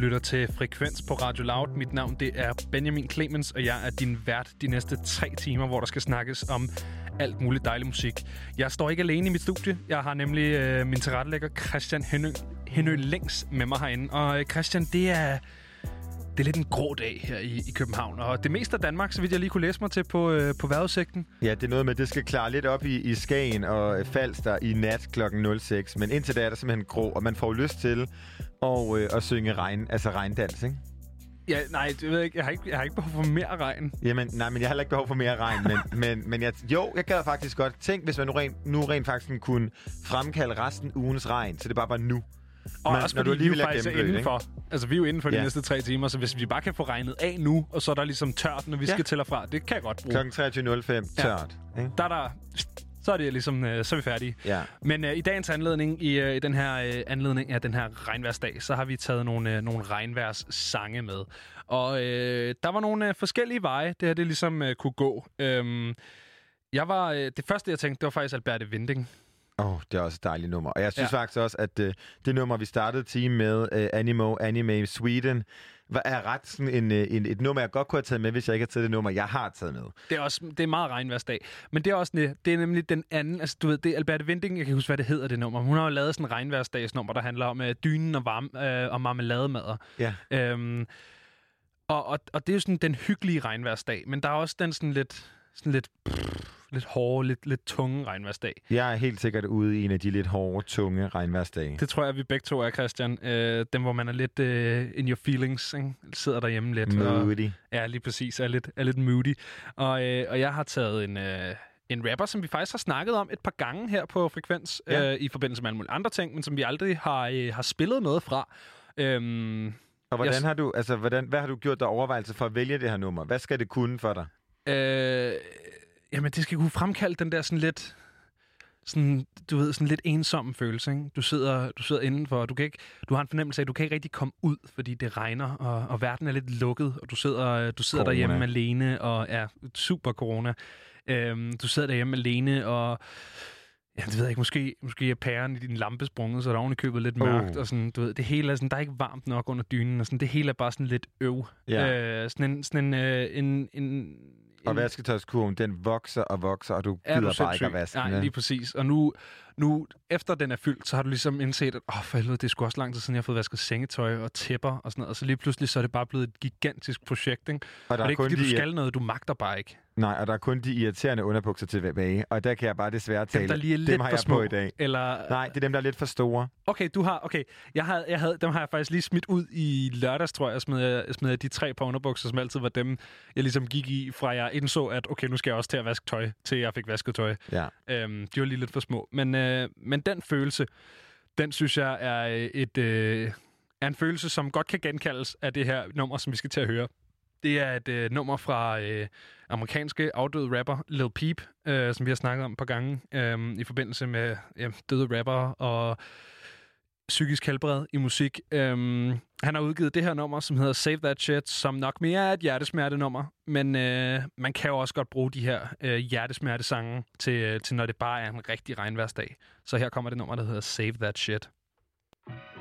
lytter til Frekvens på Radio Loud. Mit navn det er Benjamin Clemens, og jeg er din vært de næste tre timer, hvor der skal snakkes om alt muligt dejlig musik. Jeg står ikke alene i mit studie. Jeg har nemlig øh, min tilrettelægger Christian Henø, Henø Længs med mig herinde. Og øh, Christian, det er, det er lidt en grå dag her i, i København. Og det meste af Danmark, så vidt jeg lige kunne læse mig til på, øh, på vejrudsigten. Ja, det er noget med, at det skal klare lidt op i, i Skagen og Falster i nat klokken 06. Men indtil da er der simpelthen grå, og man får lyst til at, øh, at synge regn, altså regndans, ikke? Ja, nej, det ved jeg ikke. Jeg har ikke, jeg har ikke behov for mere regn. Jamen, nej, men jeg har heller ikke behov for mere regn. Men, men, men jeg, jo, jeg gad faktisk godt. Tænk, hvis man nu rent, nu rent faktisk kunne fremkalde resten ugens regn, så det bare var nu. Og Men også når du fordi vi jo faktisk er indenfor. Altså, vi er jo inden for de Ja. næste tre timer, så hvis vi bare kan få regnet af nu, og så er der ligesom tørt, når vi Ja. skal til og fra, det kan jeg godt bruge. Klokken 23.05, Ja. tørt. Ikke? Der er der... Så er det ligesom, øh, så er vi færdige. Ja. Men øh, i dagens anledning, i, øh, i den her øh, anledning af den her regnværsdag, så har vi taget nogle, øh, nogle regnværssange med. Og øh, der var nogle øh, forskellige veje, det her det ligesom øh, kunne gå. Øhm, jeg var, øh, det første, jeg tænkte, det var faktisk Alberte Vinding. Åh, oh, det er også et dejligt nummer. Og jeg synes Ja. faktisk også, at øh, det nummer, vi startede team med, øh, Animo Anime Sweden, var, er ret sådan en, øh, en, et nummer, jeg godt kunne have taget med, hvis jeg ikke havde taget det nummer, jeg har taget med. Det er også det er meget regnværsdag. Men det er også det, er nemlig den anden, altså du ved, det er Alberte Vinding, jeg kan huske, hvad det hedder det nummer. Hun har jo lavet sådan en regnværsdagsnummer, der handler om øh, dynen og, varme, øh, og marmelademader. Ja. Øhm, og, og, og det er jo sådan den hyggelige regnværsdag, men der er også den sådan lidt, sådan lidt, pff, lidt hårde, lidt, lidt tunge regnværsdag. Jeg er helt sikkert ude i en af de lidt hårde, tunge regnværsdage. Det tror jeg, vi begge to er, Christian. Øh, dem, hvor man er lidt øh, in your feelings, ikke? sidder derhjemme lidt. Og, Moody. Ja, lige præcis. Er lidt, er lidt moody. Og, øh, og jeg har taget en, øh, en rapper, som vi faktisk har snakket om et par gange her på Frekvens, Ja. øh, i forbindelse med alle mulige andre ting, men som vi aldrig har, øh, har spillet noget fra. Øhm, Og hvordan Jeg- har du, altså, hvordan, hvad har du gjort dig overvejelse for at vælge det her nummer? Hvad skal det kunne for dig? øh, jamen, det skal kunne fremkalde den der sådan lidt... Sådan, du ved, sådan lidt ensom følelse, ikke? Du sidder, du sidder indenfor, og du, kan ikke, du har en fornemmelse af, at du kan ikke rigtig komme ud, fordi det regner, og, og verden er lidt lukket, og du sidder, du sidder Corona. derhjemme alene, og er super corona. Øhm, du sidder derhjemme alene, og ja, det ved jeg ikke, måske, måske er pæren i din lampe sprunget, så er der oven i købet lidt mørkt, Oh. og sådan, du ved, det hele er sådan, der er ikke varmt nok under dynen, og sådan, det hele er bare sådan lidt øv. Ja. Øh, sådan en, sådan en, øh, en, en, Og en- vasketøjskurven, den vokser og vokser, og du er gider du bare ikke at vaske Nej, lige præcis. Og nu, nu, efter den er fyldt, så har du ligesom indset, at åh, for helvede, det er sgu også lang tid siden, jeg har fået vasket sengetøj og tæpper og sådan noget. Og så lige pludselig, så er det bare blevet et gigantisk projekt, ikke? Og Og der det er ikke, kun fordi du skal noget, du magter bare ikke. Nej, og der er kun de irriterende underbukser tilbage. Og der kan jeg bare desværre tale. Dem, der lige er dem lidt har for jeg små. på i dag. Eller, Nej, det er dem, der er lidt for store. Okay, du har, okay. Jeg havde, jeg havde, dem har jeg faktisk lige smidt ud i lørdags, tror jeg, smed jeg, smed jeg de tre par underbukser, som altid var dem, jeg ligesom gik i, fra jeg indså, at okay, nu skal jeg også til at vaske tøj, til jeg fik vasket tøj. Ja. Øhm, de var lige lidt for små. Men, øh, men den følelse, den synes jeg er øh, et øh, er en følelse, som godt kan genkaldes af det her nummer, som vi skal til at høre. Det er et øh, nummer fra øh, amerikanske afdøde rapper Lil Peep, øh, som vi har snakket om et par gange øh, i forbindelse med øh, døde rapper og psykisk helbred i musik. Øhm, han har udgivet det her nummer, som hedder Save That Shit, som nok mere er et hjertesmertenummer, men øh, man kan jo også godt bruge de her øh, hjertesmertesange til, øh, til, når det bare er en rigtig regnværsdag. Så her kommer det nummer, der hedder Save That Shit. For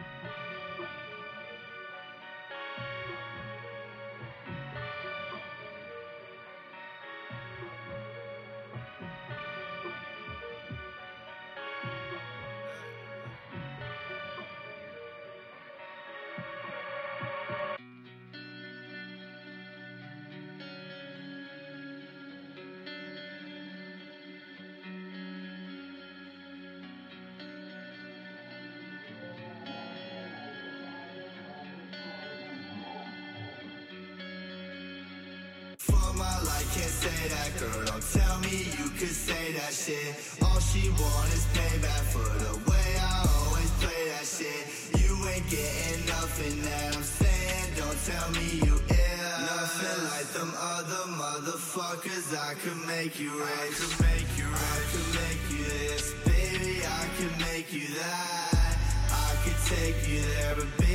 that shit. All she want is payback for the way I always play that shit. You ain't getting nothing that I'm saying. Don't tell me you ill. Nothing like them other motherfuckers. I could make you rich. I could make you rich. I could make you this, baby. I could make you that. I could take you there, but baby,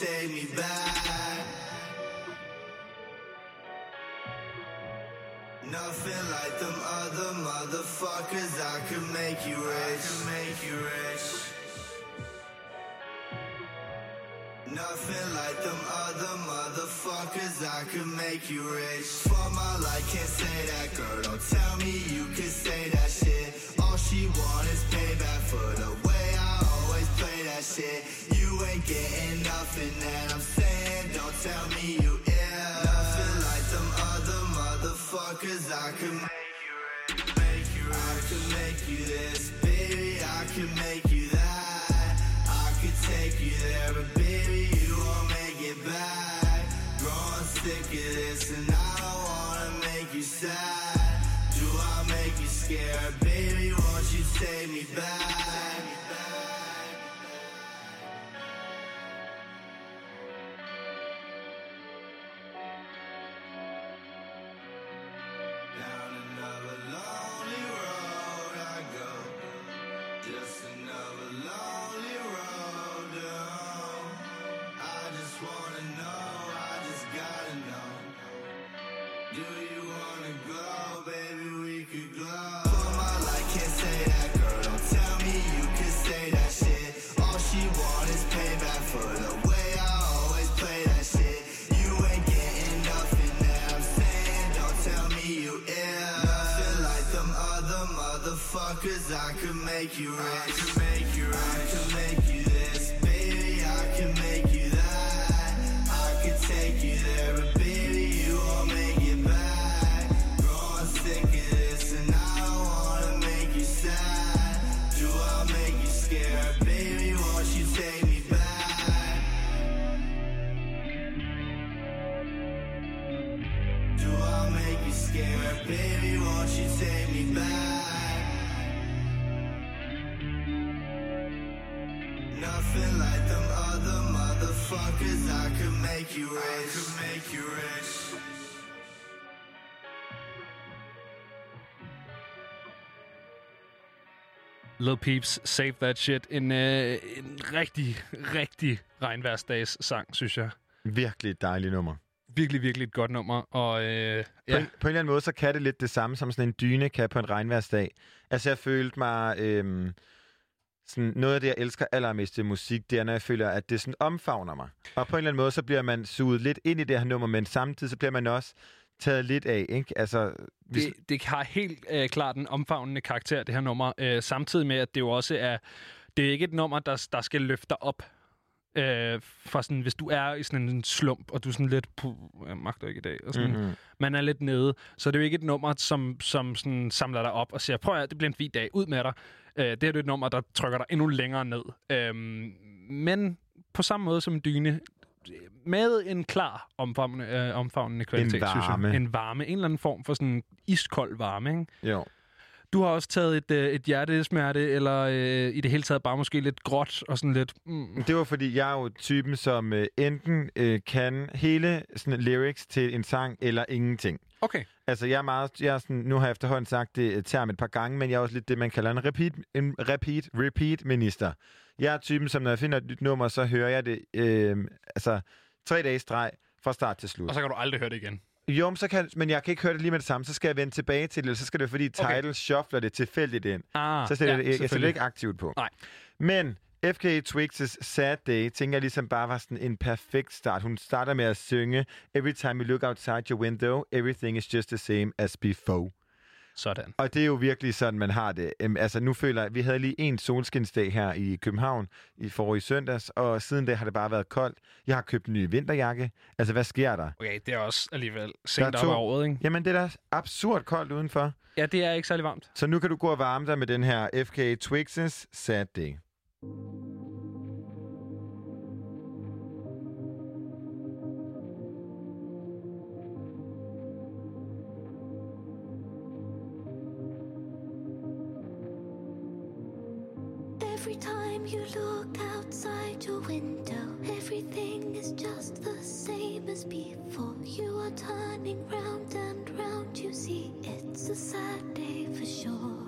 take me back? Nothing like them other motherfuckers. I could make you rich. I could make you rich. Nothing like them other motherfuckers. I could make you rich. For my life, can't say that girl. Don't tell me you could say that shit. All she want is payback for the way I always play that shit. Getting nothing that I'm saying. Don't tell me you ill. Nothing like them other motherfuckers. I could make you. Make you. I could make you this, baby. I could make you I could make you rich. Lil Peeps, Save That Shit. En, øh, en rigtig, rigtig regnværsdags sang, synes jeg. Virkelig et dejligt nummer. Virkelig, virkelig et godt nummer. Og øh, På, ja, en, på en eller anden måde, så kan det lidt det samme, som sådan en dyne kan på en regnværsdag. Altså, jeg følte mig... Øhm, sådan, noget af det, jeg elsker allermest i musik, det er, når jeg føler, at det sådan omfavner mig. Og på en eller anden måde, så bliver man suget lidt ind i det her nummer, men samtidig så bliver man også taget lidt af, ikke? Altså, hvis, Det, det har helt øh, klart en omfavnende karakter, det her nummer. Øh, samtidig med, at det jo også er... Det er ikke et nummer, der, der skal løfte dig op. Øh, for sådan, hvis du er i sådan en slump, og du er sådan lidt... Puh, jeg magter ikke i dag. Og sådan, Mhm. mm-hmm. Man er lidt nede. Så det er jo ikke et nummer, som, som sådan samler dig op og siger, prøv at det bliver en fin dag. Ud med dig. Øh, det er jo et nummer, der trykker dig endnu længere ned. Øh, men på samme måde som en dyne, med en klar omfavnende, øh, omfavnende kvalitet, synes varme. jeg. En varme. En eller anden form for sådan iskold varme, ikke? jo. Du har også taget et, øh, et hjertesmerte, eller øh, i det hele taget bare måske lidt gråt og sådan lidt... Mm. Det var fordi, jeg er jo typen, som øh, enten øh, kan hele sådan, lyrics til en sang, eller ingenting. Okay. Altså, jeg er meget... Jeg er sådan, nu har jeg efterhånden sagt det øh, term et par gange, men jeg er også lidt det, man kalder en repeat, en repeat, repeat minister. Jeg er typen, som når jeg finder et nyt nummer, så hører jeg det øh, altså, tre dage streg fra start til slut. Og så kan du aldrig høre det igen. Jo, men, så kan, men jeg kan ikke høre det lige med det samme. Så skal jeg vende tilbage til det, eller så skal det, fordi Tidal okay. shuffler det tilfældigt ind. Ah, Så sætter ja, det, jeg sætter det ikke aktivt på. Nej. Men FK Twix' Sad Day, tænker jeg ligesom bare var sådan en perfekt start. Hun starter med at synge Every time you look outside your window, everything is just the same as before. Sådan. Og det er jo virkelig sådan, man har det. Øhm, altså nu føler jeg, vi havde lige en solskinsdag her i København i forrige søndags, og siden det har det bare været koldt. Jeg har købt en ny vinterjakke. Altså, hvad sker der? Okay, det er også alligevel sent op to- året, ikke? Jamen, det er da absurd koldt udenfor. Ja, det er ikke særlig varmt. Så nu kan du gå og varme dig med den her FK Twix's Sad Day. Time you look outside your window, everything is just the same as before. You are turning round and round, you see, it's a sad day for sure.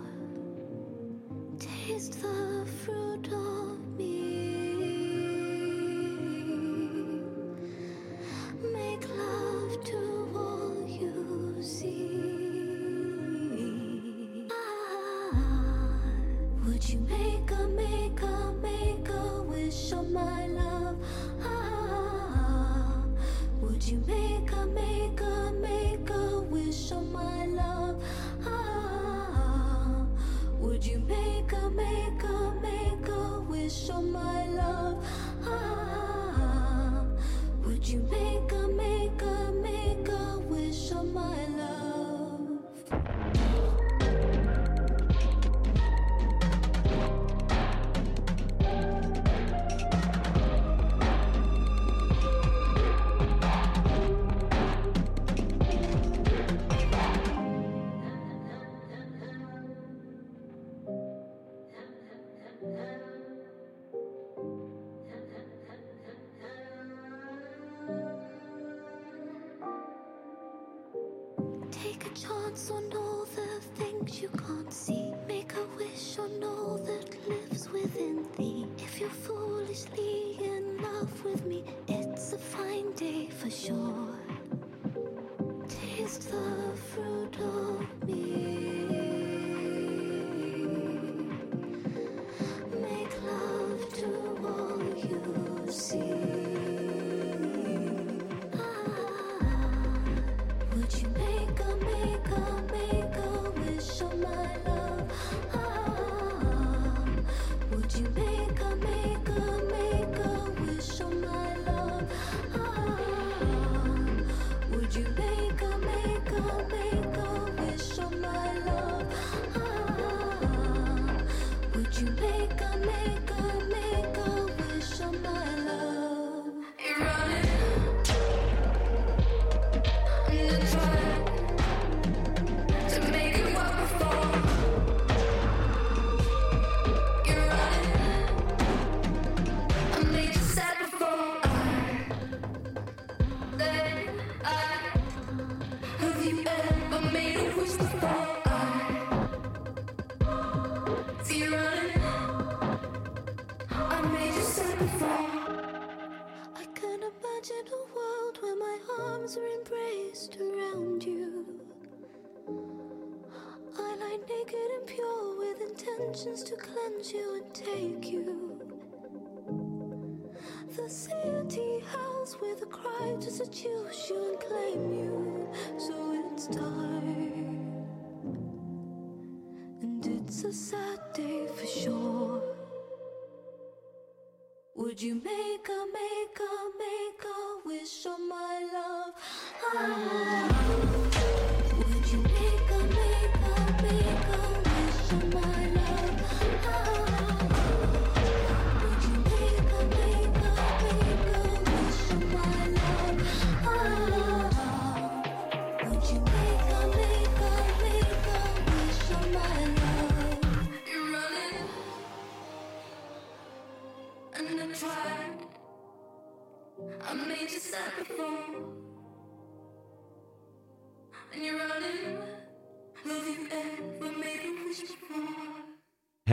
Taste the fruit of me.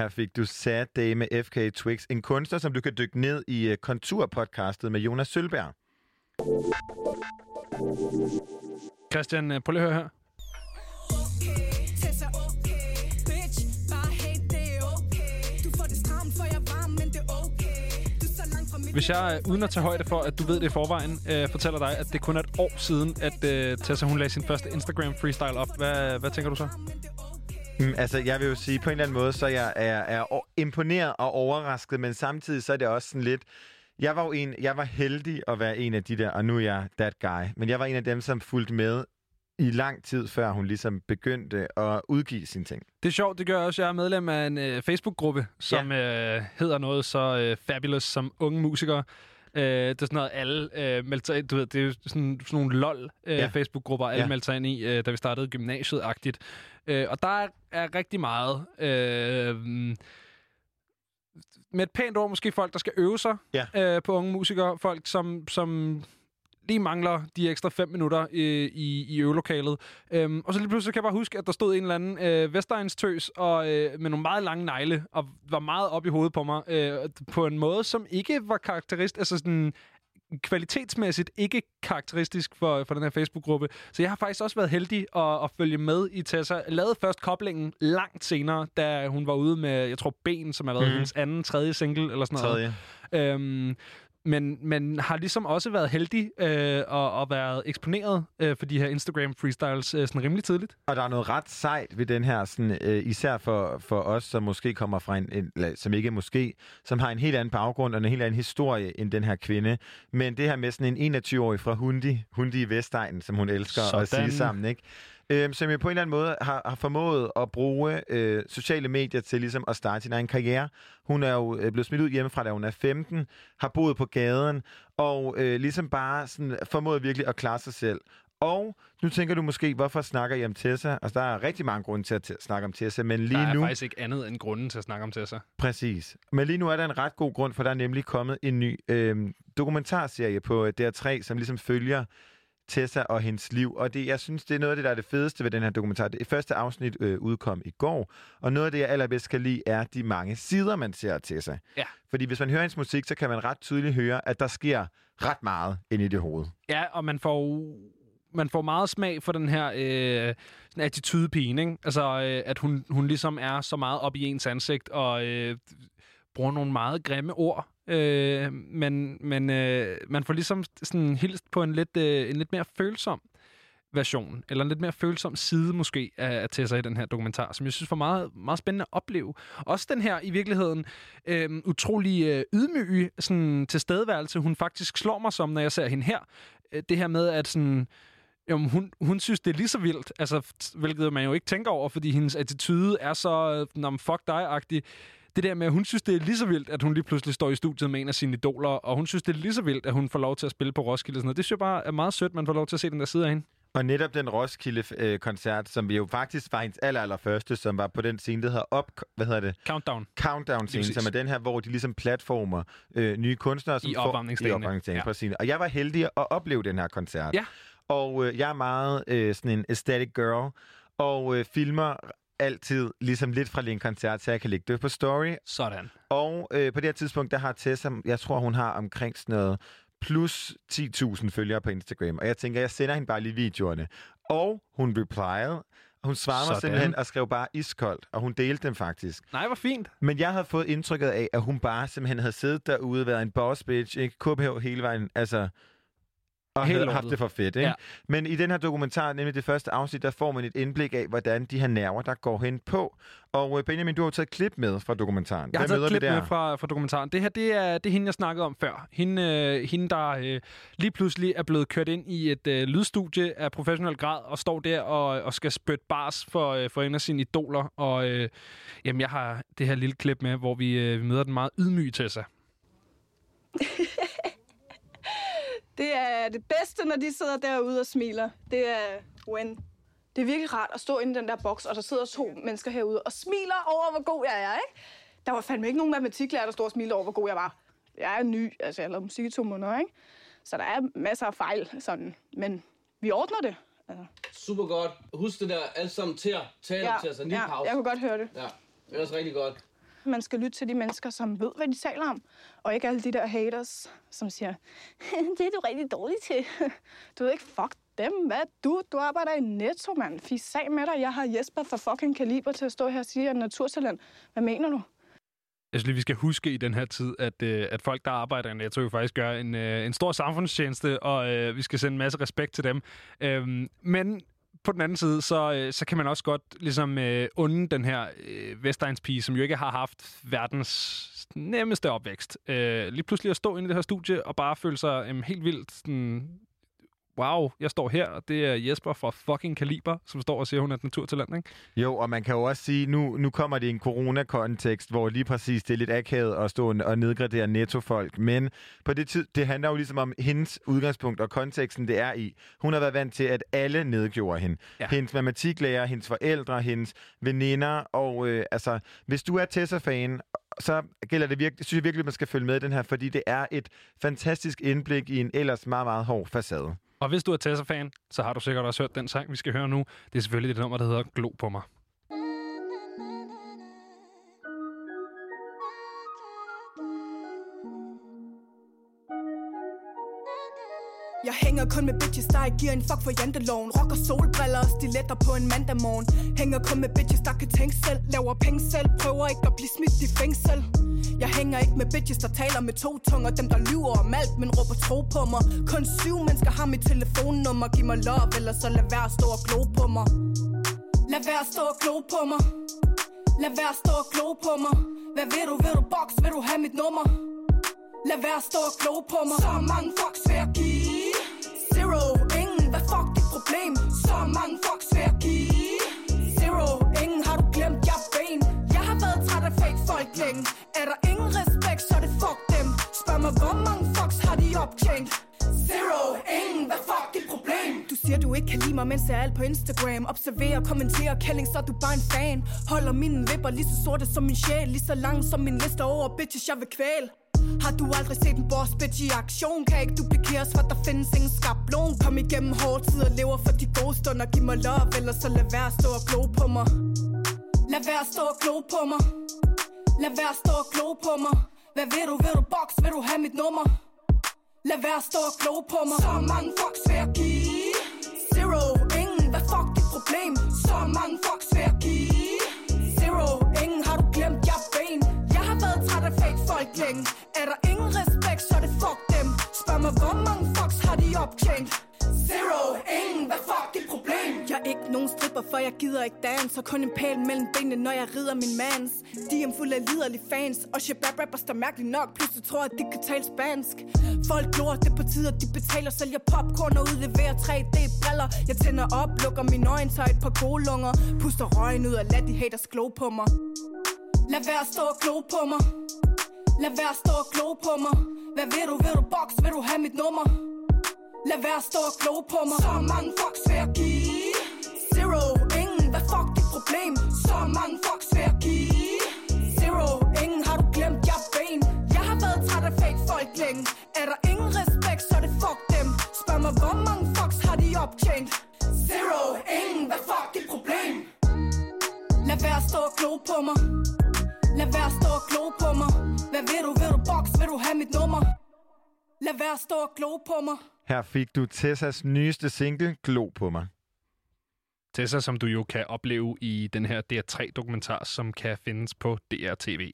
Her fik du Sad Day med FK Twix, en kunstner, som du kan dykke ned i uh, Konturpodcastet med Jonas Sølberg. Christian, øh, prøv lige at høre her. Tessa, okay. Bitch, hate, okay. Du for er okay. Du så Hvis jeg, øh, uden at tage højde for, at du ved det i forvejen, øh, fortæller dig, at det kun er et år siden, at øh, Tessa hun lagde sin første Instagram freestyle op, hvad, hvad tænker du så? Mm, altså, jeg vil jo sige, på en eller anden måde, så jeg er, er imponeret og overrasket, men samtidig så er det også sådan lidt... Jeg var jo en, jeg var heldig at være en af de der, og nu er jeg that guy, men jeg var en af dem, som fulgte med i lang tid, før hun ligesom begyndte at udgive sine ting. Det er sjovt, det gør også. Jeg er medlem af en øh, Facebook-gruppe, som ja. øh, hedder noget så øh, fabulous som unge musikere. Øh, det er sådan noget, alle øh, meldte sig ind. Du ved, det er jo sådan, sådan nogle lol øh, Ja. alle Ja. meldte sig ind i, øh, da vi startede gymnasiet-agtigt. Øh, og der er, er rigtig meget... Øh, med et pænt ord måske folk, der skal øve sig Ja. øh, på unge musikere. Folk, som, som lige mangler de ekstra fem minutter i, i, i øvelokalet. Øhm, og så lige pludselig kan jeg bare huske, at der stod en eller anden øh, Vestegns tøs og, øh, med nogle meget lange negle, og var meget op i hovedet på mig, øh, på en måde, som ikke var karakteristisk, altså sådan kvalitetsmæssigt ikke karakteristisk for, for den her Facebook-gruppe. Så jeg har faktisk også været heldig at, at følge med i Tessa. Jeg lavede først koblingen langt senere, da hun var ude med, jeg tror, Ben, som har været mm. hendes anden, tredje single, eller sådan noget. Tredje. Øhm, men, men har ligesom også været heldig øh, og, og været eksponeret øh, for de her Instagram freestyles øh, sådan rimelig tidligt. Og der er noget ret sejt ved den her, sådan, øh, især for, for os, som måske kommer fra en, en, som ikke måske, som har en helt anden baggrund og en helt anden historie end den her kvinde. Men det her med sådan en 21-årig fra Hundi, Hundi i Vestegnen, som hun elsker at Sådan. sige sammen, ikke? Øhm, som jo på en eller anden måde har, har formået at bruge øh, sociale medier til ligesom at starte sin egen karriere. Hun er jo øh, blevet smidt ud hjemmefra, da hun er 15, har boet på gaden, og øh, ligesom bare sådan, formået virkelig at klare sig selv. Og nu tænker du måske, hvorfor snakker I om Tessa? Altså, der er rigtig mange grunde til at snakke om Tessa, men lige der er nu... faktisk ikke andet end grunden til at snakke om Tessa. Præcis. Men lige nu er der en ret god grund, for der er nemlig kommet en ny øh, dokumentarserie på øh, DR3, som ligesom følger Tessa og hendes liv. Og det, jeg synes, det er noget af det, der er det fedeste ved den her dokumentar. Det første afsnit øh, udkom i går, og noget af det, jeg allerbedst kan lide, er de mange sider, man ser af Tessa. Ja. Fordi hvis man hører hendes musik, så kan man ret tydeligt høre, at der sker ret meget inde i det hoved. Ja, og man får man får meget smag for den her øh, sådan attitude-pigen, ikke? Altså, øh, at hun, hun ligesom er så meget op i ens ansigt, og øh, bruger nogle meget grimme ord. Øh, men men øh, man får ligesom sådan hilst på en lidt, øh, en lidt mere følsom version, eller en lidt mere følsom side måske af, af Tessa i den her dokumentar, som jeg synes var meget, meget spændende at opleve. Også den her i virkeligheden øh, utrolig øh, ydmyge sådan, tilstedeværelse, hun faktisk slår mig som, når jeg ser hende her. Øh, det her med, at sådan, Jamen, hun, hun synes, det er lige så vildt, altså, hvilket man jo ikke tænker over, fordi hendes attitude er så, øh, fuck dig-agtig. Det der med, at hun synes, det er lige så vildt, at hun lige pludselig står i studiet med en af sine idoler, og hun synes, det er lige så vildt, at hun får lov til at spille på Roskilde. Og sådan noget. Det synes jeg bare er meget sødt, man får lov til at se den der side af hende. Og netop den Roskilde-koncert, som vi jo faktisk var hendes aller, aller første, som var på den scene, der hedder Op... Hvad hedder det? Countdown. countdown scene, Lige som er den her, hvor de ligesom platformer øh, nye kunstnere. Som I opvarmningsdagene, Ja. ja. præcis. Og jeg var heldig at opleve den her koncert. Ja. Og øh, jeg er meget øh, sådan en aesthetic girl, og øh, filmer altid ligesom lidt fra en koncert, så jeg kan lægge det på story. Sådan. Og øh, på det her tidspunkt, der har Tessa, jeg tror, hun har omkring sådan noget plus 10.000 følgere på Instagram. Og jeg tænker, jeg sender hende bare lige videoerne. Og hun replied, Hun svarede mig simpelthen og skrev bare iskoldt, og hun delte dem faktisk. Nej, hvor fint. Men jeg havde fået indtrykket af, at hun bare simpelthen havde siddet derude, været en boss bitch, ikke? KBH hele vejen, altså... Og Helt haft det for fedt, ikke? Ja. Men i den her dokumentar, nemlig det første afsnit, der får man et indblik af, hvordan de her nerver, der går hen på. Og øh, Benjamin, du har jo taget et klip med fra dokumentaren. Jeg har Hvad taget klip med fra, fra dokumentaren. Det her, det er, det er hende, jeg snakkede om før. Hende, øh, hende der øh, lige pludselig er blevet kørt ind i et øh, lydstudie af professionel grad, og står der og, og skal spytte bars for, øh, for en af sine idoler. Og øh, jamen, jeg har det her lille klip med, hvor vi, øh, vi møder den meget ydmyge Tessa. Det er det bedste, når de sidder derude og smiler. Det er when. Det er virkelig rart at stå inde i den der boks, og der sidder to mennesker herude og smiler over, hvor god jeg er, ikke? Der var fandme ikke nogen matematiklærer, der stod og smilte over, hvor god jeg var. Jeg er ny, altså jeg har lavet musik i to måneder, ikke? Så der er masser af fejl, sådan. Men vi ordner det. Altså, Super godt. Husk det der alt sammen til at tale ja, til os. En lille ja, pause. jeg kunne godt høre det. Ja, det er også rigtig godt. Man skal lytte til de mennesker, som ved, hvad de taler om. Og ikke alle de der haters, som siger, det er du rigtig dårlig til. Du ved ikke, fuck dem. Hvad du? Du arbejder i Netto, mand. Fis sag med dig. Jeg har Jesper fra fucking Kaliber til at stå her og sige, at jeg er naturtalent. Hvad mener du? Jeg synes lige, vi skal huske i den her tid, at, øh, at folk, der arbejder i Netto, jo faktisk gør en, øh, en stor samfundstjeneste, og øh, vi skal sende en masse respekt til dem. Øhm, men på den anden side, så, øh, så kan man også godt ligesom øh, unde den her øh, Vestegns-pige, som jo ikke har haft verdens nemmeste opvækst. Øh, lige pludselig at stå inde i det her studie og bare føle sig øh, helt vildt sådan, wow, jeg står her, og det er Jesper fra fucking Kaliber, som står og siger, hun er et naturtalent, ikke? Jo, og man kan jo også sige, nu, nu kommer det i en coronakontekst, hvor lige præcis det er lidt akavet at stå og nedgradere nettofolk. Men på det tid, det handler jo ligesom om hendes udgangspunkt og konteksten, det er i. Hun har været vant til, at alle nedgjorde hende. Ja. Hendes matematiklærer, hendes forældre, hendes veninder. Og øh, altså, hvis du er Tessa-fan, så gælder det virkelig, synes jeg virkelig, man skal følge med i den her, fordi det er et fantastisk indblik i en ellers meget, meget hård facade. Og hvis du er Tessa-fan, så har du sikkert også hørt den sang, vi skal høre nu. Det er selvfølgelig det nummer, der hedder Glo på mig. Jeg hænger kun med bitches, der ikke giver en fuck for janteloven. Rocker solbriller og stiletter på en mandag morgen Hænger kun med bitches, der kan tænke selv. Laver penge selv, prøver ikke at blive smidt i fængsel. Jeg hænger ikke med bitches, der taler med to tunger. Dem der lyver om alt, men råber tro på mig. Kun syv mennesker har mit telefonnummer. Giv mig love, eller så lad være at stå og glo på mig. Lad være at stå og glo på mig. Lad være at stå og glo på mig. Hvad vil du, vil du box, vil du have mit nummer? Lad være at stå og glo på mig. Så mange fucks mig, hvor mange fucks har de optjent? Zero, ingen, hvad fuck dit problem? Du siger, du ikke kan lide mig, mens jeg er alt på Instagram. Observerer, kommenterer, kælling, så er du bare en fan. Holder mine vipper lige så sorte som min sjæl. Lige så lang som min liste over bitches, jeg vil kvæle. Har du aldrig set en boss bitch i aktion? Kan ikke duplikeres, for der findes ingen skablon. Kom igennem hårde tider, lever for de gode stunder. Giv mig love, ellers så lad være at stå og glo på mig. Lad være at stå og glo på mig. Lad være at stå og glo på mig. Hvad vil du, vil du box, vil du have mit nummer? Lad være at stå og glo på mig. Så mange fucks vil jeg give. Zero, ingen, hvad fuck dit problem? Så mange fucks vil jeg give. Zero, ingen, har du glemt, jeg er ben Jeg har været træt af fake folk længe. Er der ingen respekt, så er det fuck dem. Spørg mig, hvor mange fucks har de optjent? Zero, ingen, hvad fuck dit problem? Jeg er ikke nogen stripper, for jeg gider ikke dans. Og kun en pæl mellem benene, når jeg rider min mans DM fuld af liderlige fans. Og shabab rappers, der mærkeligt nok Pludselig tror, at de kan tale spansk. Folk glor, det på tider, de betaler Sælger popcorn og udleverer 3D-briller Jeg tænder op, lukker mine øjne, tager et par gode lunger. Puster røgen ud og lad de haters glo på mig. Lad være at stå og glo på mig. Lad være at stå og glo på mig. Hvad vil du, vil du box, vil du have mit nummer? Lad være at stå og glo på mig. Så mange fucks vil jeg give Mig, hvor mange fucks har de optjent? Zero, ingen, hvad fuck dit problem? Lad være at stå og glo på mig Lad være at stå og glo på mig Hvad vil du, vil du box, vil du have mit nummer? Lad være at stå og glo på mig Her fik du Tessas nyeste single, Glo på mig. Tessa, som du jo kan opleve i den her DR3-dokumentar, som kan findes på DRTV.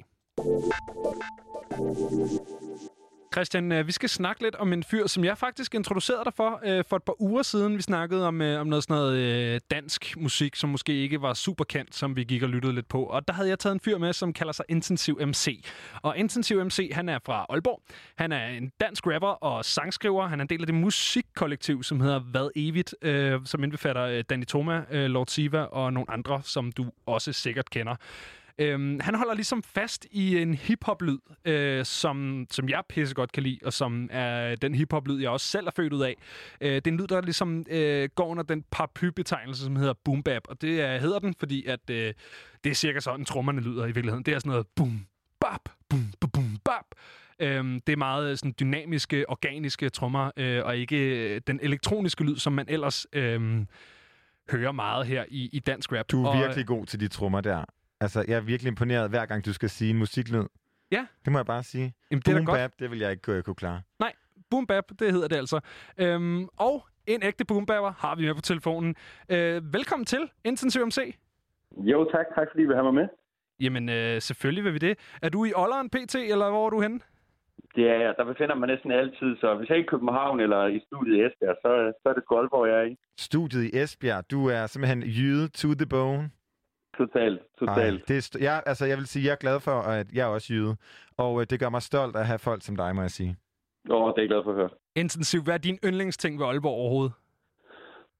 Christian, øh, vi skal snakke lidt om en fyr, som jeg faktisk introducerede dig for øh, for et par uger siden. Vi snakkede om, øh, om noget sådan noget øh, dansk musik, som måske ikke var super kendt, som vi gik og lyttede lidt på. Og der havde jeg taget en fyr med, som kalder sig Intensiv MC. Og Intensiv MC, han er fra Aalborg. Han er en dansk rapper og sangskriver. Han er en del af det musikkollektiv, som hedder Hvad Evigt, øh, som indbefatter øh, Danny Toma, øh, Lord Siva og nogle andre, som du også sikkert kender. Øhm, han holder ligesom fast i en hiphop-lyd, øh, som, som jeg pisse godt kan lide, og som er den hiphop-lyd, jeg også selv er født ud af. Øh, det er en lyd, der ligesom øh, går under den paraply-betegnelse, som hedder boom bap, og det er, hedder den, fordi at, øh, det er cirka sådan, trommerne lyder i virkeligheden. Det er sådan noget boom, bap, boom, boom, boom, bap. Øhm, det er meget sådan, dynamiske, organiske trommer, øh, og ikke øh, den elektroniske lyd, som man ellers øh, hører meget her i, i dansk rap. Du er og, virkelig god til de trommer der. Altså, jeg er virkelig imponeret, hver gang du skal sige en musiklyd. Ja. Det må jeg bare sige. Jamen, det er Boom godt. bap, det vil jeg ikke kunne, kunne klare. Boom Bap, det hedder det altså. Øhm, og en ægte Boom Bapper har vi med på telefonen. Øh, velkommen til Intensiv MC. Jo, tak. Tak fordi I vil have mig med. Jamen, øh, selvfølgelig vil vi det. Er du i Olleren PT, eller hvor er du henne? Det er jeg. Der befinder mig næsten altid, så hvis jeg ikke er i København eller i studiet i Esbjerg, så, så er det sgu Aalborg, jeg er i. Studiet i Esbjerg, du er simpelthen jyde to the bone. Totalt, totalt. Ej, det er st- jeg, altså, jeg vil sige, jeg er glad for, at jeg er også jyde. Og øh, det gør mig stolt at have folk som dig, må jeg sige. Åh, det er jeg glad for at høre. Intensiv, hvad er din yndlingsting ved Aalborg overhovedet?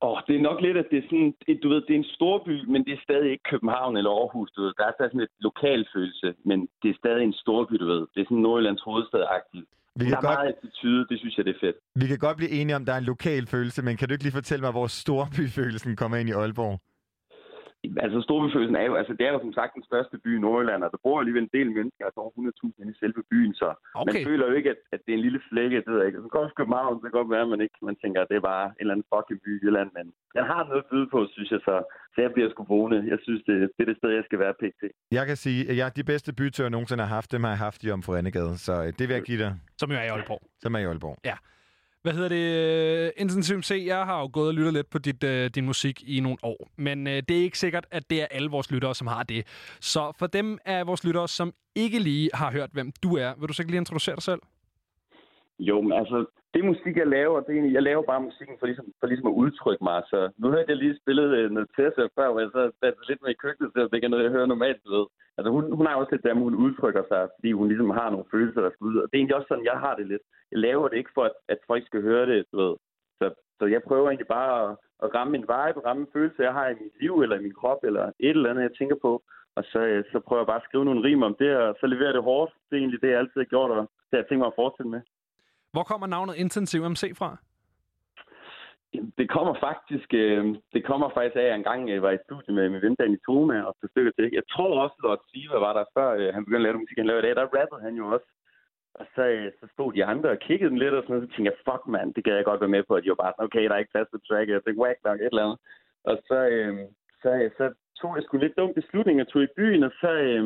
Åh, det er nok lidt, at det er sådan, det- du ved, det er en stor by, men det er stadig ikke København eller Aarhus, du ved. Der er sådan et lokalfølelse, men det er stadig en stor by, du ved. Det er sådan Nordjyllands hovedstad-agtigt. Vi Der kan, er godt, meget attitude, det synes jeg, det er fedt. vi kan godt blive enige om, der er en lokal følelse, men kan du ikke lige fortælle mig, hvor storbyfølelsen kommer ind i Aalborg? Altså, storbyfølelsen er jo, altså, det er jo som sagt den største by i Nordjylland, og der bor alligevel en del mennesker, altså over 100.000 inde i selve byen, så Okay. man føler jo ikke, at, at det er en lille flække, det ved jeg ikke. Så går til København, så kan det godt være, at man ikke man tænker, at det er bare en eller anden fucking by i Jylland, men den har noget at byde på, synes jeg, så, så jeg bliver sgu boende. Jeg synes, det, det er det sted, jeg skal være pt. Jeg kan sige, at jeg, de bedste byture, jeg nogensinde har haft, dem har jeg haft i Omfru Annegade. Så øh, det vil jeg give dig, Som jo er i Aalborg. som er i Aalborg. Hvad hedder det? Øh, Intensiv jeg har jo gået og lyttet lidt på dit, øh, din musik i nogle år. Men øh, det er ikke sikkert, at det er alle vores lyttere, som har det. Så for dem af vores lyttere, som ikke lige har hørt, hvem du er, vil du så ikke lige introducere dig selv? Jo, men altså, det musik, jeg laver, det er jeg laver bare musikken for ligesom, for ligesom at udtrykke mig. Så nu hørte jeg lige spillet øh, noget Tessa før, hvor jeg så satte lidt med i køkkenet, så det ikke er noget, jeg hører normalt, du ved. Altså, hun, hun har også lidt der, hun udtrykker sig, fordi hun ligesom har nogle følelser, der skal ud. Og det er egentlig også sådan, jeg har det lidt. Jeg laver det ikke for, at, at folk skal høre det, du ved. Så, så jeg prøver egentlig bare at, at ramme en vibe, ramme en følelse, jeg har i mit liv, eller i min krop, eller et eller andet, jeg tænker på. Og så, øh, så prøver jeg bare at skrive nogle rim om det, og så leverer det hårdt. Det er egentlig det, jeg altid har gjort, og det har jeg tænkt mig at fortsætte med. Hvor kommer navnet Intensiv MC fra? Det kommer faktisk, øh, det kommer faktisk af, at jeg engang øh, var i studie med min ven Danny Toma og så stykker til. Jeg tror også, Lord Siva var der før øh, han begyndte at lave musik, han lavede i dag. Der rappede han jo også. Og så, øh, så stod de andre og kiggede den lidt, og sådan noget, så tænkte jeg, fuck mand, det gad jeg godt være med på. at de var bare sådan, okay, der er ikke plads til track, jeg er whack nok, et eller andet. Og så, øh, så, øh, så tog jeg sgu lidt dum beslutning og tog i byen, og så, øh,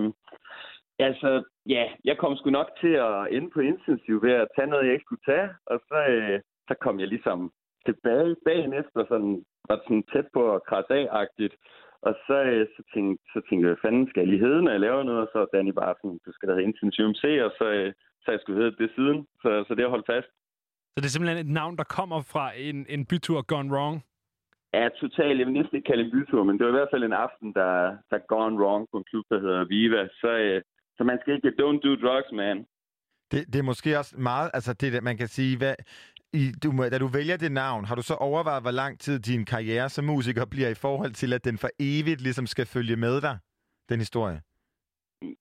altså, ja, jeg kom sgu nok til at ende på intensiv ved at tage noget, jeg ikke skulle tage, og så, øh, så kom jeg ligesom tilbage dagen efter, sådan, var sådan tæt på at krasse af-agtigt. Og så, øh, så, tænkte, så tænkte jeg, hvad fanden skal jeg lige hedde, når jeg laver noget? Og så Danny bare sådan, du skal da hedde Intensiv MC, og så, øh, så jeg skulle hedde det siden. Så, så det har holdt fast. Så det er simpelthen et navn, der kommer fra en, en bytur gone wrong. Ja, totalt. Jeg vil næsten ikke kalde en bytur, men det var i hvert fald en aften, der, der gone wrong på en klub, der hedder Viva. Så, øh, så man skal ikke, don't do drugs, man. Det, det er måske også meget, altså det, der, man kan sige, hvad, i, du, da du vælger det navn, har du så overvejet, hvor lang tid din karriere som musiker bliver i forhold til, at den for evigt ligesom skal følge med dig, den historie?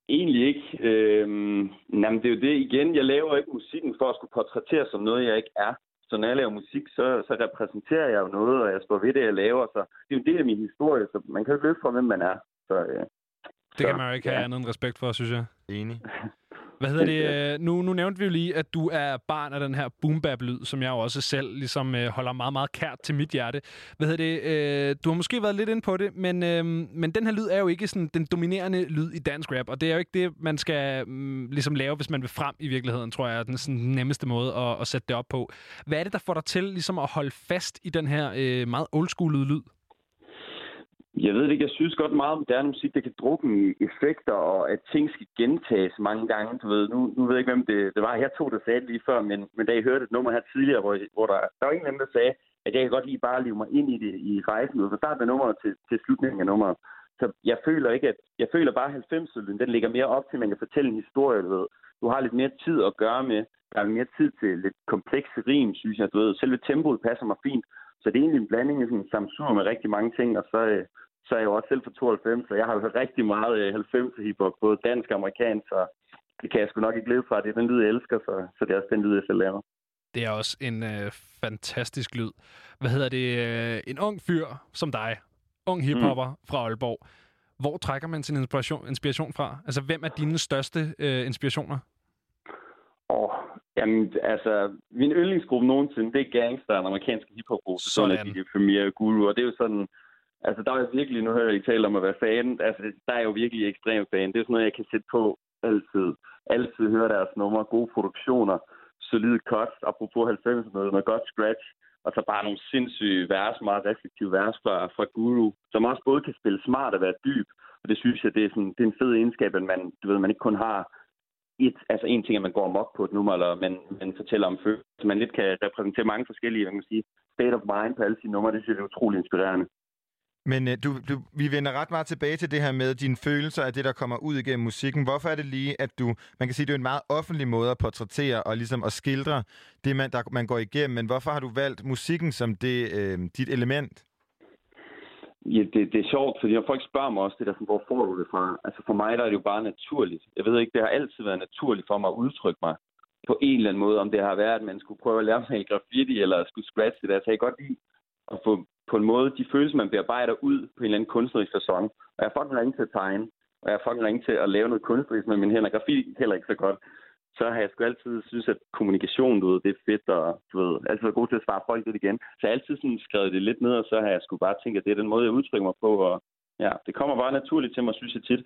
Egentlig ikke. Øhm, jamen, det er jo det igen. Jeg laver ikke musikken for at skulle portrættere som noget, jeg ikke er. Så når jeg laver musik, så, så repræsenterer jeg jo noget, og jeg står ved det, jeg laver. Så det er jo en del af min historie, så man kan jo ikke løbe fra, hvem man er. Så, øh, Det kan man jo ikke have ja. andet end respekt for, synes jeg. Enig. Hvad hedder det? øh, Nu, nu nævnte vi jo lige, at du er barn af den her boom bap lyd som jeg jo også selv ligesom øh, holder meget, meget kært til mit hjerte. Hvad hedder det? Øh, du har måske været lidt inde på det, men, øh, men den her lyd er jo ikke sådan den dominerende lyd i dansk rap, og det er jo ikke det, man skal mm, ligesom lave, hvis man vil frem i virkeligheden, tror jeg, er den sådan, nemmeste måde at, at sætte det op på. Hvad er det, der får dig til ligesom at holde fast i den her øh, meget oldschoolede lyd? Jeg ved det ikke. Jeg synes godt meget om moderne musik, Det kan drukne i effekter, og at ting skal gentages mange gange. Du ved, nu, nu ved jeg ikke, hvem det, det var. Jeg tog det sagde det lige før, men, men da jeg hørte et nummer her tidligere, hvor, hvor der, der var en eller anden, der sagde, at jeg kan godt lige bare leve mig ind i det i rejsen, fra starten af nummeret til, til slutningen af nummeret. Så jeg føler ikke, at jeg føler bare, at 90'erne, den ligger mere op til, at man kan fortælle en historie, du ved. Du har lidt mere tid at gøre med. Der er mere tid til lidt komplekse rim, synes jeg. Du ved, selve tempoet passer mig fint. Så det er egentlig en blanding af sådan en samsur med rigtig mange ting, og så, øh, så er jeg jo også selv fra 92, så jeg har hørt rigtig meget øh, 90'er hiphop, både dansk og amerikansk, så det kan jeg sgu nok ikke leve fra. Det er den lyd, jeg elsker, så, så det er også den lyd, jeg selv laver. Det er også en øh, fantastisk lyd. Hvad hedder det? Øh, en ung fyr som dig, ung hiphopper mm. fra Aalborg. Hvor trækker man sin inspiration, inspiration fra? Altså, hvem er dine største øh, inspirationer? Åh, jamen, altså, min yndlingsgruppe nogensinde, det er Gangster, en amerikansk hiphopgruppe. Sådan. Sådan. er de Premier Guru, og det er jo sådan, altså, der er jeg virkelig, nu hører jeg I tale om at være fan, altså, der er jo virkelig ekstrem fan. Det er sådan noget, jeg kan sætte på altid. Altid høre deres numre, gode produktioner, solide cuts, apropos 90'erne, noget godt scratch, og så bare nogle sindssyge vers, meget reflektive vers fra, fra Guru, som også både kan spille smart og være dyb. Og det synes jeg, det er, sådan, det er en fed egenskab, at man, du ved, man ikke kun har et, altså en ting, at man går mok på et nummer, eller man, man fortæller om følelser. Så man lidt kan repræsentere mange forskellige, hvad kan man sige, state of mind på alle sine numre. Det synes jeg er utrolig inspirerende. Men øh, du, du, vi vender ret meget tilbage til det her med dine følelser af det, der kommer ud igennem musikken. Hvorfor er det lige, at du... Man kan sige, det er en meget offentlig måde at portrættere og ligesom at skildre det, man, der, man går igennem. Men hvorfor har du valgt musikken som det, øh, dit element? Ja, det, det er sjovt, fordi når folk spørger mig også, det der, sådan, hvor får du det fra? Altså for mig der er det jo bare naturligt. Jeg ved ikke, det har altid været naturligt for mig at udtrykke mig på en eller anden måde. Om det har været, at man skulle prøve at lære sig graffiti, eller skulle scratche det. Altså jeg kan godt lide at få på en måde de følelser, man bearbejder ud på en eller anden kunstnerisk sæson. Og jeg er fucking ringe til at tegne, og jeg er fucking ringe til at lave noget kunstnerisk med mine hænder. Grafik heller ikke så godt. Så har jeg sgu altid synes, at kommunikation, du ved, det er fedt, og du ved, altid været god til at svare folk lidt igen. Så jeg har altid sådan skrevet det lidt ned, og så har jeg sgu bare tænkt, at det er den måde, jeg udtrykker mig på, og ja, det kommer bare naturligt til mig, synes jeg tit.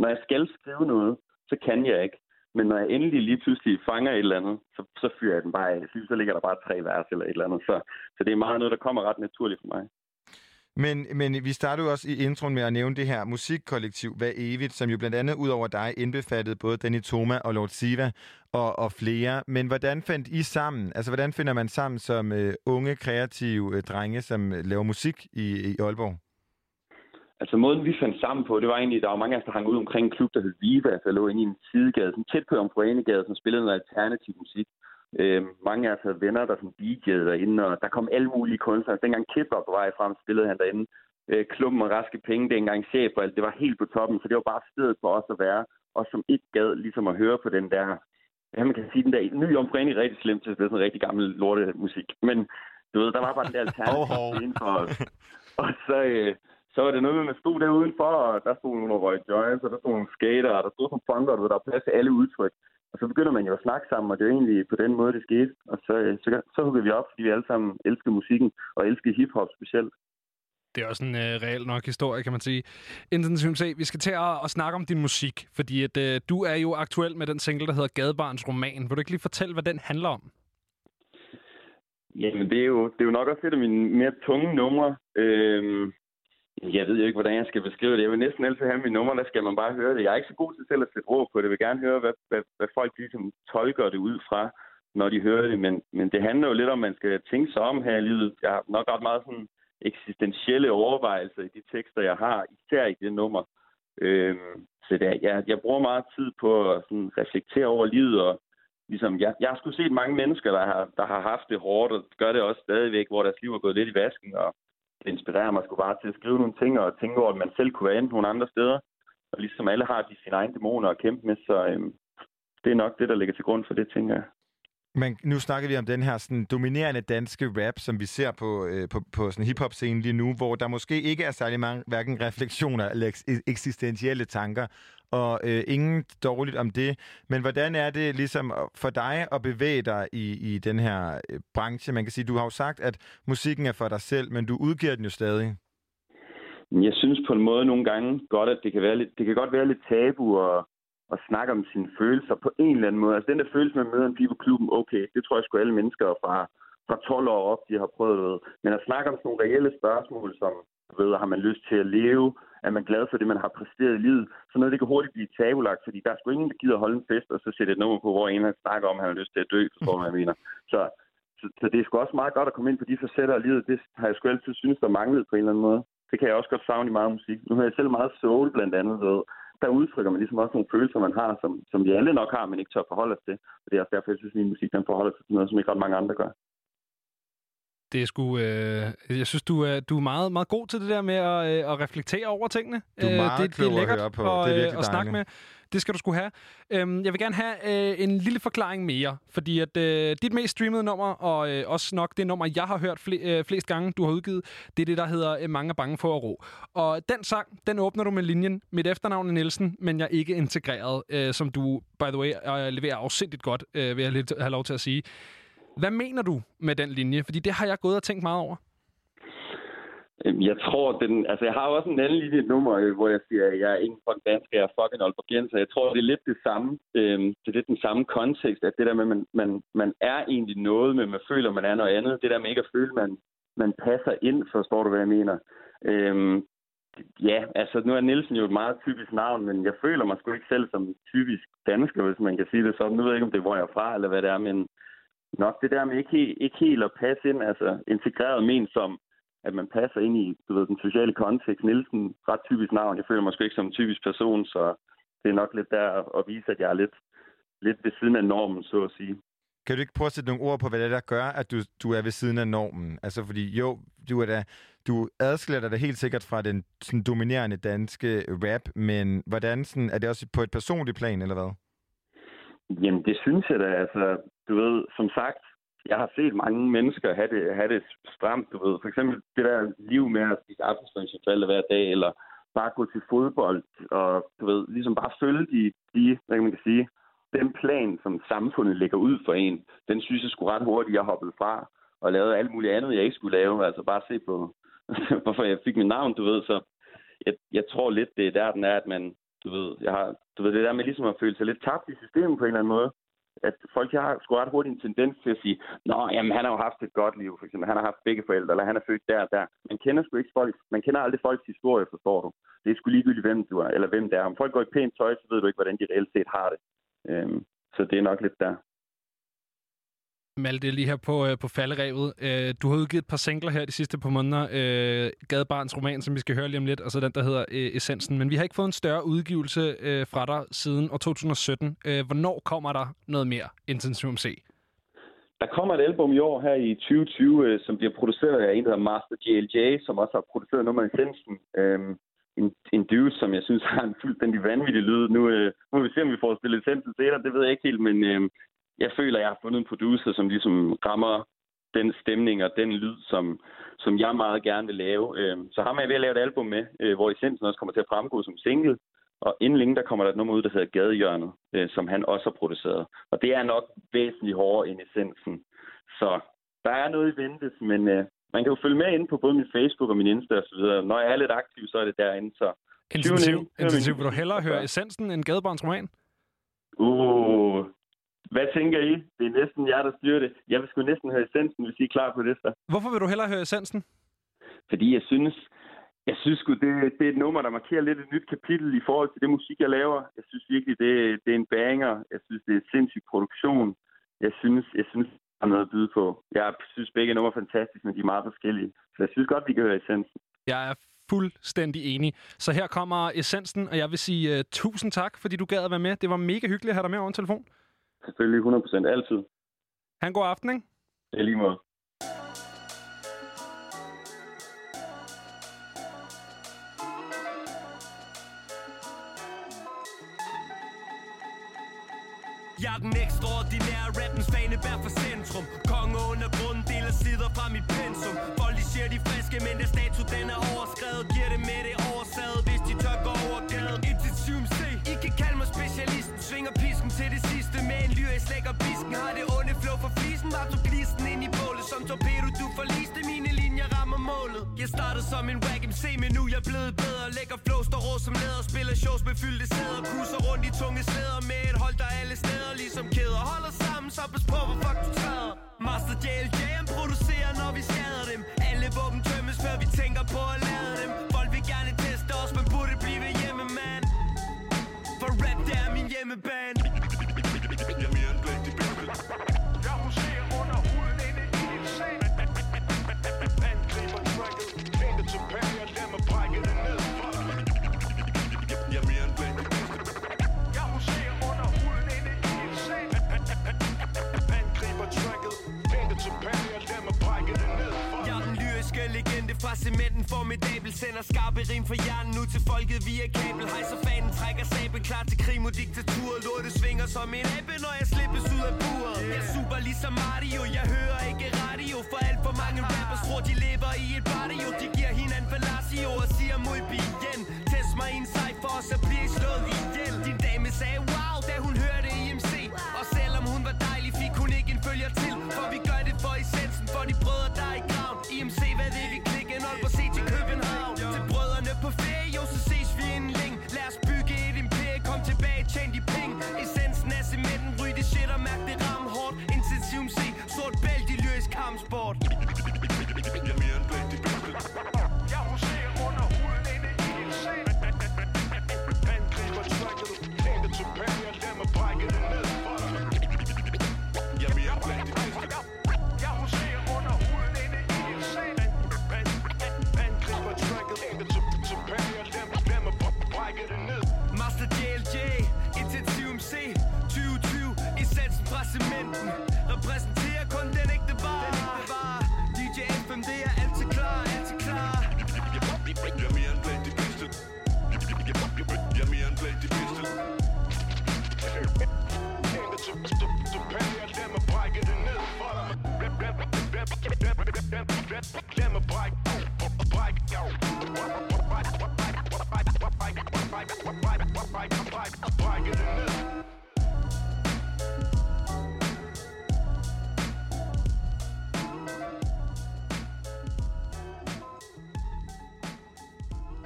Når jeg skal skrive noget, så kan jeg ikke. Men når jeg endelig lige pludselig fanger et eller andet, så, så fyrer jeg den bare af. Så ligger der bare tre vers eller et eller andet. Så, så det er meget noget, der kommer ret naturligt for mig. Men, men vi startede jo også i introen med at nævne det her musikkollektiv Hvad Evigt, som jo blandt andet ud over dig indbefattede både Danny Toma og Lord Siva og, og flere. Men hvordan fandt I sammen? Altså, hvordan finder man sammen som uh, unge, kreative uh, drenge, som uh, laver musik i, i Aalborg? Altså måden, vi fandt sammen på, det var egentlig, der var mange af os, der hang ud omkring en klub, der hed Viva, altså lå inde i en sidegade, sådan tæt på Omforenegade, som spillede noget alternativ musik. Øh, mange af os havde venner, der sådan DJ'ede derinde, og der kom alle mulige kunstnere. Altså, dengang Kid var på vej frem, spillede han derinde. Øh, klubben og raske penge, det engang chef og alt, det var helt på toppen, så det var bare stedet for os at være, og som ikke gad ligesom at høre på den der, ja, man kan sige, den der nye omforening rigtig slemt til, det er sådan rigtig gammel lortemusik. Men du ved, der var bare den der alternativ scene for os. Og så, øh, så var det noget med, at man stod der udenfor, og der stod nogle røg joints, og der stod nogle skater, og der stod nogle punker, og der var plads til alle udtryk. Og så begynder man jo at snakke sammen, og det er egentlig på den måde, det skete. Og så, øh, så, så hugger vi op, fordi vi alle sammen elsker musikken, og elsker hiphop specielt. Det er også en øh, reel nok historie, kan man sige. Intensivt se, vi skal til at, at snakke om din musik, fordi at, øh, du er jo aktuel med den single, der hedder Gadebarns Roman. Vil du ikke lige fortælle, hvad den handler om? Jamen, det er jo, det er jo nok også et af mine mere tunge numre. Øhm, jeg ved jo ikke, hvordan jeg skal beskrive det. Jeg vil næsten altid have mine numre, der skal man bare høre det. Jeg er ikke så god til selv at sætte ord på det. Jeg vil gerne høre, hvad, hvad, hvad folk ligesom tolker det ud fra, når de hører det. Men, men det handler jo lidt om, at man skal tænke sig om her i livet. Jeg har nok ret meget sådan eksistentielle overvejelser i de tekster, jeg har, især i det nummer. Øhm, så det er, jeg, jeg bruger meget tid på at sådan, reflektere over livet, og ligesom, jeg, jeg har sgu set mange mennesker, der har, der har haft det hårdt, og gør det også stadigvæk, hvor deres liv er gået lidt i vasken, og det inspirerer mig sgu bare til at skrive nogle ting, og tænke over, at man selv kunne være endt nogle andre steder. Og ligesom alle har de sine egne dæmoner at kæmpe med, så øhm, det er nok det, der ligger til grund for det, tænker jeg. Men nu snakker vi om den her sådan, dominerende danske rap, som vi ser på, øh, på, på sådan hip-hop-scenen lige nu, hvor der måske ikke er særlig mange hverken refleksioner eller eks- e-, eksistentielle tanker, og øh, ingen dårligt om det. Men hvordan er det ligesom for dig at bevæge dig i, i den her øh, branche? Man kan sige, du har jo sagt, at musikken er for dig selv, men du udgiver den jo stadig. Jeg synes på en måde nogle gange godt, at det kan, være lidt, det kan godt være lidt tabu at, at snakke om sine følelser på en eller anden måde. Altså den der følelse, man møder en pige på klubben, okay, det tror jeg sgu alle mennesker fra, fra 12 år op, de har prøvet noget. Men at snakke om sådan nogle reelle spørgsmål, som ved, har man lyst til at leve? Er man glad for det, man har præsteret i livet? Så noget, det kan hurtigt blive tabulagt, fordi der er sgu ingen, der gider holde en fest, og så sætte et nummer på, hvor en han snakker om, at han har lyst til at dø, forstår man, jeg mener. Så, så, så, det er sgu også meget godt at komme ind på de facetter af livet. Det har jeg sgu altid synes, der manglede på en eller anden måde. Det kan jeg også godt savne i meget musik. Nu har jeg selv meget soul, blandt andet. Ved. Der udtrykker man ligesom også nogle følelser, man har, som, som vi alle nok har, men ikke tør forholde os til. Og det er også derfor, jeg synes, at min musik den forholder sig til noget, som ikke ret mange andre gør. Det er sgu... Øh, jeg synes, du er, du er meget, meget god til det der med at, øh, at reflektere over tingene. Du er Øh, meget det, det er at lækkert høre på. At, Det er øh, virkelig at snakke med. Det skal du skulle have. Øhm, jeg vil gerne have øh, en lille forklaring mere, fordi at øh, dit mest streamede nummer, og øh, også nok det nummer, jeg har hørt fl- øh, flest gange, du har udgivet, det er det, der hedder øh, Mange er bange for at ro. Og den sang, den åbner du med linjen, mit efternavn er Nielsen, men jeg er ikke integreret, øh, som du, by the way, øh, leverer afsindigt godt, øh, vil jeg lidt have lov til at sige. Hvad mener du med den linje? Fordi det har jeg gået og tænkt meget over. Jeg tror, den, altså jeg har også en anden linje nummer, øh, hvor jeg siger, at jeg er ingen fucking dansker, jeg er fucking Aalborgenser. Jeg tror, det er lidt det samme, øh, det er lidt den samme kontekst, at det der med, at man, man, man er egentlig noget, men man føler, man er noget andet. Det der med ikke at føle, man, man passer ind, forstår du, hvad jeg mener? Øh, ja, altså nu er Nielsen jo et meget typisk navn, men jeg føler mig sgu ikke selv som typisk dansker, hvis man kan sige det sådan. Nu ved jeg ikke, om det er, hvor jeg er fra, eller hvad det er, men nok det der med ikke, ikke helt at passe ind, altså integreret men som, at man passer ind i du ved, den sociale kontekst. Nielsen, ret typisk navn. Jeg føler mig sgu ikke som en typisk person, så det er nok lidt der at- at vise, at jeg er lidt, lidt ved siden af normen, så at sige. Kan du ikke prøve at sætte nogle ord på, hvad det er, der gør, at du, du er ved siden af normen? Altså, fordi jo, du er da, du adskiller dig da helt sikkert fra den sådan, dominerende danske rap, men hvordan sådan, er det også på et personligt plan, eller hvad? Jamen, det synes jeg da. Altså, du ved, som sagt, jeg har set mange mennesker have det, have det stramt, du ved. For eksempel det der liv med at spise aftensmad hver dag, eller bare gå til fodbold, og du ved, ligesom bare følge de, de hvad kan man kan sige, den plan, som samfundet lægger ud for en, den synes jeg skulle ret hurtigt, jeg hoppede fra, og lavede alt muligt andet, jeg ikke skulle lave. Altså bare se på, hvorfor jeg fik mit navn, du ved. Så jeg, jeg tror lidt, det er der, den er, at man, du ved, jeg har, du ved, det der med ligesom at føle sig lidt tabt i systemet på en eller anden måde. At folk har sgu ret hurtigt en tendens til at sige, Nå, jamen, han har jo haft et godt liv, for eksempel. Han har haft begge forældre, eller han er født der og der. Man kender sgu ikke folk, man kender aldrig folks historie, forstår du. Det er sgu ligegyldigt, hvem du er, eller hvem det er. Om folk går i pænt tøj, så ved du ikke, hvordan de reelt set har det. Øhm, så det er nok lidt der. Malte, lige her på, øh, på falderevet. Øh, du har udgivet et par singler her de sidste par måneder. Øh, Gadebarns roman, som vi skal høre lige om lidt, og så den, der hedder øh, Essensen. Men vi har ikke fået en større udgivelse øh, fra dig siden år 2017. Øh, hvornår kommer der noget mere Intensiv C? Der kommer et album i år her i 2020, øh, som bliver produceret af en, der hedder Master JLJ, som også har produceret nummer Essensen. Øh, en, en dude, som jeg synes har en fuldstændig vanvittig lyd. Nu øh, må vi se, om vi får spillet Essensen senere, det ved jeg ikke helt, men øh, jeg føler, at jeg har fundet en producer, som ligesom rammer den stemning og den lyd, som, som jeg meget gerne vil lave. Øh, så er jeg ved at lave et album med, øh, hvor Essensen også kommer til at fremgå som single. Og inden længe, der kommer der et nummer ud, der hedder Gadehjørnet, øh, som han også har produceret. Og det er nok væsentligt hårdere end essensen. Så der er noget i ventes, men øh, man kan jo følge med inde på både min Facebook og min Insta og så videre. Når jeg er lidt aktiv, så er det derinde, så... Intensiv, intensiv. Vil du hellere høre Essensen end Gadebarns roman? Uh, hvad tænker I? Det er næsten jer, der styrer det. Jeg vil sgu næsten høre essensen, hvis I er klar på det, så. Hvorfor vil du hellere høre Essensen? Fordi jeg synes, jeg synes sgu, det, det er et nummer, der markerer lidt et nyt kapitel i forhold til det musik, jeg laver. Jeg synes virkelig, det, det er en banger. Jeg synes, det er en sindssyg produktion. Jeg synes, jeg synes, der er noget at byde på. Jeg synes begge numre er fantastiske, men de er meget forskellige. Så jeg synes godt, vi kan høre essensen. Jeg er fuldstændig enig. Så her kommer essensen, og jeg vil sige uh, tusind tak, fordi du gad at være med. Det var mega hyggeligt at have dig med over en telefon. Selvfølgelig 100% altid. Ha' en god aften, ikke? Det er lige måde. Jeg er den ekstraordinære rappens fanebær for centrum Konge under grunden deler sider fra mit pensum Folk de siger de er friske, men der status den er overskrevet Giver det med det oversaget, hvis de tør gå over gaden kan kalde mig specialisten. Svinger pisken til det sidste med en lyr, jeg slækker bisken. Har det onde flow for flisen. Var du glisten ind i bålet. Som torpedo, du forliste mine linjer rammer målet. Jeg startede som en rag MC, men nu er jeg blevet bedre. Lægger flow, står rå som læder. Spiller shows med fyldte sæder. Kusser rundt i tunge slæder Med et hold, der alle steder Ligesom kæder. Holder sammen, så pas på, hvor fuck du træder. Master JLJ, han producerer, når vi skader dem. Alle våben tømmes, før vi tænker på at lade dem. Folk vil gerne teste os, men burde blive hjemme, mand. For rap, det er min hjemmebane. Jeg er mere end blandt de bedste Jeg huserer under huden inde i en seng. Angriber tracket Hente tilbage og lad mig brække det ned for Jeg er mere end blandt de bedste Jeg huserer under huden inde i en seng. Angriber tracket Hente tilbage og lad mig brække det ned for Jeg er den lyriske legende fra cementen Formidabel sender skarpe rim fra hjernen ud til folket via kabel. Hejser fanen, trækker sabel klar til krig mod diktatur. Lortet svinger som en abe, når jeg slippes ud af buret. Jeg er super ligesom Mario, jeg hører ikke radio. For alt for mange rappers tror de lever i et barrio. De giver hinanden fellatio og siger muy bien Test mig i en cypher, og så bliver I slået ihjel. Din dame sagde wow, da hun hørte IMC Og selvom hun var dejlig, fik hun ikke en følger til. For vi gør det for essensen, for essensen cementen Repræsenterer kun den ægte vare DJ FM, det er altid klar, altid klar. Jeg er mere end blandt de bedste Jeg er mere end blandt de bedste lad mig brække det ned for dig Lad mig brække Brække Brække rap, brække brække brække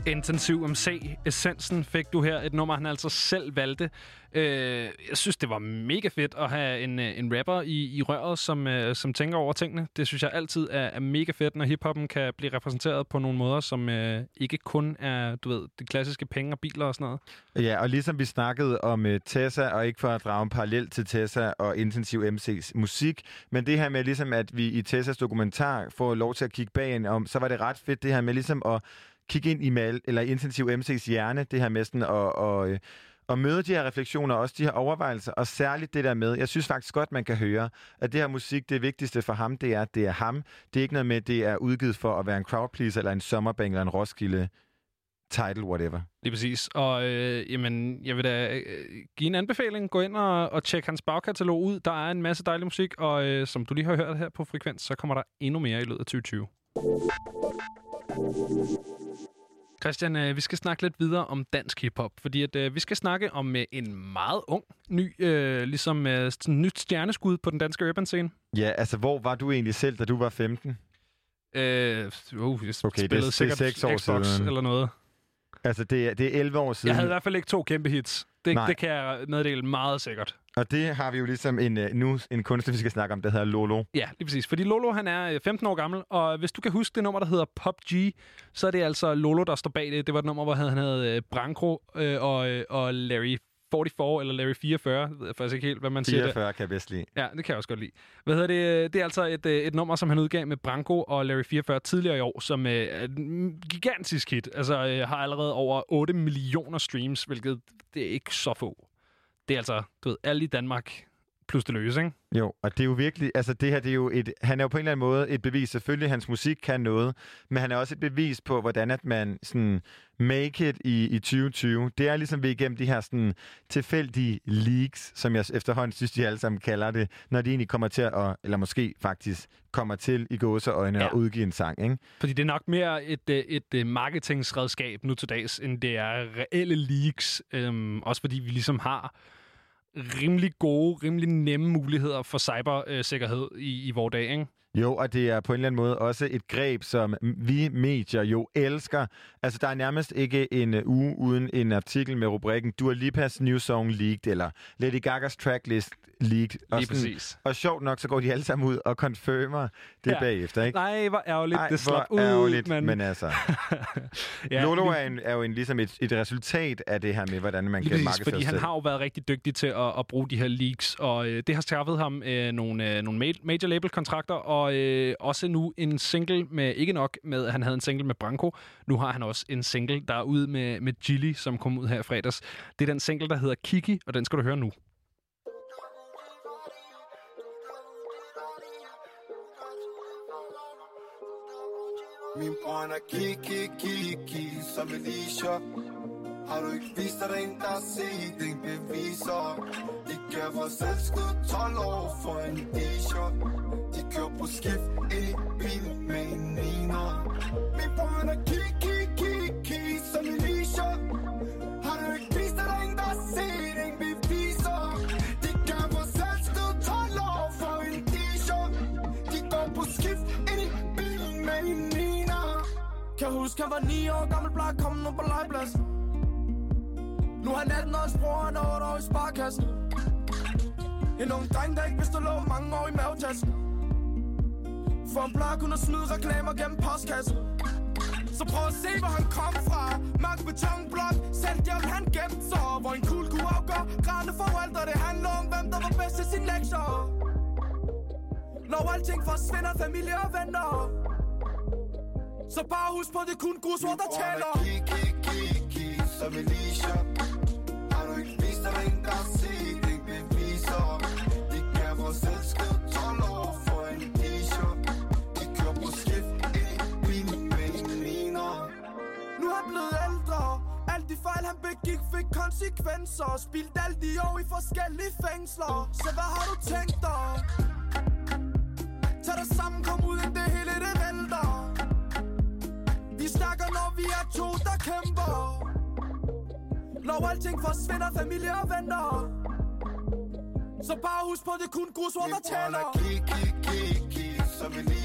Intensiv MC, Essensen fik du her. Et nummer, han altså selv valgte. Øh, jeg synes, det var mega fedt at have en, øh, en rapper i, i røret, som, øh, som tænker over tingene. Det synes jeg altid er, er mega fedt, når hiphoppen kan blive repræsenteret på nogle måder, som øh, ikke kun er, du ved, de klassiske penge og biler og sådan noget. Ja, og ligesom vi snakkede om øh, Tessa, og ikke for at drage en parallel til Tessa og Intensiv MC's musik, men det her med ligesom, at vi i Tessas dokumentar får lov til at kigge bagen om, så var det ret fedt det her med ligesom at kigge ind i mal, eller Intensiv MC's hjerne, det her med sådan at, og, øh, og møde de her refleksioner, også de her overvejelser, og særligt det der med, jeg synes faktisk godt, man kan høre, at det her musik, det vigtigste for ham, det er, at det er ham. Det er ikke noget med, at det er udgivet for at være en crowdpleaser, eller en sommerbang, eller en Roskilde title, whatever. Lige præcis. Og øh, jamen, jeg vil da øh, give en anbefaling. Gå ind og, og tjek hans bagkatalog ud. Der er en masse dejlig musik, og øh, som du lige har hørt her på Frekvens, så kommer der endnu mere i løbet af 2020. Christian, øh, vi skal snakke lidt videre om dansk hiphop, fordi at, øh, vi skal snakke om øh, en meget ung, ny, øh, ligesom øh, nyt stjerneskud på den danske urban scene. Ja, altså, hvor var du egentlig selv, da du var 15? Øh, uh, jeg Okay, det- spillede det er sikkert seks år Xbox siden. eller noget. Altså, det er, det er 11 år siden. Jeg havde i hvert fald ikke to kæmpe hits. Det, Nej. det kan jeg meddele meget sikkert. Og det har vi jo ligesom en, øh, nu en kunstner, vi skal snakke om, der hedder Lolo. Ja, lige præcis. Fordi Lolo, han er øh, 15 år gammel, og hvis du kan huske det nummer, der hedder Pop G, så er det altså Lolo, der står bag det. Det var et nummer, hvor han havde øh, Branko øh, og, øh, og Larry 44, eller Larry 44, jeg ved jeg faktisk ikke helt, hvad man siger der. 44 kan jeg bedst lide. Ja, det kan jeg også godt lide. Hvad hedder det? Det er altså et, øh, et nummer, som han udgav med Branko og Larry 44 tidligere i år, som øh, er et gigantisk hit. Altså øh, har allerede over 8 millioner streams, hvilket det er ikke så få. Det er altså, du ved, alle i Danmark plus det løse, ikke? Jo, og det er jo virkelig, altså det her, det er jo et, han er jo på en eller anden måde et bevis. Selvfølgelig, hans musik kan noget, men han er også et bevis på, hvordan at man sådan make it i, i 2020. Det er ligesom vi er igennem de her sådan tilfældige leaks, som jeg efterhånden synes, de alle sammen kalder det, når de egentlig kommer til at, eller måske faktisk kommer til i gåseøjne Ja. at udgive en sang, ikke? Fordi det er nok mere et, øh, et, et marketingsredskab nu til dags, end det er reelle leaks. Øhm, også fordi vi ligesom har rimelig gode, rimelig nemme muligheder for cybersikkerhed i, i vores dag, ikke? Jo, og det er på en eller anden måde også et greb, som vi medier jo elsker. Altså, der er nærmest ikke en uh, uge uden en artikel med rubrikken Dua Lipas New Song Leaked, eller Lady Gagas Tracklist Leaked. Og, Lige præcis. og sjovt nok, så går de alle sammen ud og confirmer det Ja. bagefter, ikke? Nej, hvor ærgerligt, Ej, det slap hvor ud. ærgerligt, men, men altså... ja, Lolo lige- er, en, er jo en, ligesom et, et resultat af det her med, hvordan man Lige kan markedsføre fordi han har jo været rigtig dygtig til at, at bruge de her leaks, og øh, det har skaffet ham øh, nogle, øh, nogle ma- major label-kontrakter, og øh, også nu en single med, ikke nok med, at han havde en single med Branko, nu har han også en single, der er ude med, med Gilly, som kom ud her i fredags. Det er den single, der hedder Kiki, og den skal du høre nu. Min brønd er kiki, kiki, som Elisha har du ikke vist dig den, der set den beviser? De gav få selvskud 12 år for en t-shirt. De kører på skift ind i bilen med en niner Min bror er kig, kig, kig, kig som en Elisha Har du ikke vist dig den, der set den beviser? De gav få selvskud 12 år for en t-shirt. De går på skift ind i bilen med en niner Kan huske, jeg var 9 år gammel, plejer at nu på legepladsen nu han 18 år, hans bror han er 8 år i sparkassen. En ung dreng, der ikke vidste, lå mange år i mavetassen For han plejer kun at smide reklamer gennem postkassen. Så prøv at se, hvor han kom fra. Mørk betonblok, selv djævel han gemte sig. Hvor en kul kunne afgøre grænne forældre Det handler om, hvem der var bedst til sin lektier Når alting forsvinder, familie og venner. Så bare husk på, det kun gudsord, der tæller. Kiki, kiki, som Elisha Har du ikke vist dig set beviser kan få selvskriv 12 år for en t-shirt De kører på skift ind i med miner Nu er blevet ældre. Alle de fejl, han begik, fik konsekvenser. Spildt alle de år i forskellige fængsler. Så hvad har du tænkt dig? Tag dig sammen, kom ud, inden det hele det vælter. Vi snakker, når vi er to, der kæmper. Når alting forsvinder, familie og venner. Så bare husk på, det kun gudsord, der tæller. Kiki, kiki, som Elisha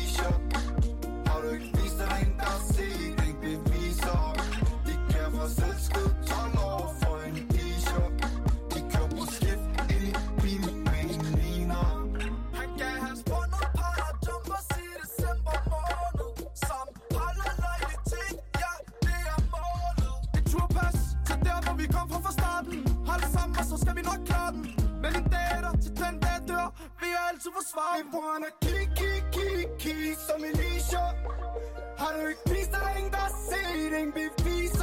svar Vi forsvare Min bror han er kiki, kiki, som Alicia Har du ikke vist der er ingen, der har set den bevis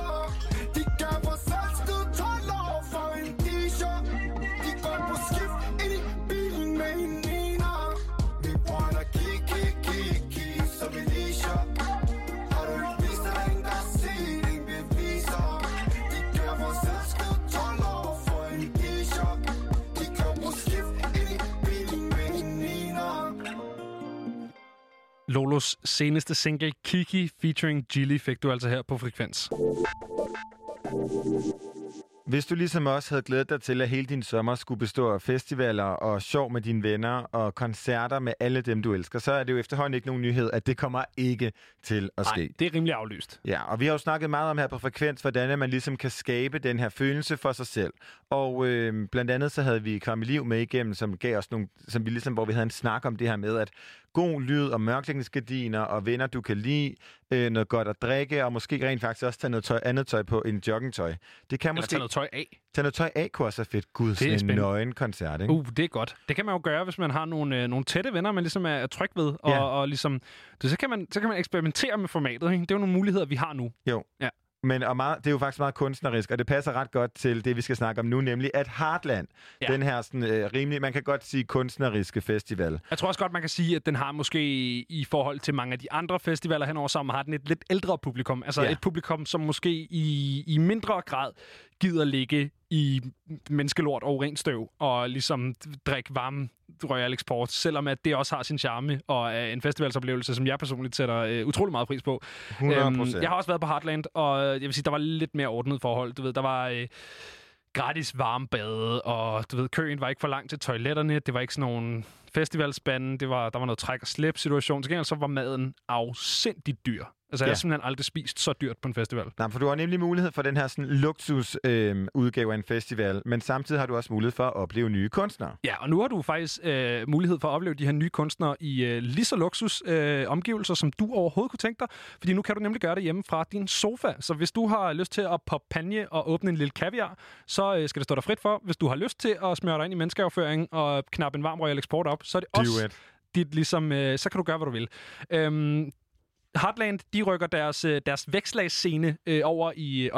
Lolos seneste single, Kiki, featuring Gilly, fik du altså her på Frekvens. Hvis du ligesom os havde glædet dig til, at hele din sommer skulle bestå af festivaler og sjov med dine venner og koncerter med alle dem, du elsker, så er det jo efterhånden ikke nogen nyhed, at det kommer ikke til at ske. Nej, det er rimelig aflyst. Ja, og vi har jo snakket meget om her på Frekvens, hvordan man ligesom kan skabe den her følelse for sig selv. Og øh, blandt andet så havde vi Kvarme Liv med igennem, som gav os nogle, som vi ligesom, hvor vi havde en snak om det her med, at god lyd og mørklægningsgardiner og venner, du kan lide, øh, noget godt at drikke, og måske rent faktisk også tage noget tøj, andet tøj på end joggingtøj. Det kan Eller måske... tage noget tøj af. Tage noget tøj af kunne også være fedt. Gud, er sådan en nøgen koncert, ikke? Uh, det er godt. Det kan man jo gøre, hvis man har nogle, øh, nogle tætte venner, man ligesom er, er tryg ved. Og, Ja. og ligesom, det, så, kan man, så kan man eksperimentere med formatet. Ikke? Det er jo nogle muligheder, vi har nu. Jo. Ja. Men og meget, det er jo faktisk meget kunstnerisk, og det passer ret godt til det, vi skal snakke om nu, nemlig at Heartland, Ja. den her sådan, øh, rimelig, man kan godt sige kunstneriske festival. Jeg tror også godt, man kan sige, at den har måske i forhold til mange af de andre festivaler henover sammen, har den et lidt ældre publikum. Altså Ja. et publikum, som måske i, i mindre grad gider ligge i menneskelort og rent støv, og ligesom drikke varme Royal Export, selvom at det også har sin charme, og er en festivalsoplevelse, som jeg personligt sætter øh, utrolig meget pris på. 100 jeg har også været på Heartland, og jeg vil sige, der var lidt mere ordnet forhold. Du ved, der var... Øh, gratis varmbade, og du ved, køen var ikke for langt til toiletterne. Det var ikke sådan nogle festivalspande. Det var, der var noget træk og slæb situation. Til gengæld så var maden afsindigt dyr. Altså, jeg har Ja. simpelthen aldrig spist så dyrt på en festival. Nej, for du har nemlig mulighed for den her sådan, luksus øh, udgave af en festival, men samtidig har du også mulighed for at opleve nye kunstnere. Ja, og nu har du faktisk øh, mulighed for at opleve de her nye kunstnere i øh, lige så luksus øh, omgivelser, som du overhovedet kunne tænke dig. Fordi nu kan du nemlig gøre det hjemme fra din sofa. Så hvis du har lyst til at poppe panje og åbne en lille kaviar, så øh, skal det stå dig frit for. Hvis du har lyst til at smøre dig ind i menneskeafføring og knappe en varm Royal Export op, så er det også it. dit, ligesom, øh, så kan du gøre, hvad du vil. Øhm, Heartland, de rykker deres, øh, deres vækslagsscene øh, over i øh,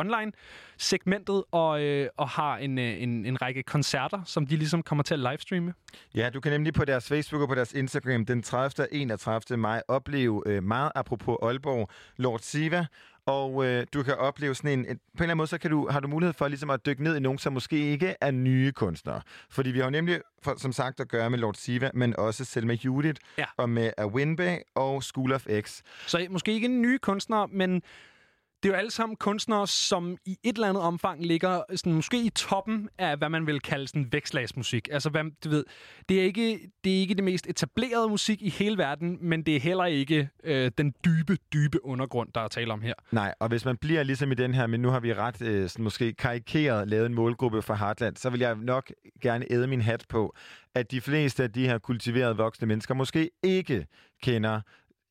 online-segmentet og, øh, og har en, øh, en, en række koncerter, som de ligesom kommer til at livestreame. Ja, du kan nemlig på deres Facebook og på deres Instagram den 30. og 31. maj opleve øh, meget apropos Aalborg, Lord Siva, og øh, du kan opleve sådan en, en... På en eller anden måde, så kan du, har du mulighed for ligesom at dykke ned i nogen, som måske ikke er nye kunstnere. Fordi vi har jo nemlig, for, som sagt, at gøre med Lord Siva, men også Selma Judith, Ja. og med Awinbe og School of X. Så måske ikke nye kunstnere, men det er jo alle sammen kunstnere, som i et eller andet omfang ligger sådan, måske i toppen af, hvad man vil kalde sådan vækslagsmusik. Altså, hvad, du ved, det er, ikke, det er ikke det mest etablerede musik i hele verden, men det er heller ikke øh, den dybe, dybe undergrund, der er tale om her. Nej, og hvis man bliver ligesom i den her, men nu har vi ret øh, sådan måske karikeret lavet en målgruppe for Heartland, så vil jeg nok gerne æde min hat på, at de fleste af de her kultiverede voksne mennesker måske ikke kender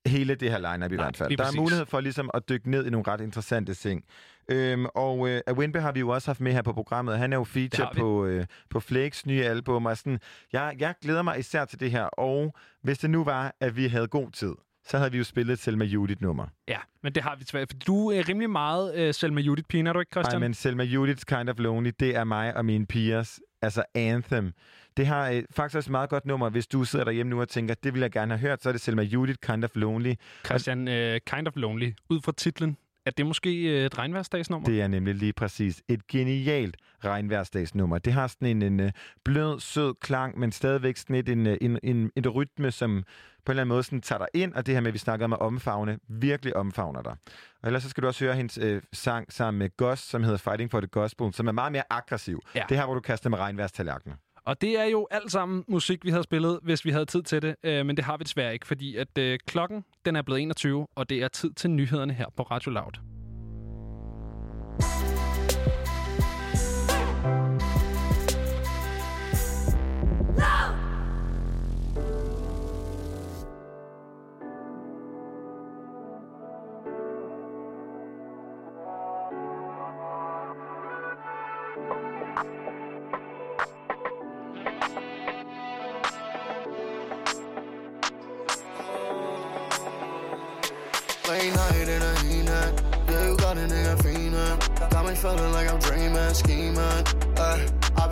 hele det her line-up i Nej, hvert fald. Der præcis. er mulighed for ligesom at dykke ned i nogle ret interessante ting. Øhm, og øh, Awinbe har vi jo også haft med her på programmet. Han er jo feature på, øh, på Flakes nye album. Og sådan, jeg, jeg glæder mig især til det her. Og hvis det nu var, at vi havde god tid, så havde vi jo spillet Selma Judith-nummer. Ja, men det har vi svært. For du er rimelig meget øh, Selma Judith Pina, er du ikke, Nej, Christian? men Selma Judith's Kind of Lonely, det er mig og mine pigers, altså Anthem. Det har øh, faktisk også et meget godt nummer, hvis du sidder derhjemme nu og tænker, det vil jeg gerne have hørt, så er det Selma Judith Kind of Lonely. Christian, øh, Kind of Lonely, ud fra titlen. Er det måske øh, et regnværsdagsnummer? Det er nemlig lige præcis et genialt regnværsdagsnummer. Det har sådan en, en øh, blød, sød klang, men stadigvæk sådan et, en, øh, en, en, en rytme, som på en eller anden måde sådan tager dig ind, og det her med, at vi snakker om at omfavne, virkelig omfavner dig. Og ellers så skal du også høre hendes øh, sang sammen med Gus, som hedder Fighting for the Gospel, som er meget mere aggressiv. Ja. Det her, hvor du kaster med regnværstallerkener. Og det er jo alt sammen musik, vi havde spillet, hvis vi havde tid til det. Øh, men det har vi desværre ikke, fordi at øh, klokken den er blevet 21, og det er tid til nyhederne her på Radio Loud.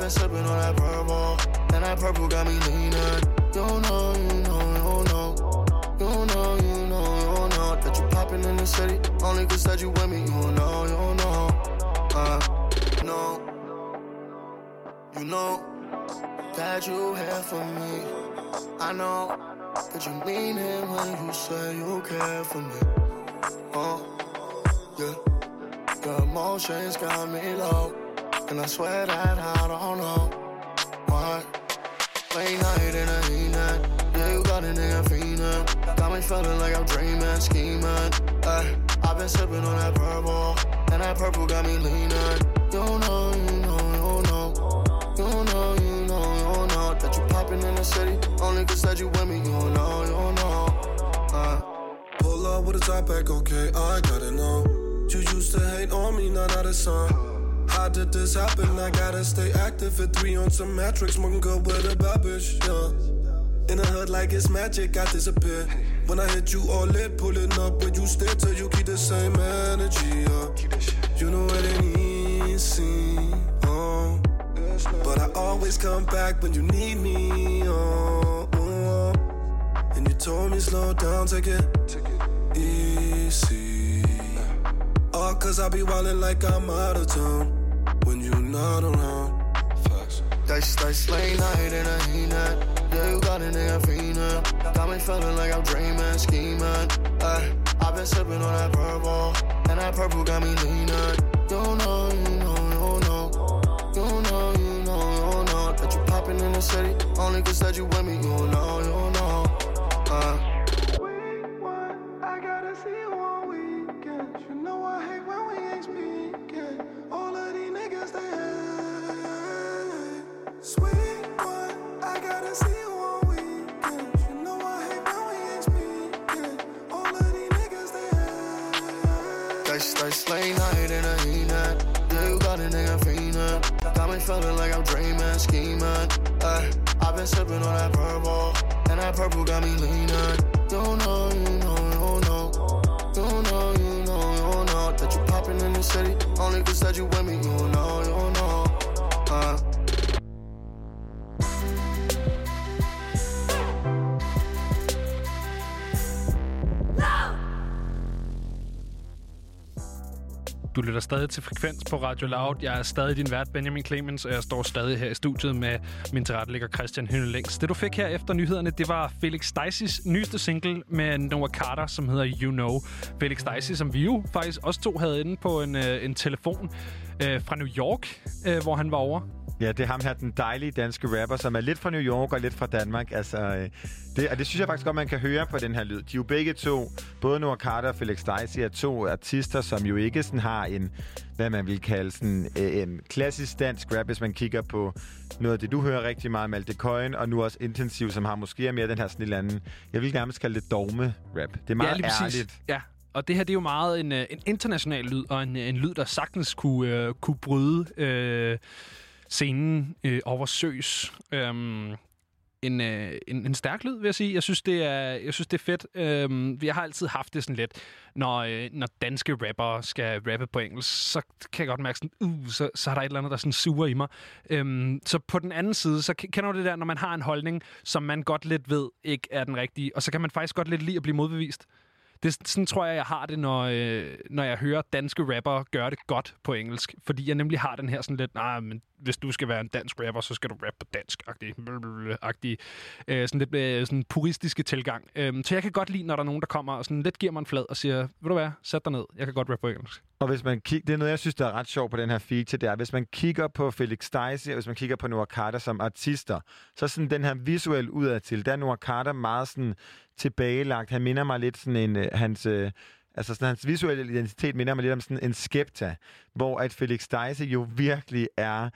Been sipping on that purple. And that purple got me leaning. You know, you know, you know. You know, you know, you know. That you poppin' in the city. Only cause that you with me. You know, you know. Uh, no. You know that you here for me. I know that you mean it when you say you care for me. Oh, yeah. Your emotions got me low. And I swear that I don't know why. Late night in a heat Yeah, you got a nigga fiendin'. Got me feeling like I'm dreaming, scheming. Ay, I've been sipping on that purple. And that purple got me leaning. You know, you know, you know. You know, you know, you know. That you poppin' in the city. Only cause that you with me. You know, you know. Uh. Pull up with a top back, okay, I gotta know. You used to hate on me, now that it's on. How did this happen? I gotta stay active at three on some metrics, smoking good with a bad yeah. In the hood like it's magic, I disappear. When I hit you all lit, pulling up, but you stay till you keep the same energy, yeah. You know it ain't easy, oh. But I always come back when you need me, oh. oh. And you told me slow down, take it easy. All cause I be wildin' like I'm out of town when you're not around. Dice, dice, late night, and I ain't that. Yeah, you got a nigga, fiendin'. Got me feeling like I'm dreamin', schemin'. Ay, I've been sippin' on that purple, and that purple got me leanin'. You know, you know, you know. You know, you know, you know. That you poppin' in the city, only cause that you with me. You know, you know. Feeling like I'm dreaming, scheming. Uh, I've been sipping on that purple, and that purple got me leaning. You know, you know, you know. You know, you know, you know. That you popping in the city, only cause that you with me. You know. Du lytter stadig til Frekvens på Radio Loud. Jeg er stadig din vært, Benjamin Clemens, og jeg står stadig her i studiet med min tilrettelægger Christian Hønelængs. Det du fik her efter nyhederne, det var Felix Steisis nyeste single med Noah Carter, som hedder You Know. Felix Steisi, som vi jo faktisk også to havde inde på en, øh, en telefon øh, fra New York, øh, hvor han var over. Ja, det er ham her, den dejlige danske rapper, som er lidt fra New York og lidt fra Danmark. Altså, øh, det, og det synes jeg faktisk godt, man kan høre på den her lyd. De er jo begge to, både Noah Carter og Felix Stacey, er to artister, som jo ikke sådan har en, hvad man vil kalde sådan, øh, en klassisk dansk rap, hvis man kigger på noget af det, du hører rigtig meget, Malte Coyne, og nu også Intensiv, som har måske mere den her sådan anden, jeg vil nærmest kalde det dogme-rap. Det er meget ja, ærligt. Ja, og det her det er jo meget en, øh, en international lyd, og en, øh, en lyd, der sagtens kunne, øh, kunne bryde øh, scenen øh, oversøs. Øhm, en, øh, en, en stærk lyd, vil jeg sige. Jeg synes, det er, jeg synes, det er fedt. Øhm, vi har altid haft det sådan lidt, når, øh, når danske rapper skal rappe på engelsk, så kan jeg godt mærke sådan, uh, så, så er der et eller andet, der sådan suger i mig. Øhm, så på den anden side, så kender du det der, når man har en holdning, som man godt lidt ved ikke er den rigtige, og så kan man faktisk godt lidt lide at blive modbevist. Det, sådan tror jeg, jeg har det, når, øh, når jeg hører danske rapper gøre det godt på engelsk. Fordi jeg nemlig har den her sådan lidt, nej, men hvis du skal være en dansk rapper, så skal du rappe på dansk-agtig, agtig, øh, sådan lidt øh, sådan puristiske tilgang. Øh, så jeg kan godt lide, når der er nogen, der kommer og sådan lidt giver mig en flad og siger, ved du hvad, sæt dig ned, jeg kan godt rappe på engelsk. Og hvis man kigger, det er noget, jeg synes, der er ret sjovt på den her feature, det er, hvis man kigger på Felix Stacey, og hvis man kigger på Noah Carter som artister, så sådan den her visuel udadtil, der er Noah Carter meget sådan tilbagelagt. Han minder mig lidt sådan en, øh, hans... Øh, Altså sådan, hans visuelle identitet minder mig lidt om sådan en skepta, hvor at Felix Deise jo virkelig er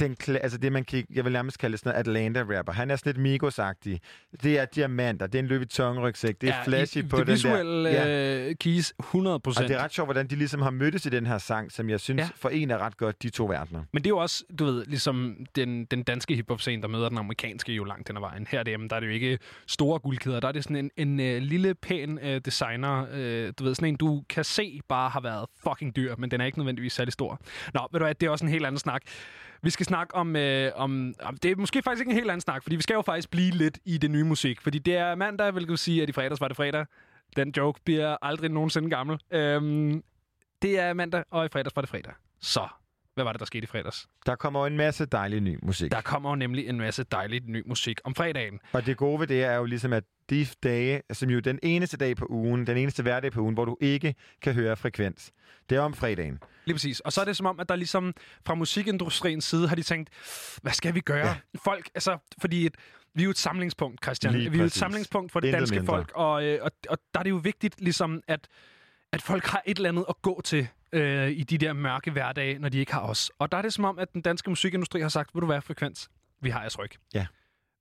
den, altså det, man kan, jeg vil nærmest kalde sådan Atlanta-rapper. Han er sådan lidt Migos-agtig. Det er diamanter, det er en Louis Vuitton-rygsæk, det er Ja, flashy i- på det den visuelle, der. Ja. øh, keys, 100 Og det er ret sjovt, hvordan de ligesom har mødtes i den her sang, som jeg synes Ja. forener ret godt de to verdener. Men det er jo også, du ved, ligesom den, den danske hiphop-scene, der møder den amerikanske jo langt hen ad vejen. Her derhjemme, der er det jo ikke store guldkæder. Der er det sådan en, en uh, lille, pæn uh, designer, uh, du ved, sådan en, du kan se bare har været fucking dyr, men den er ikke nødvendigvis særlig stor. Nå, ved du hvad, det er også en helt anden snak. Vi skal snakke om, øh, om, om... Det er måske faktisk ikke en helt anden snak, fordi vi skal jo faktisk blive lidt i det nye musik. Fordi det er mandag, hvilket vil sige, at i fredags var det fredag. Den joke bliver aldrig nogensinde gammel. Øhm, det er mandag, og i fredags var det fredag. Så, hvad var det, der skete i fredags? Der kommer jo en masse dejlig ny musik. Der kommer jo nemlig en masse dejlig ny musik om fredagen. Og det gode ved det er jo ligesom, at de dage, som jo den eneste dag på ugen, den eneste hverdag på ugen, hvor du ikke kan høre frekvens, det er om fredagen. Lige præcis. Og så er det som om, at der ligesom fra musikindustriens side har de tænkt, hvad skal vi gøre? Ja. Folk, altså, fordi et, vi er jo et samlingspunkt, Christian. Lige vi er jo et samlingspunkt for det Intet danske mindre. folk. Og, øh, og, og der er det jo vigtigt, ligesom, at, at folk har et eller andet at gå til øh, i de der mørke hverdage, når de ikke har os. Og der er det som om, at den danske musikindustri har sagt, vil du være frekvens? Vi har jeres ryg. Ja.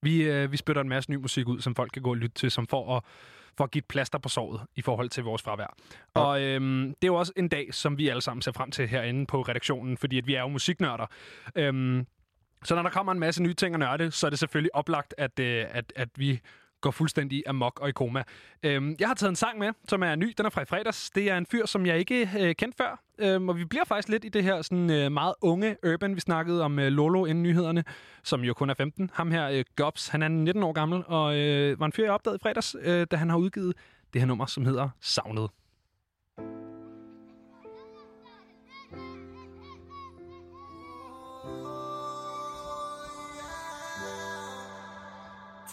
Vi, øh, vi spytter en masse ny musik ud, som folk kan gå og lytte til, som for at, for at give et plaster på såret i forhold til vores fravær. Og, og øhm, det er jo også en dag, som vi alle sammen ser frem til herinde på redaktionen, fordi at vi er jo musiknørder. Øhm, så når der kommer en masse nye ting at nørde, så er det selvfølgelig oplagt, at, øh, at, at vi går fuldstændig amok og i koma. Øhm, jeg har taget en sang med, som er ny. Den er fra i fredags. Det er en fyr, som jeg ikke øh, kendte før. Øhm, og vi bliver faktisk lidt i det her sådan, øh, meget unge urban. Vi snakkede om øh, Lolo inden nyhederne, som jo kun er 15. Ham her, øh, Gobs, han er 19 år gammel, og øh, var en fyr, jeg opdagede i fredags, øh, da han har udgivet det her nummer, som hedder Savnet.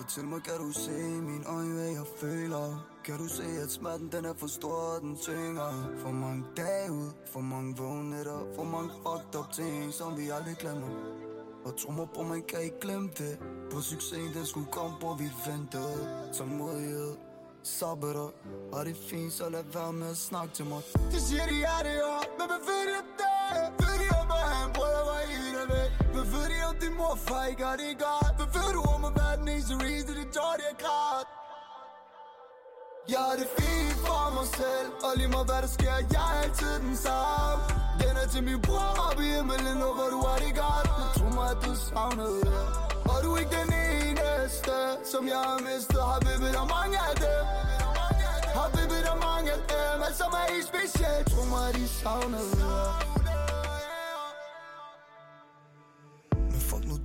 Fortæl mig, kan du se i mine øjne, hvad jeg føler? Kan du se, at smerten den er for stor, den tynger? For mange dage ud, for mange vågne nætter, for mange fucked up ting, som vi aldrig glemmer. Og tro mig, bror, man kan ikke glemme det På succesen, den skulle komme, bror, vi ventede Tålmodighed, sabber Og det er fint, så lad være med at snakke til mig De siger, de er det år, men hvad Vil de om det? Ved de om, at brød hvor i at din mor far ikke har det godt? Hvad ved du om at være den eneste reason, det tår, det har grædt? Jeg har det fint for mig selv Og lige meget hvad der sker, jeg er altid den samme Den er til min bror op i himmelen, Og hvor du har det godt Men tro mig, at du savner det Og du er ikke den eneste Som jeg har mistet Har vippet der mange af dem Har vippet der mange af dem Alt som er helt specielt Tro mig, at de savnede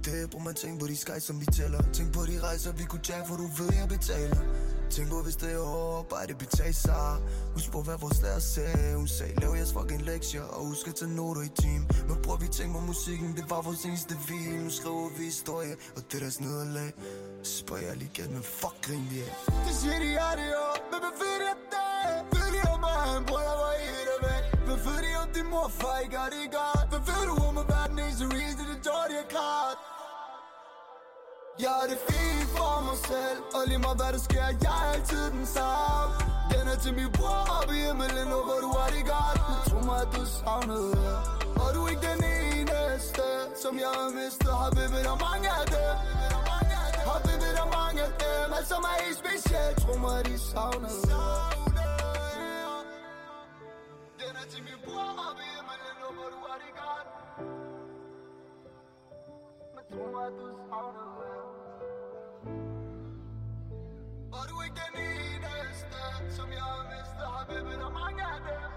det Men fuck man tænk på de skies, som vi tæller. Tænk på de rejser, vi kunne tage, for du ved, jeg betaler. Tænk på, hvis det er hårdt, bare det betaler sig Husk på, hvad vores lærer sagde. Hun sagde, lav jeres fucking lektier Og husk at tage noter i team. Men bror, vi tænker på musikken, det var vores eneste vin Nu skriver vi historie, og det er deres nederlag. Så spørger jeg lige igen, men fuck grin vi af. De siger, de har det år Men hvad ved de om det? Ved de om, at han brød var i det væk? Hvad ved de om din mor far ikke har det godt? Hvad ved du om at være den eneste reason, det klart? Jeg er det fint for mig selv Og lige meget hvad der sker, jeg er altid den samme. Den er til min bror op i himmelen Og hvor du har det godt. Men tro mig, at du savnede Og du er ikke den eneste Som jeg har mistet. Har vippet der mange af dem. Har vippet der mange af dem. Alt som er helt specielt. Tro mig, at de savnede Den er til min bror op i himmelen Og hvor du har det godt du er ikke den eneste, som jeg har mistet Har vippet der mange af dem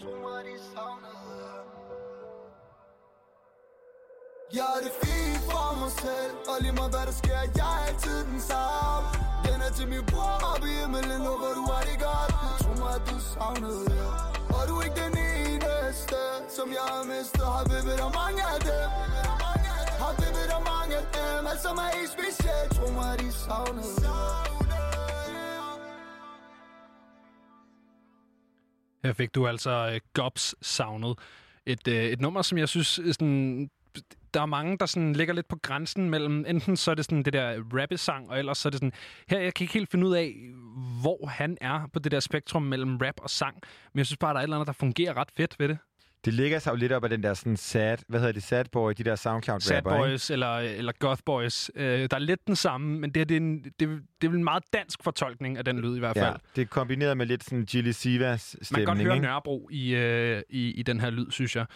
Tro mig, de savnede Jeg har det fint for mig selv Og lige meget hvad der sker, jeg er altid den samme Den er til min bror op i himmelen Og hvor du har det godt Men tro mig, at du savner det Og du er ikke den eneste, som jeg har mistet Har vippet der mange af dem har ved der mange af dem Alt som er helt specielt Tro mig, de savner Her fik du altså øh, Gobs savnet. Et, øh, et nummer, som jeg synes, øh, sådan, der er mange, der sådan ligger lidt på grænsen mellem, enten så er det sådan det der rappesang, og ellers så er det sådan, her jeg kan ikke helt finde ud af, hvor han er på det der spektrum mellem rap og sang, men jeg synes bare, der er et eller andet, der fungerer ret fedt ved det. Det ligger sig jo lidt op af den der sådan sad, hvad hedder det, sad boy, de der soundcloud Sad rapper, ikke? Boys eller, eller Goth Boys. Uh, der er lidt den samme, men det, her, det, er en, det, det er en meget dansk fortolkning af den lyd i hvert fald. Ja, det er kombineret med lidt sådan Gilly Sivas Man kan stemning, godt høre ikke? Nørrebro i, øh, i, i den her lyd, synes jeg.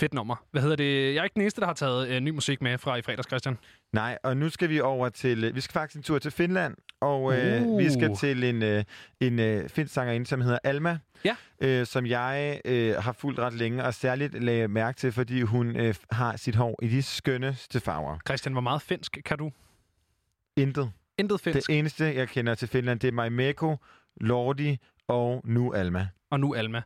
Fedt nummer. Hvad hedder det? Jeg er ikke den eneste, der har taget øh, ny musik med fra i fredags, Christian. Nej, og nu skal vi over til... Vi skal faktisk en tur til Finland, og øh, Uh. vi skal til en, øh, en øh, finsk sangerinde, som hedder Alma, Ja. øh, som jeg øh, har fulgt ret længe, og særligt lagde mærke til, fordi hun øh, har sit hår i de skønneste farver. Christian, hvor meget finsk kan du? Intet. Intet finsk. Det eneste, jeg kender til Finland, det er Maimeko, Lordi og nu Alma. Og nu Alma.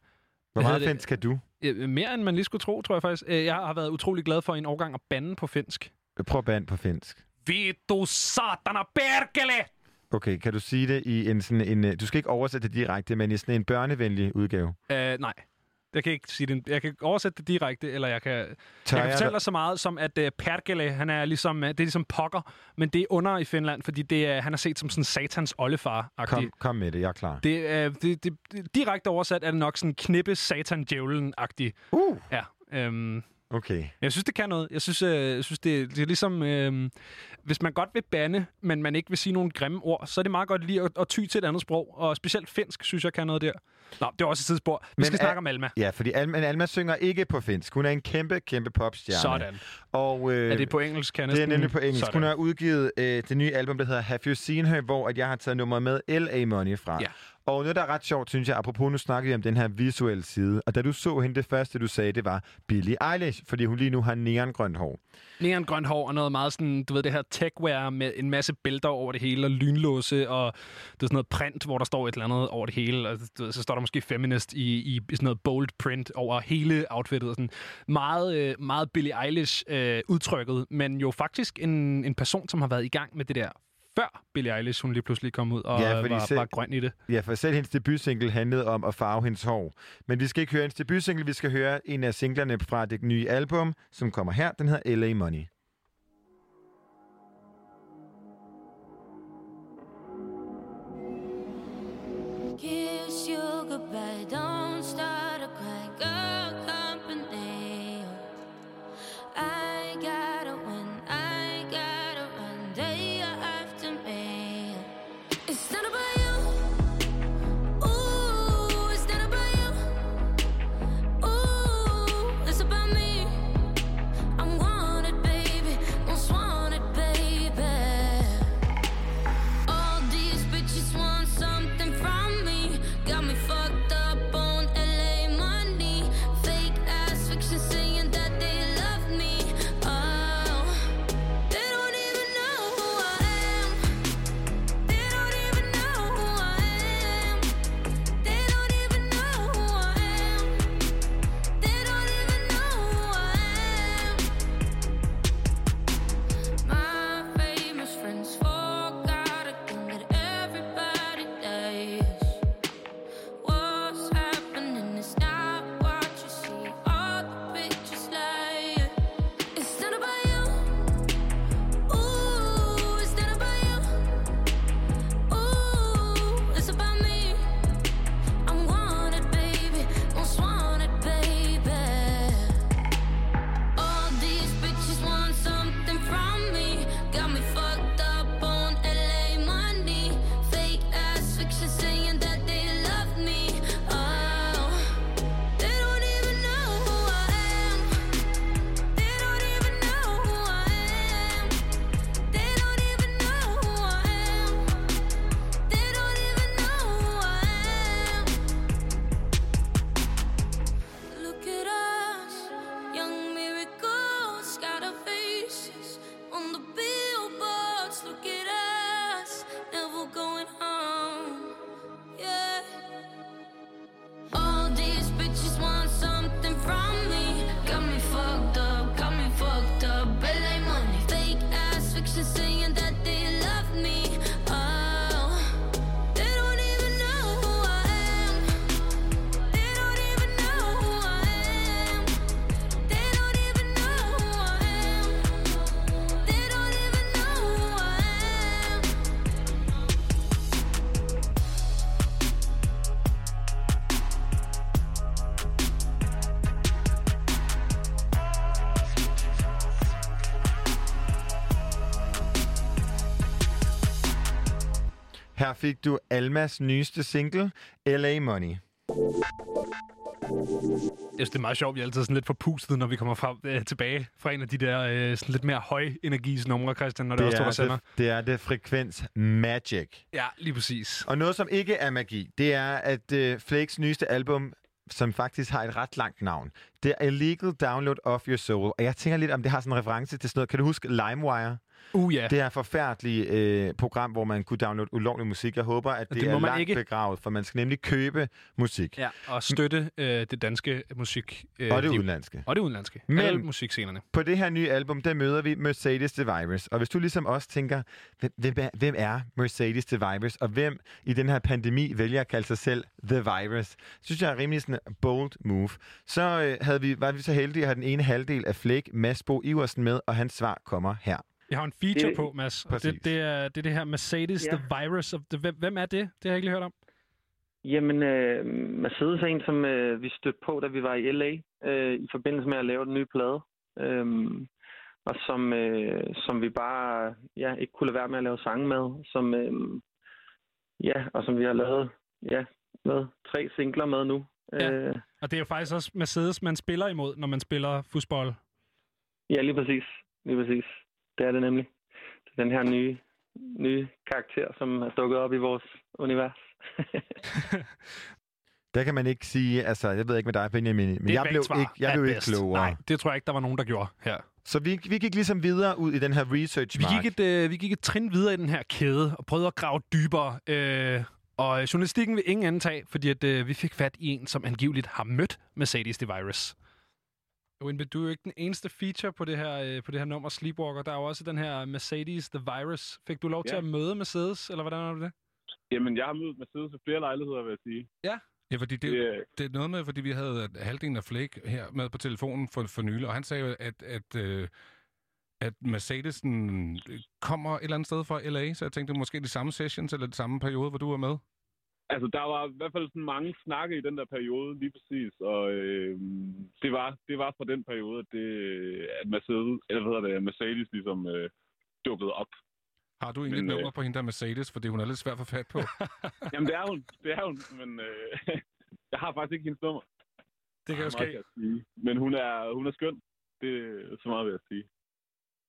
Hvor meget finsk kan du? Øh, Mere end man lige skulle tro, tror jeg faktisk. Øh, Jeg har været utrolig glad for en årgang at bande på finsk. Prøv band på finsk. Vito satana perkele! Okay, kan du sige det i en sådan en... øh, Du skal ikke oversætte det direkte, men i sådan en børnevenlig udgave. Uh, nej. Jeg kan ikke sige det. Jeg kan oversætte det direkte, eller jeg kan... Jeg kan fortælle dig så meget som, at uh, Perkele, han er ligesom, uh, det er ligesom pokker, men det er under i Finland, fordi det er, han er set som sådan satans oldefar -agtig. Kom, kom med det, jeg er klar. Det, er, det, det, det, direkte oversat er det nok sådan knippe satan djævlen agtig Uh. Ja. Øhm, Okay. jeg synes, det kan noget. Jeg synes, øh, jeg synes det, det er ligesom... Øh, hvis man godt vil bande, men man ikke vil sige nogle grimme ord, så er det meget godt lige at, at ty til et andet sprog. Og specielt finsk, synes jeg, kan noget der. Nå, det er også et tidsspor. Vi Men skal er- snakke om Alma. Ja, fordi Alma, Alma synger ikke på finsk. Hun er en kæmpe, kæmpe popstjerne. Sådan. Og, øh, Er det på engelsk, kan Det er nemlig på engelsk. Sådan. Hun har udgivet øh, det nye album, der hedder Have You Seen Her, hvor at jeg har taget nummer med L.A. Money fra. Ja. Og noget, der er ret sjovt, synes jeg, apropos nu snakker vi om den her visuelle side. Og da du så hende, det første, du sagde, det var Billie Eilish, fordi hun lige nu har neongrønt hår. Neongrønt hår og noget meget sådan, du ved, det her techwear med en masse bælter over det hele, og lynlåse, og det er sådan noget print, hvor der står et eller andet over det hele, og du ved, så står der måske feminist i, i sådan noget bold print over hele outfittet. og Sådan meget, øh, meget Billie Eilish øh, udtrykket, men jo faktisk en, en person, som har været i gang med det der før Billie Eilish hun lige pludselig kom ud og ja, var, selv- var grøn i det. Ja, for selv hendes debutsingle handlede om at farve hendes hår. Men vi skal ikke høre hendes debutsingle, vi skal høre en af singlerne fra det nye album, som kommer her. Den hedder LA Money. You goodbye, don't start a cry, girl, company. I gotta fik du Almas nyeste single, LA Money. Jeg synes, det er meget sjovt, vi er altid sådan lidt forpustet, når vi kommer frem øh, tilbage fra en af de der øh, sådan lidt mere høj energisnumre, Christian, når det, det er også der sender. det, det er det frekvens magic. Ja, lige præcis. Og noget, som ikke er magi, det er, at uh, Flakes nyeste album, som faktisk har et ret langt navn, det er Illegal Download of Your Soul. Og jeg tænker lidt, om det har sådan en reference til sådan noget. Kan du huske LimeWire? Uh, ja. Det er et forfærdeligt øh, program, hvor man kunne downloade ulovlig musik. Jeg håber, at det, det er langt ikke. begravet, for man skal nemlig købe musik. Ja, og støtte øh, det danske musik. Øh, Og det liv. udenlandske. Og det udenlandske. Men- Alle musikscenerne. På det her nye album, der møder vi Mercedes The Virus. Og hvis du ligesom os tænker, hvem, hvem, er, hvem er Mercedes The Virus, og hvem i den her pandemi vælger at kalde sig selv The Virus, synes jeg er rimelig sådan en bold move. Så øh, havde vi, var vi så heldige at have den ene halvdel af Flake, Mads Bo Iversen med, og hans svar kommer her. Jeg har en feature Det- på, Mads. Og det, det, er, det er det her Mercedes, Ja. The Virus. Of the, hvem, hvem er det? Det har jeg ikke lige hørt om. Jamen, øh, Mercedes er en, som øh, vi stødte på, da vi var i LA, øh, i forbindelse med at lave den nye plade. Øhm, og som, øh, som vi bare ja, ikke kunne lade være med at lave sange med. Som, øh, ja, og som vi har lavet ja, med tre singler med nu. Ja. Øh, Og det er jo faktisk også Mercedes, man spiller imod, når man spiller fodbold. ja, lige præcis. Lige præcis. Det er det nemlig. Det er den her nye, nye karakter, som er dukket op i vores univers. Der kan man ikke sige, altså, jeg ved ikke med dig, Benjamin, men jeg blev ikke, jeg blev ikke klogere. Nej, det tror jeg ikke, der var nogen, der gjorde her. Så vi, vi gik ligesom videre ud i den her research Vi gik, et, øh, vi gik et trin videre i den her kæde og prøvede at grave dybere. Øh, og journalistikken vil ingen anden tage, fordi at, øh, vi fik fat i en, som angiveligt har mødt Mercedes The Virus. Winby, du er jo ikke den eneste feature på det her, øh, på det her nummer Sleepwalker. Der er jo også den her Mercedes The Virus. Fik du lov til Ja. at møde Mercedes, eller hvordan er det det? Jamen, jeg har mødt Mercedes ved flere lejligheder, vil jeg sige. Ja. Ja, fordi det, Det, det er noget med, fordi vi havde halvdelen af Flake her med på telefonen for, for nylig, og han sagde, jo, at, at, øh, at Mercedesen kommer et eller andet sted fra LA, så jeg tænkte, måske de samme sessions eller de samme periode, hvor du var med. Altså, der var i hvert fald sådan mange snakke i den der periode, lige præcis. Og øh, det, var, det var fra den periode, at, det, at Mercedes, eller hvad hedder det, Mercedes ligesom øh, dukkede op. Har du egentlig Men, et øh, nummer på hende der Mercedes, fordi hun er lidt svær at få fat på? Jamen, det er hun. Det er hun. Men øh, jeg har faktisk ikke hendes nummer. Det kan jo ske. Men hun er, hun er skøn. Det er så meget, vil jeg sige.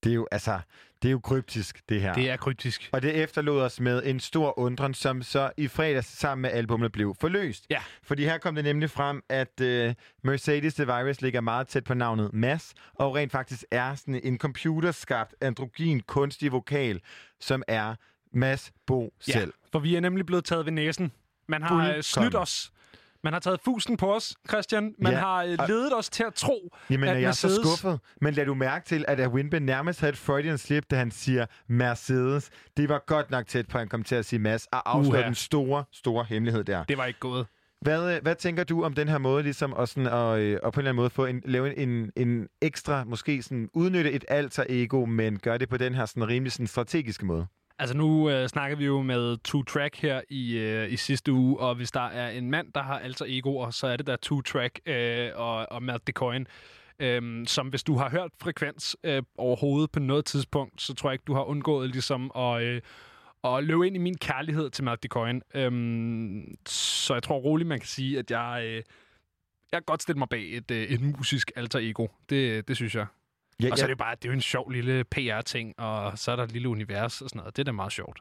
Det er jo, altså, det er jo kryptisk, det her. Det er kryptisk. Og det efterlod os med en stor undren, som så i fredags sammen med albummet blev forløst. Ja. Fordi her kom det nemlig frem, at uh, Mercedes The Virus ligger meget tæt på navnet Mass, og rent faktisk er sådan en computerskabt, androgyn, kunstig vokal, som er Mads Bo selv. for vi er nemlig blevet taget ved næsen. Man har øh, Fuldkommen. snydt os. Man har taget fusen på os, Christian. Man Ja, har øh, og- ledet os til at tro, Jamen, at jeg er så Mercedes... skuffet. Men lad du mærke til, at Winby nærmest havde et Freudian slip, da han siger Mercedes. Det var godt nok tæt på, at han kom til at sige Mads, og afsløre den store, store hemmelighed der. Det var ikke gået. Hvad, øh, hvad tænker du om den her måde, ligesom at, sådan, at, øh, at på en eller anden måde få en, lave en, en ekstra, måske sådan udnytte et alter ego, men gøre det på den her sådan rimelig sådan strategiske måde? Altså nu øh, snakker vi jo med Two Track her i, øh, i sidste uge, og hvis der er en mand, der har alter egoer, så er det der Two Track øh, og, og Matt DeCoin. Øhm, som hvis du har hørt frekvens øh, overhovedet på noget tidspunkt, så tror jeg ikke, du har undgået ligesom at, øh, at løbe ind i min kærlighed til Matt DeCoin. Øhm, så jeg tror roligt, man kan sige, at jeg, øh, jeg kan godt stille mig bag et, øh, et musisk alter ego. Det, det synes jeg. Ja, og så er det bare, det er jo en sjov lille PR-ting, og så er der et lille univers og sådan noget. Det er da meget sjovt.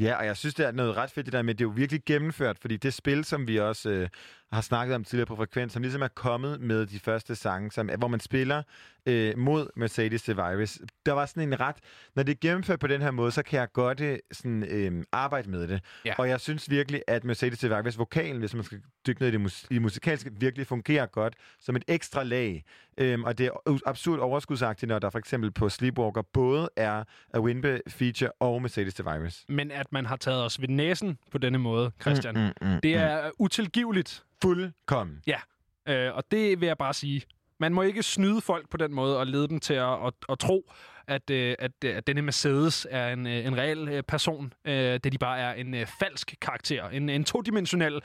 Ja, og jeg synes, det er noget ret fedt det der med, det er jo virkelig gennemført, fordi det spil, som vi også øh, har snakket om tidligere på Frekvens, som ligesom er kommet med de første sange, som, hvor man spiller øh, mod Mercedes The Virus. Der var sådan en ret, når det er gennemført på den her måde, så kan jeg godt øh, sådan, øh, arbejde med det. Ja. Og jeg synes virkelig, at Mercedes The Virus vokalen, hvis man skal dykke ned i det mus- i musikalske, virkelig fungerer godt som et ekstra lag. Øhm, og det er absurd overskudsagtigt, når der for eksempel på Sleepwalker både er A Winbe feature og Mercedes The Virus. Men at man har taget os ved næsen på denne måde, Christian, Mm, mm, mm, det er utilgiveligt. Fuldkommen. Ja, øh, og det vil jeg bare sige. Man må ikke snyde folk på den måde og lede dem til at, at, at tro, at, øh, at, at denne Mercedes er en, øh, en reel øh, person, øh, da de bare er en falsk karakter. En, en todimensionel,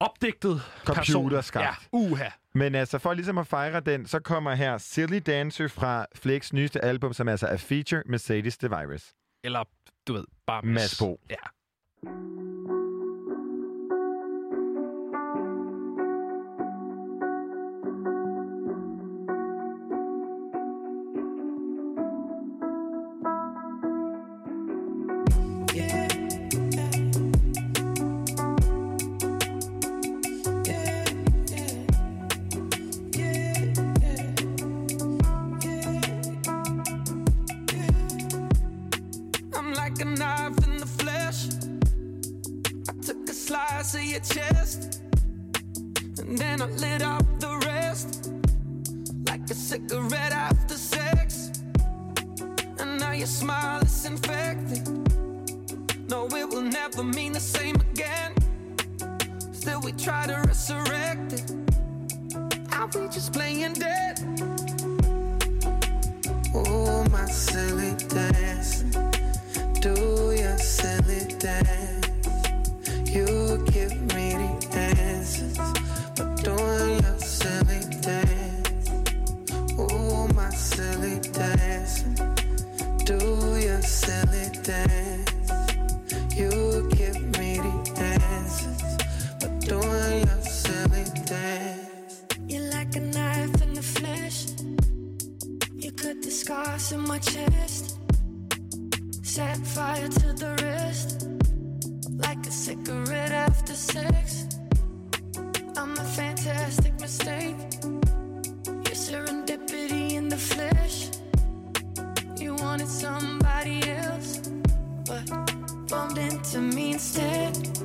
opdigtet. Computerskabt. Ja, uha. Men altså, for ligesom at fejre den, så kommer her Silly Dancer fra Flakes nyeste album, som altså er feature Mercedes The Virus. Eller, du ved, bare Mads Bo. Ja. Like a knife in the flesh. You cut the scars in my chest. Set fire to the wrist. Like a cigarette after sex. I'm a fantastic mistake. You're serendipity in the flesh. You wanted somebody else, but bumped into me instead.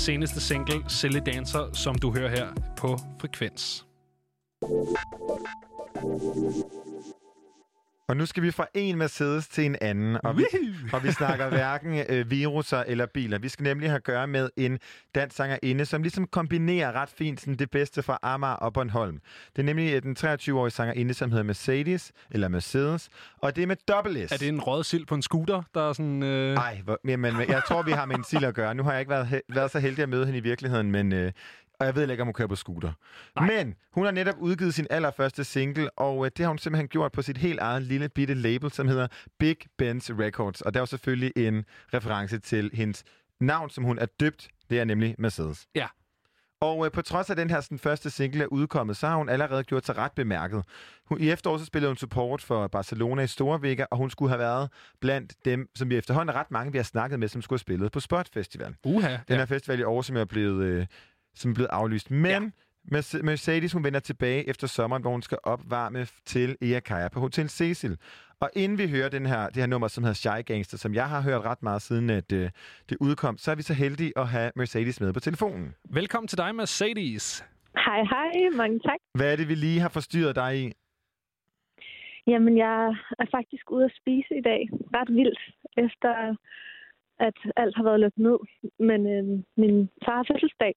Seneste single, Silly Dancer, som du hører her på Frekvens. Og nu skal vi fra en Mercedes til en anden, og vi, og vi snakker hverken øh, viruser eller biler. Vi skal nemlig have at gøre med en dansk sangerinde, som ligesom kombinerer ret fint sådan det bedste fra Amager og Bornholm. Det er nemlig øh, den 23-årige sangerinde, som hedder Mercedes, eller Mercedes, og det er med dobbelt S. Er det en rød sild på en scooter, der er sådan... Øh... Ej, hvor, jamen, jeg tror, vi har med en sild at gøre. Nu har jeg ikke været, he- været så heldig at møde hende i virkeligheden, men... Øh, og jeg ved ikke, om hun kører på scooter. Nej. Men hun har netop udgivet sin allerførste single, og øh, det har hun simpelthen gjort på sit helt eget lille bitte label, som hedder Big Benz Records. Og der er jo selvfølgelig en reference til hendes navn, som hun er døbt. Det er nemlig Mercedes. Ja. Og øh, på trods af den her sådan, første single er udkommet, så har hun allerede gjort sig ret bemærket. Hun, I efteråret så spillede hun support for Barcelona i Storvega, og hun skulle have været blandt dem, som vi efterhånden er ret mange, vi har snakket med, som skulle have spillet på Spot Festival. Uha, Den ja. her festival i år, som er blevet, øh, som er blevet aflyst. Men ja. Mercedes, hun vender tilbage efter sommeren, hvor hun skal opvarme til Eakaya på Hotel Cecil. Og inden vi hører den her, det her nummer, som hedder Shy Gangster, som jeg har hørt ret meget siden, at øh, det udkom, så er vi så heldige at have Mercedes med på telefonen. Velkommen til dig, Mercedes. Hej, hej. Mange tak. Hvad er det, vi lige har forstyrret dig i? Jamen, jeg er faktisk ude at spise i dag. Ret vildt, efter at alt har været lukket ned. Men øh, min far har fødselsdag,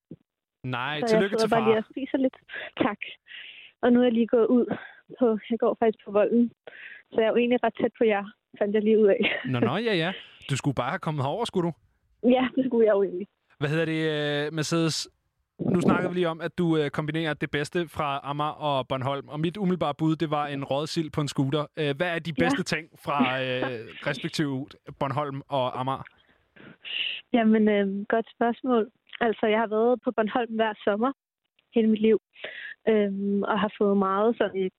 Nej, så tillykke jeg til sidder bare lige far. og spiser lidt. Tak. Og nu er jeg lige gået ud på, jeg går faktisk på volden. Så jeg er jo egentlig ret tæt på jer, fandt jeg lige ud af. Nå, nå, ja, ja. Du skulle bare have kommet herover, skulle du? ja, det skulle jeg jo egentlig. Hvad hedder det, øh, Mercedes? Nu snakker vi lige om, at du øh, kombinerer det bedste fra Amager og Bornholm. Og mit umiddelbare bud, det var en rødsild på en scooter. Øh, hvad er de Ja. bedste ting fra øh, respektive Bornholm og Amager? Jamen, øh, godt spørgsmål. Altså, jeg har været på Bornholm hver sommer hele mit liv, øhm, og har fået meget sådan,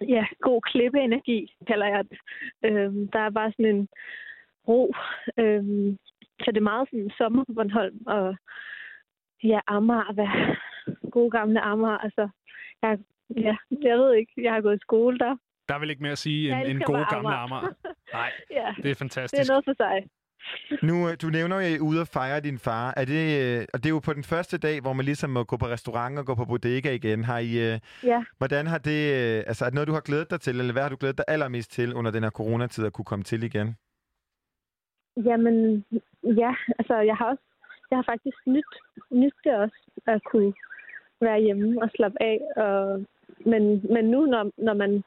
ja, god klippeenergi, kalder jeg det. Øhm, der er bare sådan en ro. Øhm, så det er meget sådan sommer på Bornholm, og ja, Amager, hvad, gode gamle Amager, altså, jeg, ja, jeg ved ikke, jeg har gået i skole der. Der er vel ikke mere at sige end, gode bare gamle Amager. Nej, ja, det er det fantastisk. er noget for sig. Nu, øh, du nævner jo, at I er ude og fejre din far. Er det, øh, og det er jo på den første dag, hvor man ligesom må gå på restaurant og gå på bodega igen. Har I, øh, Ja. hvordan har det, altså er det noget, du har glædet dig til, eller hvad har du glædet dig allermest til under den her coronatid at kunne komme til igen? Jamen, ja, altså jeg har også, jeg har faktisk nyt, nyt det også, at kunne være hjemme og slappe af. Og, men, men nu, når, når man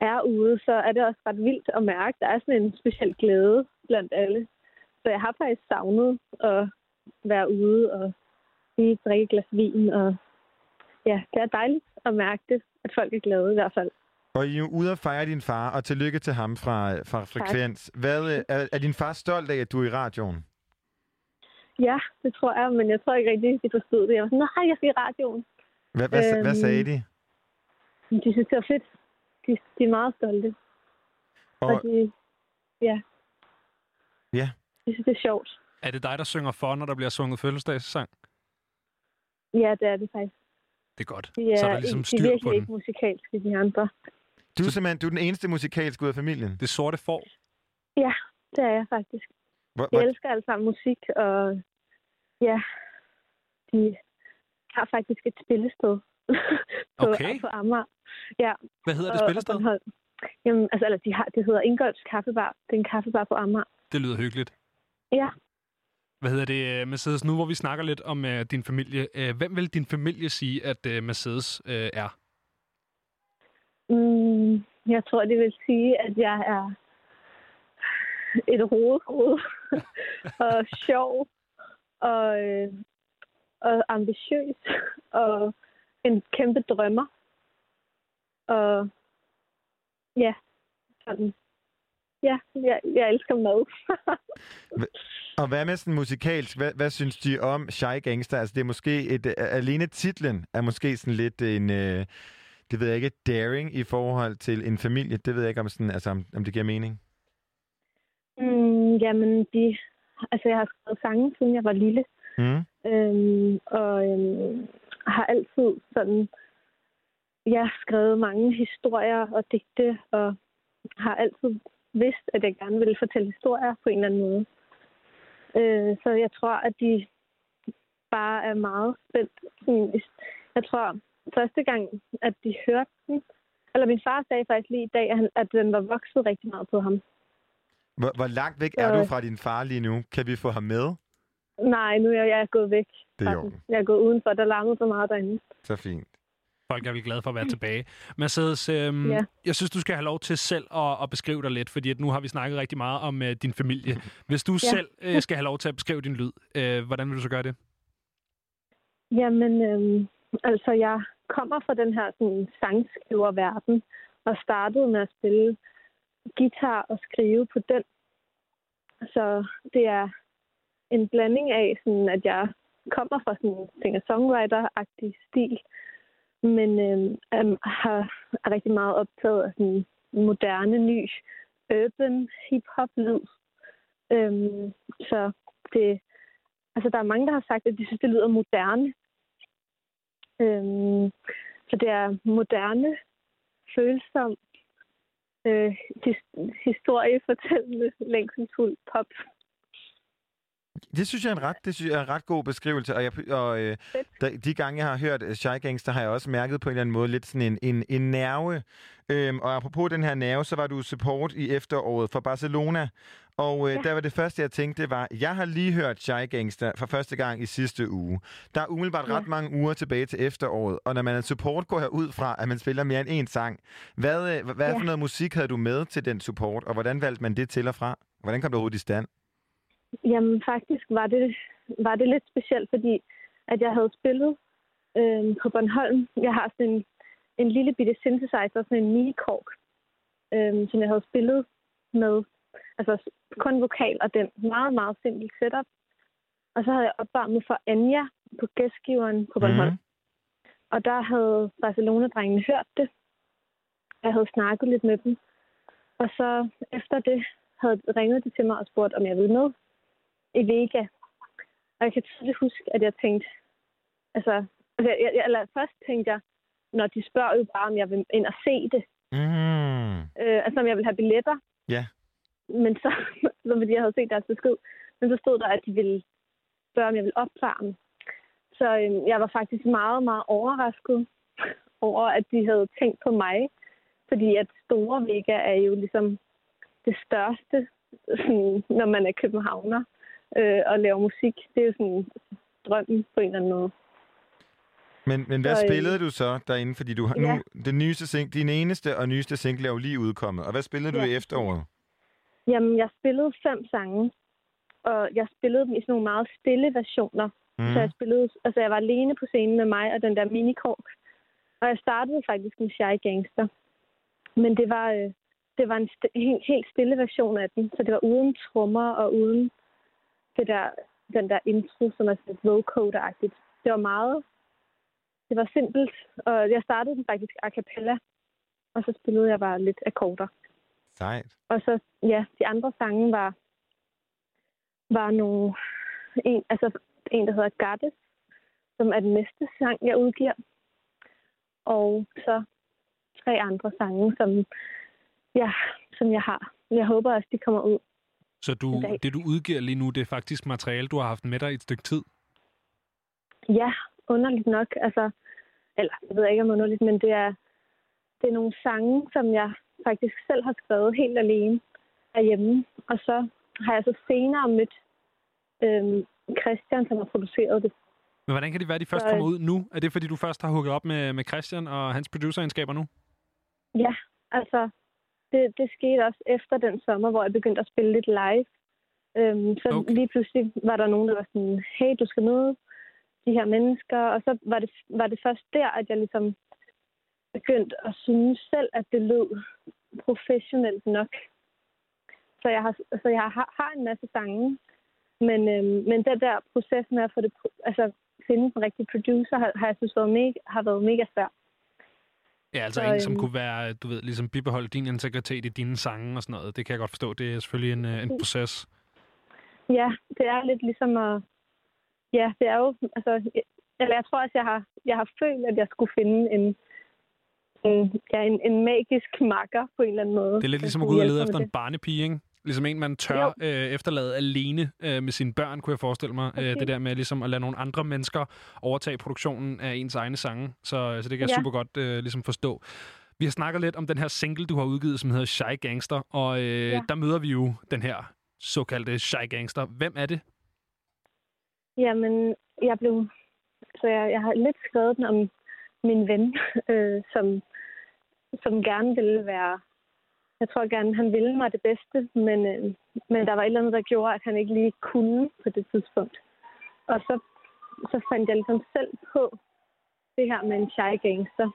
er ude, så er det også ret vildt at mærke, der er sådan en speciel glæde blandt alle. Så jeg har faktisk savnet at være ude og lige drikke et glas vin. Og ja, det er dejligt at mærke det, at folk er glade i hvert fald. Og I er ude og fejre din far, og tillykke til ham fra, fra Frekvens. Hvad, er, er din far stolt af, at du er i radioen? Ja, det tror jeg, men jeg tror ikke rigtig, de forstod det. Jeg var sådan, nej, jeg skal i radioen. Hvad, hvad, øhm, hvad sagde de? De synes, det var fedt. De, de er meget stolte. Og, og de, ja, ja. De synes, det er sjovt. Er det dig, der synger for, når der bliver sunget fødselsdagssang? Ja, det er det faktisk. Det er godt. Er, Så er der ligesom de er styr virkelig på den. ikke musikalske, de andre. Du er simpelthen du er den eneste musikalske ud af familien. Det sorte får. Ja, det er jeg faktisk. Hvor, Jeg hvor, elsker alle sammen musik, og ja, de har faktisk et spillested på, Okay. på Amager. Ja. Hvad hedder det Og- spillested? Jamen, altså, eller de har, det hedder Ingolfs Kaffebar. Det er en kaffebar på Amager. Det lyder hyggeligt. Ja. Hvad hedder det, øh, Mercedes? Nu hvor vi snakker lidt om uh, din familie, uh, hvem vil din familie sige, at uh, Mercedes uh, er? Mm, jeg tror, det vil sige, at jeg er et rodehoved og sjov og, øh, og ambitiøs og en kæmpe drømmer. Og ja, sådan. Ja, jeg, jeg elsker mad. Og hvad med sådan musikalsk? Hvad, hvad synes de om Shy Gangster? Altså, det er måske et... øh, Alene titlen er måske sådan lidt en... Øh, det ved jeg ikke, daring i forhold til en familie. Det ved jeg ikke, om, sådan, altså, om, om det giver mening. mm, jamen, de, altså, jeg har skrevet sange, siden jeg var lille. Mm. Øhm, og øhm, har altid sådan, ja, skrevet mange historier og digte, og har altid vidst, at jeg gerne ville fortælle historier på en eller anden måde. Øh, så jeg tror, at de bare er meget spændt. Jeg tror, første gang, at de hørte den, eller min far sagde faktisk lige i dag, at, han, at den var vokset rigtig meget på ham. Hvor, hvor langt væk er Øh. du fra din far lige nu? Kan vi få ham med? Nej, nu er jeg, jeg er gået væk. Det er orden. Jeg er gået udenfor, der larmede så meget derinde. Så fint. Folk er vel glade for at være tilbage. Mercedes, øhm, Ja. jeg synes, du skal have lov til selv at, at beskrive dig lidt, fordi at nu har vi snakket rigtig meget om øh, din familie. Hvis du Ja. selv øh, skal have lov til at beskrive din lyd, øh, hvordan vil du så gøre det? Jamen, øhm, altså jeg kommer fra den her sådan, sangskriververden, og startede med at spille guitar og skrive på den. Så det er en blanding af, sådan, at jeg kommer fra sådan en singer-songwriter-agtig stil, men øh, har, er rigtig meget optaget af sådan moderne, ny, urban hip-hop-lyd. Øhm, så det, altså der er mange, der har sagt, at de synes, det lyder moderne. Øhm, så det er moderne, følsom, øh, his- historiefortællende, længselsfuld pop. Det synes jeg er en ret, det synes jeg er en ret god beskrivelse, og, jeg, og øh, da, de gange, jeg har hørt øh, Shy Gangster, har jeg også mærket på en eller anden måde lidt sådan en, en, en nerve. Øhm, og apropos den her nerve, så var du support i efteråret for Barcelona, og øh, ja. der var det første, jeg tænkte, det var, jeg har lige hørt Shy Gangster for første gang i sidste uge. Der er umiddelbart ja. ret mange uger tilbage til efteråret, og når man er support, går jeg ud fra, at man spiller mere end én sang. Hvad, øh, hvad ja. for noget musik havde du med til den support, og hvordan valgte man det til og fra? Hvordan kom du overhovedet i stand? Jamen faktisk var det, var det lidt specielt, fordi at jeg havde spillet øh, på Bornholm. Jeg har sådan en, en lille bitte synthesizer, sådan en mini-kork, øh, som jeg havde spillet med. Altså kun vokal og den meget, meget simpel setup. Og så havde jeg opvarmet for Anja på gæstgiveren på Bornholm. Mm-hmm. Og der havde Barcelona-drengene hørt det. Jeg havde snakket lidt med dem. Og så efter det havde ringet de til mig og spurgt, om jeg ville med i Vega. Og jeg kan tydeligt huske, at jeg tænkte, altså, altså jeg, jeg, eller først tænkte jeg, når de spørger jo bare, om jeg vil ind og se det. Mm. Øh, altså, om jeg vil have billetter. Ja. Men så, så fordi jeg havde set deres besked, men så stod der, at de ville spørge, om jeg ville opvarme. Så øh, jeg var faktisk meget, meget overrasket over, at de havde tænkt på mig. Fordi at Store Vega er jo ligesom det største, sådan, når man er københavner øh, og laver musik. Det er jo sådan drømmen på en eller anden måde. Men, men hvad Så, øh, spillede du så derinde? Fordi du har ja. nu, den nyeste sing, din eneste og nyeste single er jo lige udkommet. Og hvad spillede du Ja. i efteråret? Jamen, jeg spillede fem sange, og jeg spillede dem i sådan nogle meget stille versioner. Mhm. Mm. Så jeg spillede, altså jeg var alene på scenen med mig og den der minikork. Og jeg startede faktisk med Shy Gangster. Men det var, øh, det var en st- helt, helt stille version af den, så det var uden trommer og uden det der, den der intro, som er sådan vocoder-agtigt. Det var meget, det var simpelt, og jeg startede den faktisk a cappella, og så spillede jeg bare lidt akkorder. Sejt. Og så, ja, de andre sange var, var nogle, en, altså en, der hedder Goddess, som er den næste sang, jeg udgiver. Og så tre andre sange, som, ja, som jeg har. Jeg håber også, de kommer ud. Så du, det, du udgiver lige nu, det er faktisk materiale, du har haft med dig i et stykke tid? Ja, underligt nok. Altså, eller jeg ved ikke om underligt, men det er, det er nogle sange, som jeg faktisk selv har skrevet helt alene herhjemme. Og så har jeg så senere mødt øhm, Christian, som har produceret det. Men hvordan kan det være, at de først Så, øh, kommer ud nu? Er det, fordi du først har hugget op med, med Christian og hans produceregenskaber nu? Ja, altså, det, det skete også efter den sommer, hvor jeg begyndte at spille lidt live. Øhm, så okay. lige pludselig var der nogen, der var sådan, hey, du skal møde de her mennesker. Og så var det, var det først der, at jeg ligesom begyndte at synes selv, at det lød professionelt nok. Så jeg har, så jeg har, har en masse sange, men, øhm, men den der proces med at få det, altså finde den rigtige producer, har, har jeg synes været mega, har været mega svær. Ja, altså Så, en, som øhm, kunne være, du ved, ligesom bibeholde din integritet i dine sange og sådan noget. Det kan jeg godt forstå. Det er selvfølgelig en, øh, en proces. Ja, det er lidt ligesom at... Ja, det er jo... Altså, eller jeg tror også, jeg har, jeg har følt, at jeg skulle finde en, en, ja, en, en magisk makker på en eller anden måde. Det er lidt ligesom at gå ud og lede efter med en barnepige, ikke? Ligesom en, man tør øh, efterlade alene øh, med sine børn, kunne jeg forestille mig. Øh, det Præcis. der med ligesom at lade nogle andre mennesker overtage produktionen af ens egne sange. Så, så det kan jeg Ja. super godt øh, ligesom forstå. Vi har snakket lidt om den her single, du har udgivet, som hedder Shy Gangster. Og øh, Ja. der møder vi jo den her såkaldte Shy Gangster. Hvem er det? Jamen, jeg blev... Så jeg, jeg har lidt skrevet den om min ven, øh, som, som gerne ville være... Jeg tror gerne, han ville mig det bedste, men, øh, men der var et eller andet, der gjorde, at han ikke lige kunne på det tidspunkt. Og så, så fandt jeg ligesom selv på det her med en shy gangster.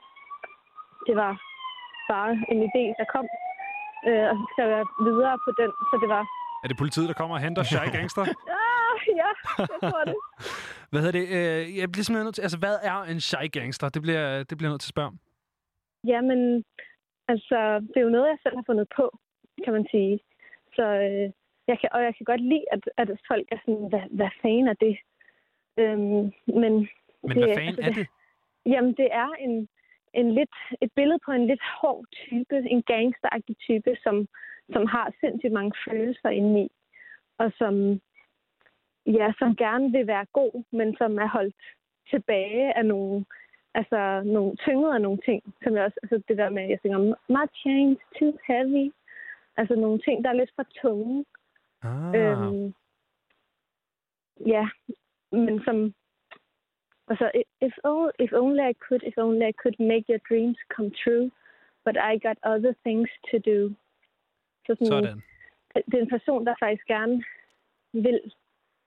Det var bare en idé, der kom. Øh, og så skrev jeg videre på den, så det var... Er det politiet, der kommer og henter Shy Gangster? Ah, ja, jeg tror det. hvad hedder det? Øh, jeg bliver simpelthen nødt til... Altså, hvad er en Shy Gangster? Det bliver, det bliver nødt til at spørge om. Jamen, altså, det er jo noget, jeg selv har fundet på, kan man sige. Så, øh, jeg kan, og jeg kan godt lide, at, at folk er sådan, hvad, hvad fanden er det? Øhm, men Men hvad fanden er det? Jamen, det er en, en lidt, et billede på en lidt hård type, en gangsteragtig type, som, som har sindssygt mange følelser indeni, og som, ja, som gerne vil være god, men som er holdt tilbage af nogle, altså nogle tynget af nogle ting, som jeg også, altså det der med, at jeg synger, my chains too heavy, altså nogle ting, der er lidt for tunge. Ah. Øhm, ja, men som, altså, if, only, if only I could, if only I could make your dreams come true, but I got other things to do. Så sådan, Sådan. Det er en person, der faktisk gerne vil,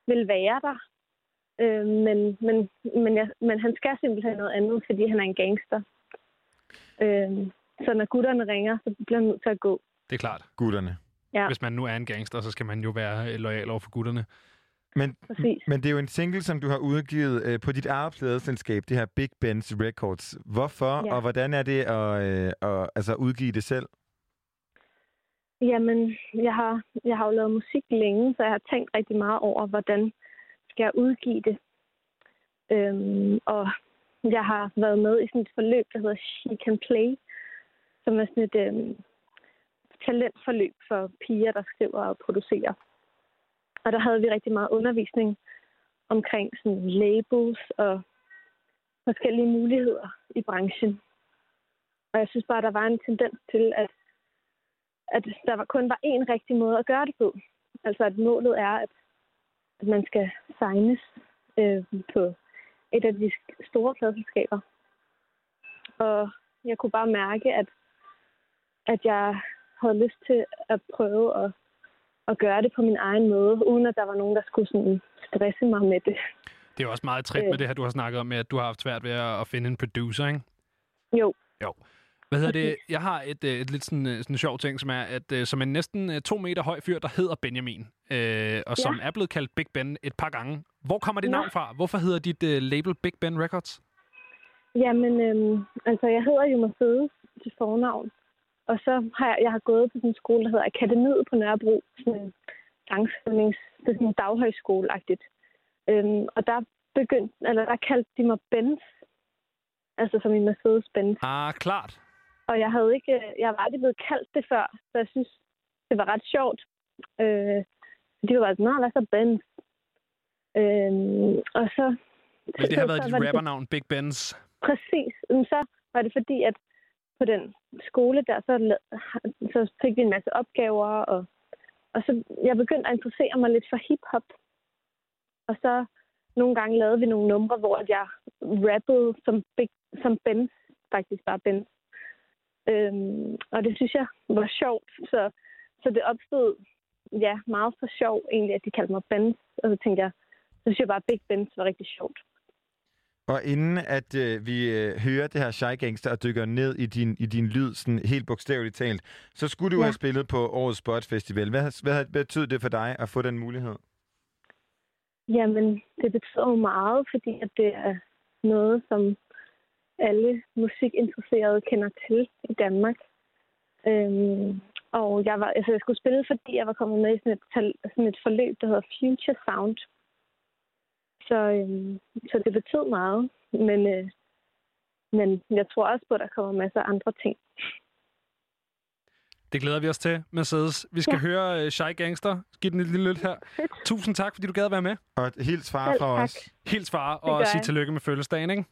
vil være der, øh, men, men, men, jeg, men han skal simpelthen noget andet, fordi han er en gangster. Øh, så når gutterne ringer, så bliver han nødt til at gå. Det er klart. Gutterne. Ja. Hvis man nu er en gangster, så skal man jo være øh, lojal over for gutterne. Men, Præcis. men det er jo en single, som du har udgivet øh, på dit eget pladeselskab, det her Big Ben's Records. Hvorfor, Ja. og hvordan er det at, øh, at altså, udgive det selv? Jamen, jeg har, jeg har jo lavet musik længe, så jeg har tænkt rigtig meget over, hvordan skal jeg udgive det. Øhm, og jeg har været med i sådan et forløb, der hedder She Can Play, som er sådan et øhm, talentforløb for piger, der skriver og producerer. Og der havde vi rigtig meget undervisning omkring sådan labels og forskellige muligheder i branchen. Og jeg synes bare, der var en tendens til, at at der var, kun var én rigtig måde at gøre det på. Altså at målet er, at, at man skal signes øh, på et af de store pladselskaber. Og jeg kunne bare mærke, at, at jeg havde lyst til at prøve at, at gøre det på min egen måde, uden at der var nogen, der skulle sådan stresse mig med det. Det er også meget trit Øh. med det her, du har snakket om, med, at du har haft svært ved at, at finde en producer, ikke? Jo. Jo. Hvad hedder det? Jeg har et, øh, et lidt sådan, øh, sådan en sjov ting, som er, at øh, som en næsten to meter høj fyr, der hedder Benjamin, øh, og som er blevet kaldt Big Ben et par gange. Hvor kommer det Nå. navn fra? Hvorfor hedder dit øh, label Big Ben Records? Jamen, øhm, altså, jeg hedder jo Mercedes til fornavn. Og så har jeg, jeg har gået på sådan en skole, der hedder Akademiet på Nørrebro. Sådan en sangskrivnings... Det er sådan en daghøjskoleagtigt. Øhm, og der begyndte, eller der kaldte de mig Benz. Altså som i Mercedes-Benz. Ah, klart. Og jeg havde ikke, jeg var aldrig blevet kaldt det før, så jeg synes, det var ret sjovt. Øh, de var bare sådan, nå, hvad så Benz? Øh, og så... Vil det have været dit det- rappernavn, Big Benz? Præcis. men så var det fordi, at på den skole der, så, så fik vi en masse opgaver, og, og så jeg begyndte at interessere mig lidt for hiphop. Og så nogle gange lavede vi nogle numre, hvor at jeg rappede som, big, som Benz, faktisk bare Benz. Øhm, og det synes jeg var sjovt, så, så det opstod ja, meget for sjov egentlig, at de kaldte mig Benz. Og så tænkte jeg, så synes jeg bare, at Big Benz var rigtig sjovt. Og inden at øh, vi øh, hører det her Shy Gangster og dykker ned i din, i din lyd, sådan helt bogstaveligt talt, så skulle du ja. Have spillet på årets Spot Festival. Hvad, hvad, hvad betød det for dig at få den mulighed? Jamen, det betyder jo meget, fordi at det er noget, som alle musikinteresserede kender til i Danmark. Øhm, og jeg, var, altså, jeg skulle spille, fordi jeg var kommet med i sådan et, tal- sådan et forløb, der hedder Future Sound. Så, øhm, så det betød meget. Men, øh, men jeg tror også på, at der kommer masser af andre ting. Det glæder vi os til, Mercedes. Vi skal ja. høre uh, Shy Gangster. Giv den et lille lyt her. Tusind tak, fordi du gad at være med. Og hils far fra os. Hils far, og sig tillykke med fødselsdagen, ikke?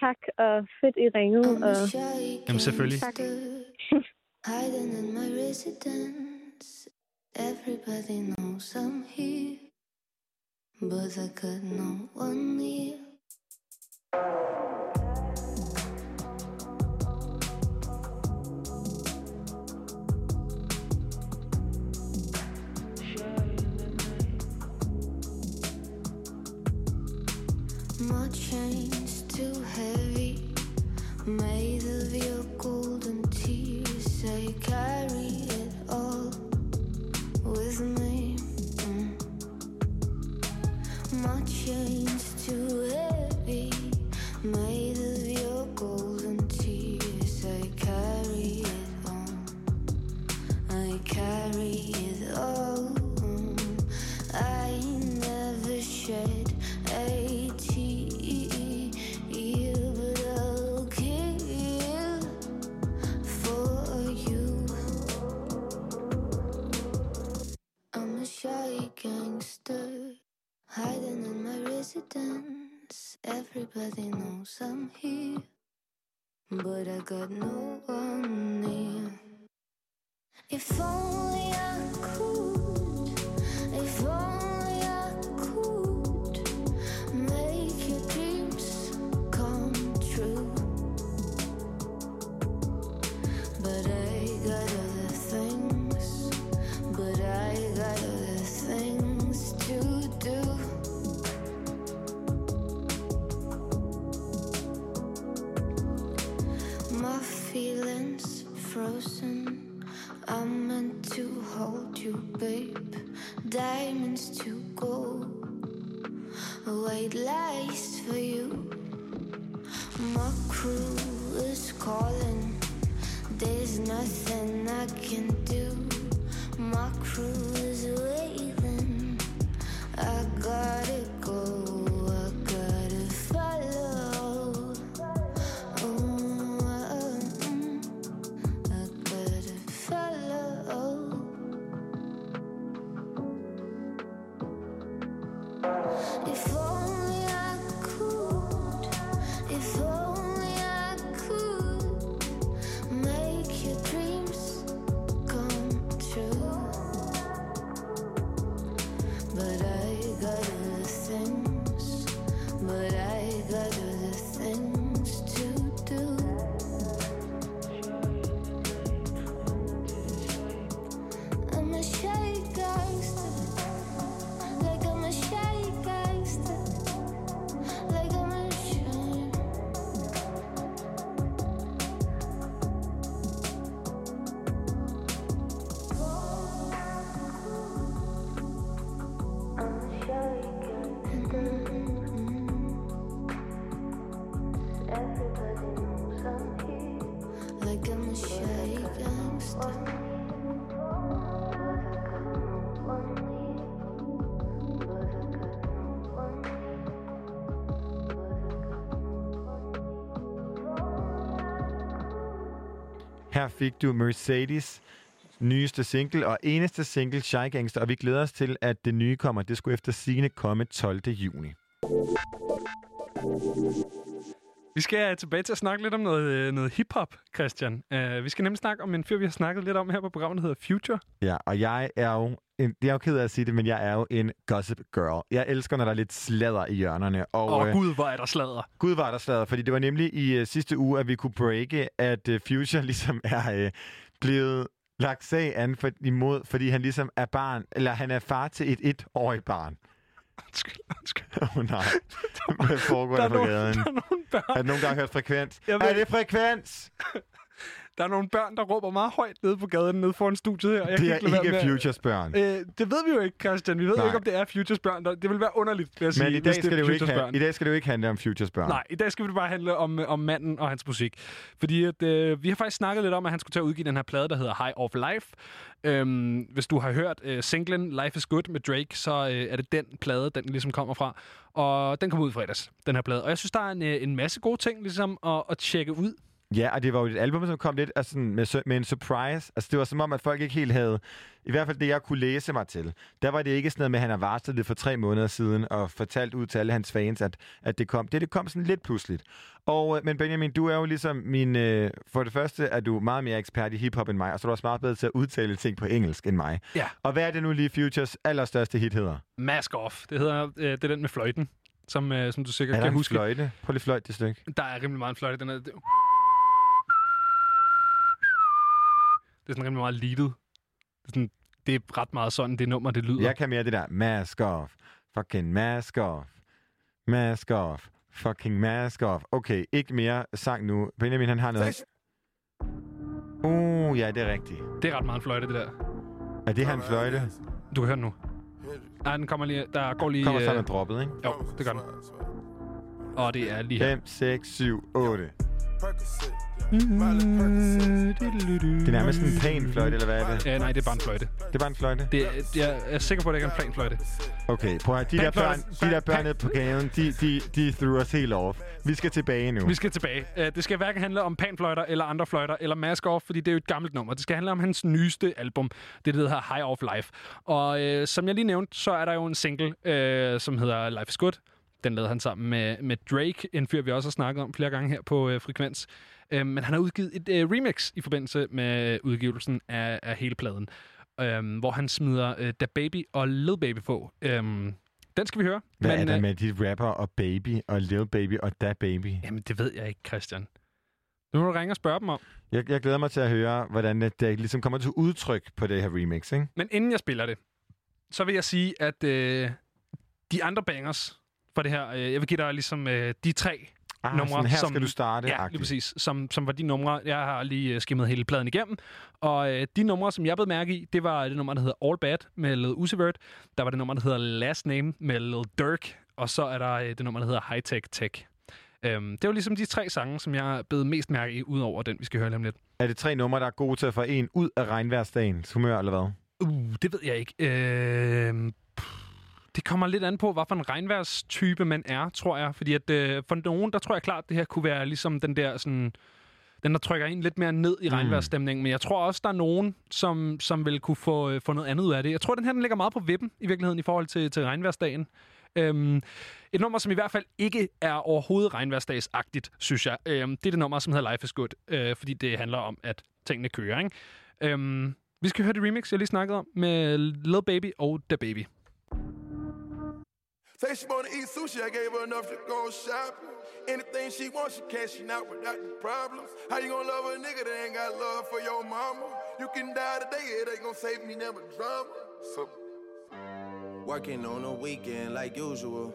Tak, og fedt i ringet. Og... Jamen selvfølgelig. Tak. Hiding in my residence. Everybody knows I'm here. But I got no one near. My chains Everybody knows I'm here, but I got no one near. If only I could, if only Diamonds to go. White lies for you. My crew is calling. There's nothing I can do. My crew Her fik du Mercedes nyeste single og eneste single, Shy Gangster, og vi glæder os til, at det nye kommer. Det skulle efter sigende komme 12. juni. Vi skal tilbage til at snakke lidt om noget, øh, noget hip-hop, Christian. Uh, vi skal nemlig snakke om en fyr, vi har snakket lidt om her på programmet, der hedder Future. Ja, og jeg er jo... En, jeg er jo ked af at sige det, men jeg er jo en gossip girl. Jeg elsker, når der er lidt sladder i hjørnerne. Og, oh, øh, gud, hvor er der sladder. Gud var der sladder, fordi det var nemlig i uh, sidste uge, at vi kunne breake, at uh, Future ligesom er uh, blevet lagt sag an for, imod, fordi han ligesom er barn, eller han er far til et etårigt barn. Undskyld, undskyld. Åh oh, nej. Hvad foregår Der der, er på gaden? der er nogle børn. Har du nogle gange hørt frekvens? Jeg Er ved- det frekvens? Der er nogle børn, der råber meget højt nede på gaden, nede foran studiet her. Jeg Det kan er være ikke at- Futures børn. Øh, det ved vi jo ikke, Christian. Vi ved Nej. ikke, om det er Futures børn. Der- Det vil være underligt, vil jeg sige, Men i dag, det skal er det jo ikke ha-. I dag skal det jo ikke handle om Futures børn. Nej, i dag skal det bare handle om, øh, om manden og hans musik. Fordi at, øh, vi har faktisk snakket lidt om, at han skulle til at udgive den her plade, der hedder High of Life. Øhm, hvis du har hørt øh, singlen Life is Good med Drake, så øh, er det den plade, den ligesom kommer fra. Og den kom ud i fredags, den her plade. Og jeg synes, der er en, øh, en masse gode ting ligesom at, at tjekke ud. Ja, og det var jo et album, som kom lidt altså, med, med en surprise. Altså, det var som om, at folk ikke helt havde... I hvert fald det, jeg kunne læse mig til. Der var det ikke sådan noget med, at han har varslet det for tre måneder siden og fortalt ud til alle hans fans, at, at det kom. Det, det kom sådan lidt pludseligt. Og, øh, men Benjamin, du er jo ligesom min... Øh, for det første er du meget mere ekspert i hiphop end mig, og så er du også meget bedre til at udtale ting på engelsk end mig. Ja. Og hvad er det nu lige Futures allerstørste hit hedder? Mask Off. Det hedder øh, det er den med fløjten, som, øh, som du sikkert Er der kan en huske. fløjte? Prøv lige fløjte det stykke. Der er rimelig meget en fløjte. Den er, det, det er sådan rimelig meget leadet. Det er, sådan, det er ret meget sådan, det nummer, det lyder. Jeg kan mere det der. Mask off. Fucking mask off. Mask off. Fucking mask off. Okay, ikke mere sang nu. Benjamin, han har noget. Uh, ja, det er rigtigt. Det er ret meget en fløjte, det der. Er det han fløjte? Du kan høre den nu. Nej, den kommer lige... Der går lige... Kommer øh, sammen med droppet, ikke? Jo, det gør den. Og det er lige her. 5, 6, 7, 8. Det Det er nærmest en pæn fløjte, eller hvad er det? Ja, nej, det er bare en fløjte. Det er bare en fløjte? Det, er- jeg er sikker på, at det ikke er en plan fløjte. Okay, prøv at. De der børn, de der børn på gaden, de, de, de threw os helt off. Vi skal tilbage nu. Vi skal tilbage. Øh, Det skal hverken handle om panfløjter eller andre fløjter eller Mask Off, fordi det er jo et gammelt nummer. Det skal handle om hans nyeste album, det der hedder High Off Life. Og øh, som jeg lige nævnte, så er der jo en single, øh, som hedder Life is Good. Den lavede han sammen med, med Drake, en fyr, vi også har snakket om flere gange her på øh, Frekvens. Øh, men han har udgivet et øh, remix i forbindelse med udgivelsen af, af hele pladen, øh, hvor han smider øh, Da Baby og Lil Baby på. Øh, den skal vi høre. Hvad er der øh, med de rapper og baby og lil baby og da baby? Jamen, det ved jeg ikke, Christian. Nu må du ringe og spørge dem om. Jeg, jeg glæder mig til at høre, hvordan det, det ligesom kommer til udtryk på det her remix, ikke? Men inden jeg spiller det, så vil jeg sige, at øh, de andre bangers for det her, øh, jeg vil give dig ligesom øh, de tre Ah, numre, her som, skal du starte, Ja, lige agtigt. præcis. Som, som var de numre, jeg har lige øh, skimmet hele pladen igennem. Og øh, de numre, som jeg blev mærke i, det var det nummer, der hedder All Bad med Lil Uzi Vert. Der var det nummer, der hedder Last Name med Lil Durk. Og så er der øh, det nummer, der hedder High Tech Tech. Øhm, det var ligesom de tre sange, som jeg blev mest mærke i, ud over den, vi skal høre lige om lidt. Er det tre numre, der er gode til at få en ud af regnværsdagens humør, eller hvad? Uh, det ved jeg ikke. Øh, det kommer lidt an på, hvad for en regnværstype man er, tror jeg. Fordi at, øh, for nogen, der tror jeg klart, at det her kunne være ligesom den der sådan... Den, der trykker en lidt mere ned i Mm. regnvejrsstemningen. Men jeg tror også, der er nogen, som, som vil kunne få, øh, få noget andet ud af det. Jeg tror, den her den ligger meget på vippen i virkeligheden i forhold til, til regnværsdagen. Øhm, et nummer, som i hvert fald ikke er overhovedet regnværsdagsagtigt, synes jeg. Øhm, det er det nummer, som hedder Life is Good. Øh, fordi det handler om, at tingene kører. Ikke? Øhm, vi skal høre det remix, jeg lige snakkede om, med Lil Baby og Da Baby. Say she wanna eat sushi, I gave her enough to go shopping. Anything she wants, she cashing out without the problems. How you gonna love a nigga that ain't got love for your mama? You can die today, it ain't gonna save me never drama. So Working on a weekend like usual.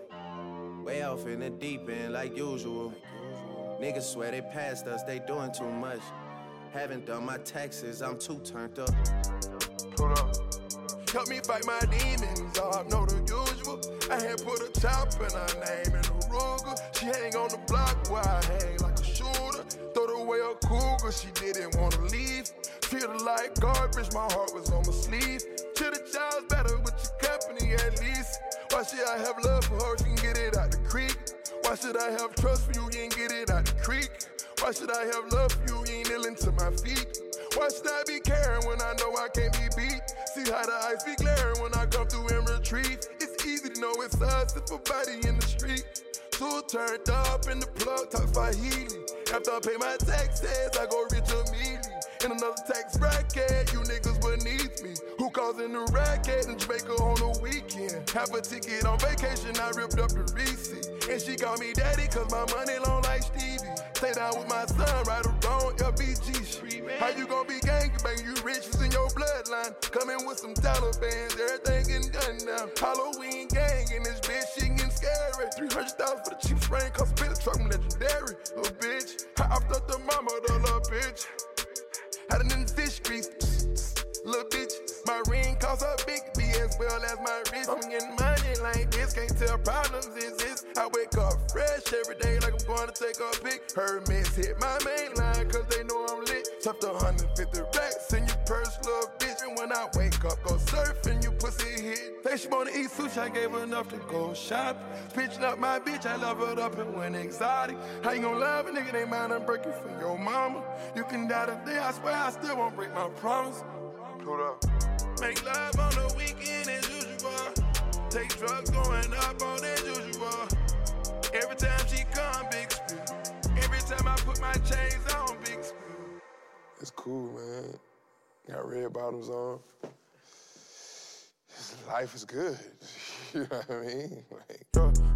Way off in the deep end like usual. Niggas swear they passed us, they doing too much. Haven't done my taxes, I'm too turned up. Hold up. Help me fight my demons, oh, I know the usual. I had put a top in her name in a Ruger. She hang on the block where I hang like a shooter. Throw away a cougar, she didn't wanna leave. Treat her like garbage, my heart was on my sleeve. To the child's better with your company at least. Why should I have love for her, she can get it out the creek? Why should I have trust for you, you ain't get it out the creek? Why should I have love for you, you ain't kneeling to my feet? Why should I be caring when I know I can't be beat? See how the ice be glaring when I come through and retreat. It's easy to know it's us if a body in the street. Two turned up in the plug, talk Swahili. After I pay my taxes, I go rich immediately. In another tax bracket, you niggas beneath me. Who causing the racket in Jamaica on the weekend? Half a ticket on vacation, I ripped up the receipt. And she called me daddy, cause my money long like Stevie. Stay down with my son, right around LBG Street. How you gonna be gang bang? You rich, it's in your bloodline. Coming with some Taliban's, everything getting done now. Halloween gang in this bitch, she getting scary. 300,000 for the cheap spring, cause a bit truck, I'm legendary. Little bitch, I upped up the mama, the little bitch. Had in the fish grease. Little bitch, my ring costs a big B as well as my wrist. I'm getting money like this, can't tell problems exist. I wake up fresh every day like I'm going to take a pic. Hermes hit my main line cause they know I'm lit. Tough to 150 racks in your purse, little bitch. And when I wake up, go surfing, you pussy hit. Say she wanna eat sushi, I gave her enough to go shopping. Pitching up my bitch, I love her up and went exotic. How you gonna love a nigga, they mind I'm breaking for your mama? You can die today, I swear I still won't break my promise. Hold up. Make love on the weekend as usual. Take drugs going up on as usual. Every time she come, big spill. Every time I put my chains on, big spill. It's cool, man. Got red bottoms on. His life is good. You know what I mean? Like,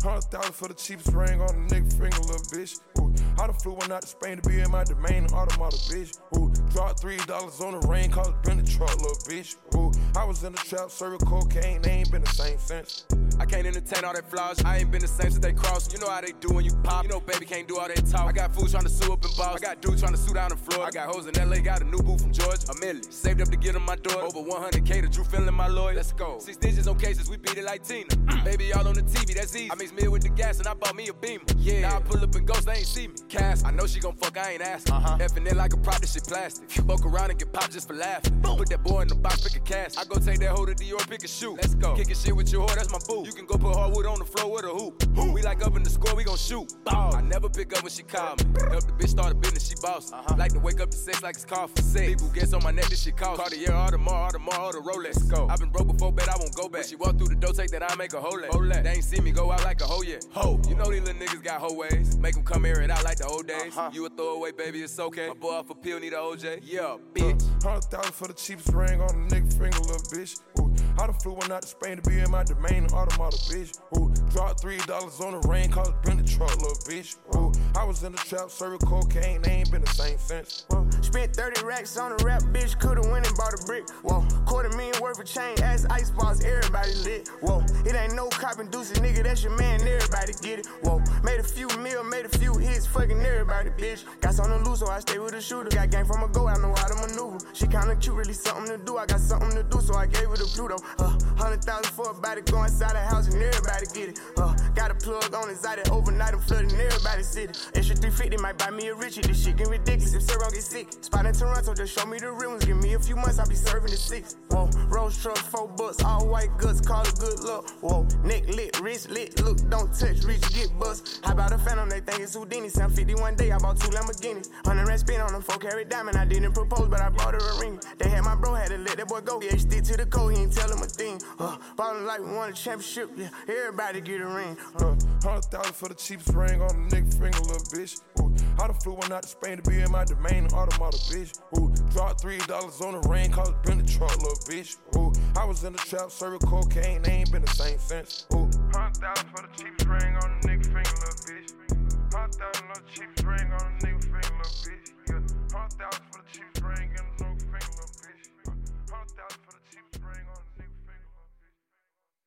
Hundred thousand for the cheapest ring on a nigga finger, little bitch. Ooh, I done flew one out to Spain to be in my domain, an automata, bitch. Ooh, dropped three dollars on the rain, cause it been a truck, little bitch. Ooh, I was in the trap, serving cocaine, they ain't been the same since. I can't entertain all that flaws. I ain't been the same since they crossed. You know how they do when you pop. You know, baby can't do all that talk. I got fools trying to sue up in boss. I got dudes trying to sue down in Florida. I got hoes in LA, got a new boo from Georgia. A million. Saved up to get on my door. Over 100K to Drew feeling my lawyer. Let's go. Six digits on cases, we beat it like Tina. baby, all on the TV, that's easy. I mix meal with the gas and I bought me a beamer. Yeah. Now I pull up and ghost, they ain't see me. Cass, I know she gon' fuck, I ain't asking. Uh-huh. Effing it like a prop, this shit plastic. Fuck around and get popped just for laughing. Boom. Put that boy in the box, pick a cast. I go take that hoe to Dior, pick a shoe. Let's go. Kicking shit with your whore, that's my boo. You can go put hardwood on the floor with a hoop. We like up in the score, we gon' shoot. Ball. I never pick up when she call me. Help the bitch start a business, she boss. Uh-huh. Like to wake up to sex like it's coffee. Sex. People gets on my neck, this shit cost. Cartier, Audemars, Audemars, the more, all the Rolex. Go. I've been broke before, bet I won't go back. When she walk through the door, take that I make a hole at. They ain't see me go out like a hoe yet. Ho. You know these little niggas got hoe ways. Make them come here and out like the old days. Uh-huh. You a throwaway, baby, it's okay. My boy off a pill, need a OJ. Yeah, bitch. Hundred thousand for the cheapest ring on a nigga finger, little bitch. Ooh, I done flew one out to Spain to be in my domain, an automata, bitch. Ooh, dropped three dollars on the rain, cause been a truck, little bitch. Ooh, I was in the trap, serving cocaine, they ain't been the same since. Whoa. Spent 30 racks on a rap, bitch. Coulda went and bought a brick. Whoa. Quarter million worth of chain, ass ice balls, everybody lit. Whoa. It ain't no cop inducing, nigga. That's your man, everybody get it. Whoa. Made a few mil, made a few hits, fucking everybody, bitch. Got something to lose, so I stay with a shooter. Got game from a go, I know how to maneuver. She kinda cute, really something to do. I got something to do, so I gave her the Pluto. Uh, hundred thousand for a body, go inside the house and everybody get it. Uh, got a plug on inside it overnight, I'm flooding everybody city. Extra 350 might buy me a Richie. This shit get ridiculous if Sarah get sick. Spot in Toronto, just show me the real ones. Give me a few months, I'll be serving the six. Whoa, Rose truck, four bucks, all white guts, call it good luck. Whoa, neck lit, wrist lit, look, don't touch, reach, get bust. How about a phantom? They think it's Houdini. sound 51 day, I bought two Lamborghinis. 100 rand spin on them, four carat diamond. I didn't propose, but I bought her a ring. They had my bro, had to let that boy go. Yeah, stick to the code, he ain't tell him a thing. Uh, ballin' like we won a championship, yeah, everybody get a ring. Uh, Hundred thousand for the cheapest ring on a nigga finger, little bitch. Ooh, I done flew one out to Spain to be in my domain, an automata, bitch. Ooh, dropped three dollars on the rain, cause it been a truck, little bitch. Ooh, I was in the trap, serving cocaine, they ain't been the same since. Ooh, hundred thousand for the cheapest ring on a nigga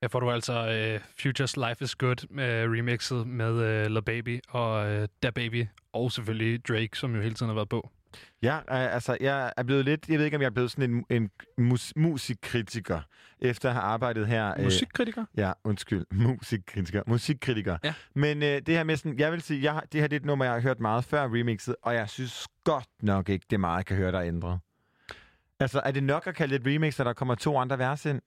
Her får du altså uh, Futures Life is Good med remixet med uh, La Baby og uh, Da Baby, og selvfølgelig Drake, som jo hele tiden har været på. Ja, øh, altså, jeg er blevet lidt... Jeg ved ikke, om jeg er blevet sådan en, en mus, musikkritiker, efter at have arbejdet her... øh, Musikkritiker? Ja, undskyld. Musikkritiker. Musikkritiker. Ja. Men øh, det her med sådan... Jeg vil sige, jeg, det her det er et nummer, jeg har hørt meget før remixet, og jeg synes godt nok ikke, det er meget, jeg kan høre, der er ændret. Altså, er det nok at kalde det et remix, at der kommer to andre vers ind?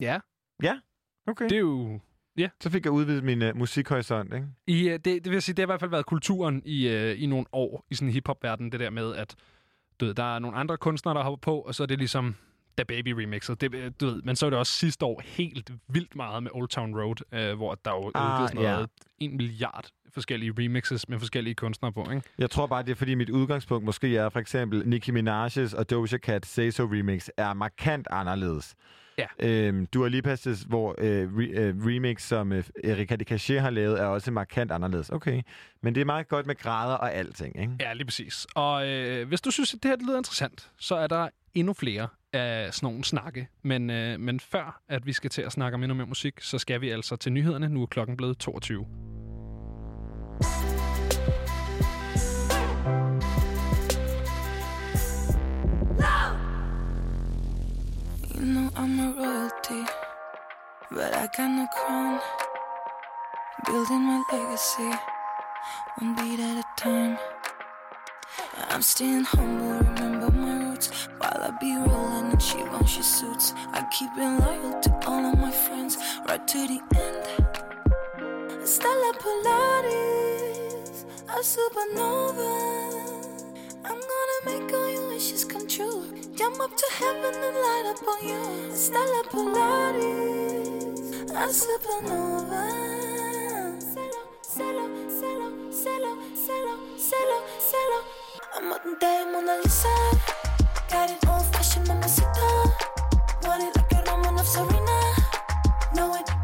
Ja. Ja? Okay. Det er jo... Ja. Så fik jeg udvidet min uh, musikhorisont, ikke? I, øh, det, det vil sige, det har i hvert fald været kulturen i, øh, i nogle år i sådan en hiphop-verden, det der med, at du ved, der er nogle andre kunstnere, der hopper på, og så er det ligesom Da Baby remixet. Det, du ved, men så er det også sidste år helt vildt meget med Old Town Road, øh, hvor der er jo Ah, udgivet sådan noget, en milliard forskellige remixes med forskellige kunstnere på, ikke? Jeg tror bare, det er fordi mit udgangspunkt måske er for eksempel Nicki Minaj's og Doja Cat Say So remix er markant anderledes. Ja. Øhm, Dua Lipa's, hvor øh, re, øh, remix, som øh, Erika de Cachet har lavet, er også markant anderledes. Okay, men det er meget godt med grader og alting, ikke? Ja, lige præcis. Og øh, hvis du synes, at det her det lyder interessant, så er der endnu flere af sådan nogle snakke. Men, øh, men før at vi skal til at snakke om endnu mere musik, så skal vi altså til nyhederne. Nu er klokken blevet 22. Know I'm a royalty, but I got no crown. Building my legacy, one beat at a time. I'm staying humble, remember my roots. While I be rolling in Givenchy suits, I keep it loyal to all of my friends, right to the end. Stella Polaris, a supernova. I'm gonna make all your wishes come true. Jump up to heaven and light up on you. Stella Polaris, a supernova. Cello, cello, cello, cello, cello, cello. I'm a day Mona Lisa. Got it old fashioned mamacita. Want it like a Roman of Serena. Know it.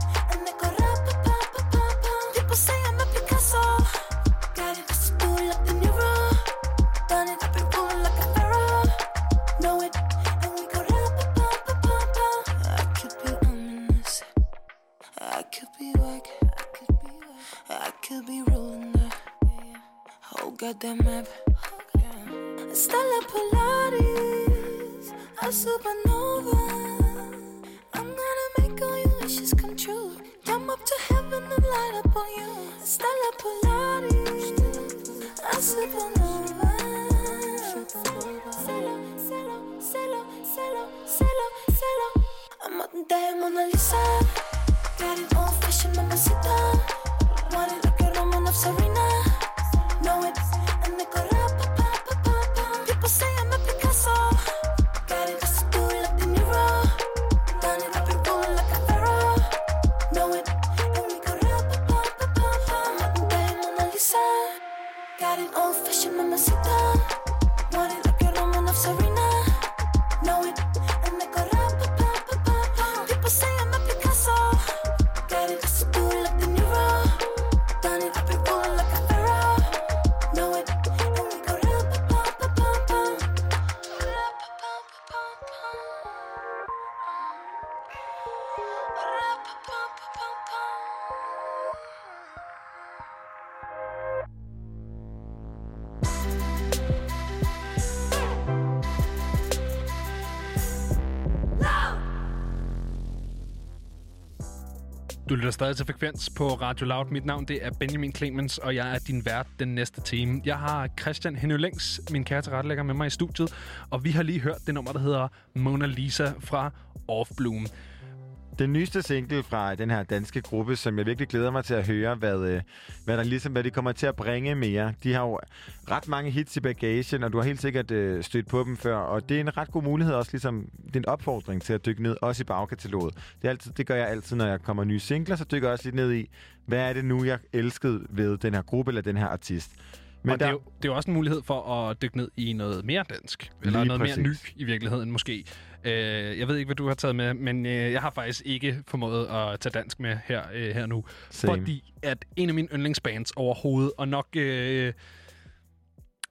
Goddamn map. Stella Polaris, a supernova. I'm gonna make all your wishes come true. Jump up to heaven and light up on you. Stella Polaris, a supernova. I'm a damn Mona Lisa. Got it old fashioned mamacita. Want it like a Roman of Serena. Know it, and they lytter stadig til Frekvens på Radio Loud. Mit navn det er Benjamin Clemens, og jeg er din vært den næste time. Jeg har Christian Henny Længs, min kære tilrettelægger, med mig i studiet, og vi har lige hørt det nummer, der hedder Mona Lisa fra Off Bloom. Den nyeste single fra den her danske gruppe, som jeg virkelig glæder mig til at høre, hvad, øh, hvad, der ligesom, hvad de kommer til at bringe mere. De har jo ret mange hits i bagagen, og du har helt sikkert øh, stødt på dem før. Og det er en ret god mulighed også, ligesom, det er en opfordring til at dykke ned, også i bagkataloget. Det, er altid, det gør jeg altid, når jeg kommer nye singler, så dykker jeg også lidt ned i, hvad er det nu, jeg elskede ved den her gruppe eller den her artist. Men og der... det, er jo, det er jo også en mulighed for at dykke ned i noget mere dansk. Eller Lige noget præcis. mere ny i virkeligheden måske. Øh, jeg ved ikke, hvad du har taget med, men øh, jeg har faktisk ikke formået at tage dansk med her, øh, her nu. Same. Fordi at en af mine yndlingsbands overhovedet, og nok... Øh,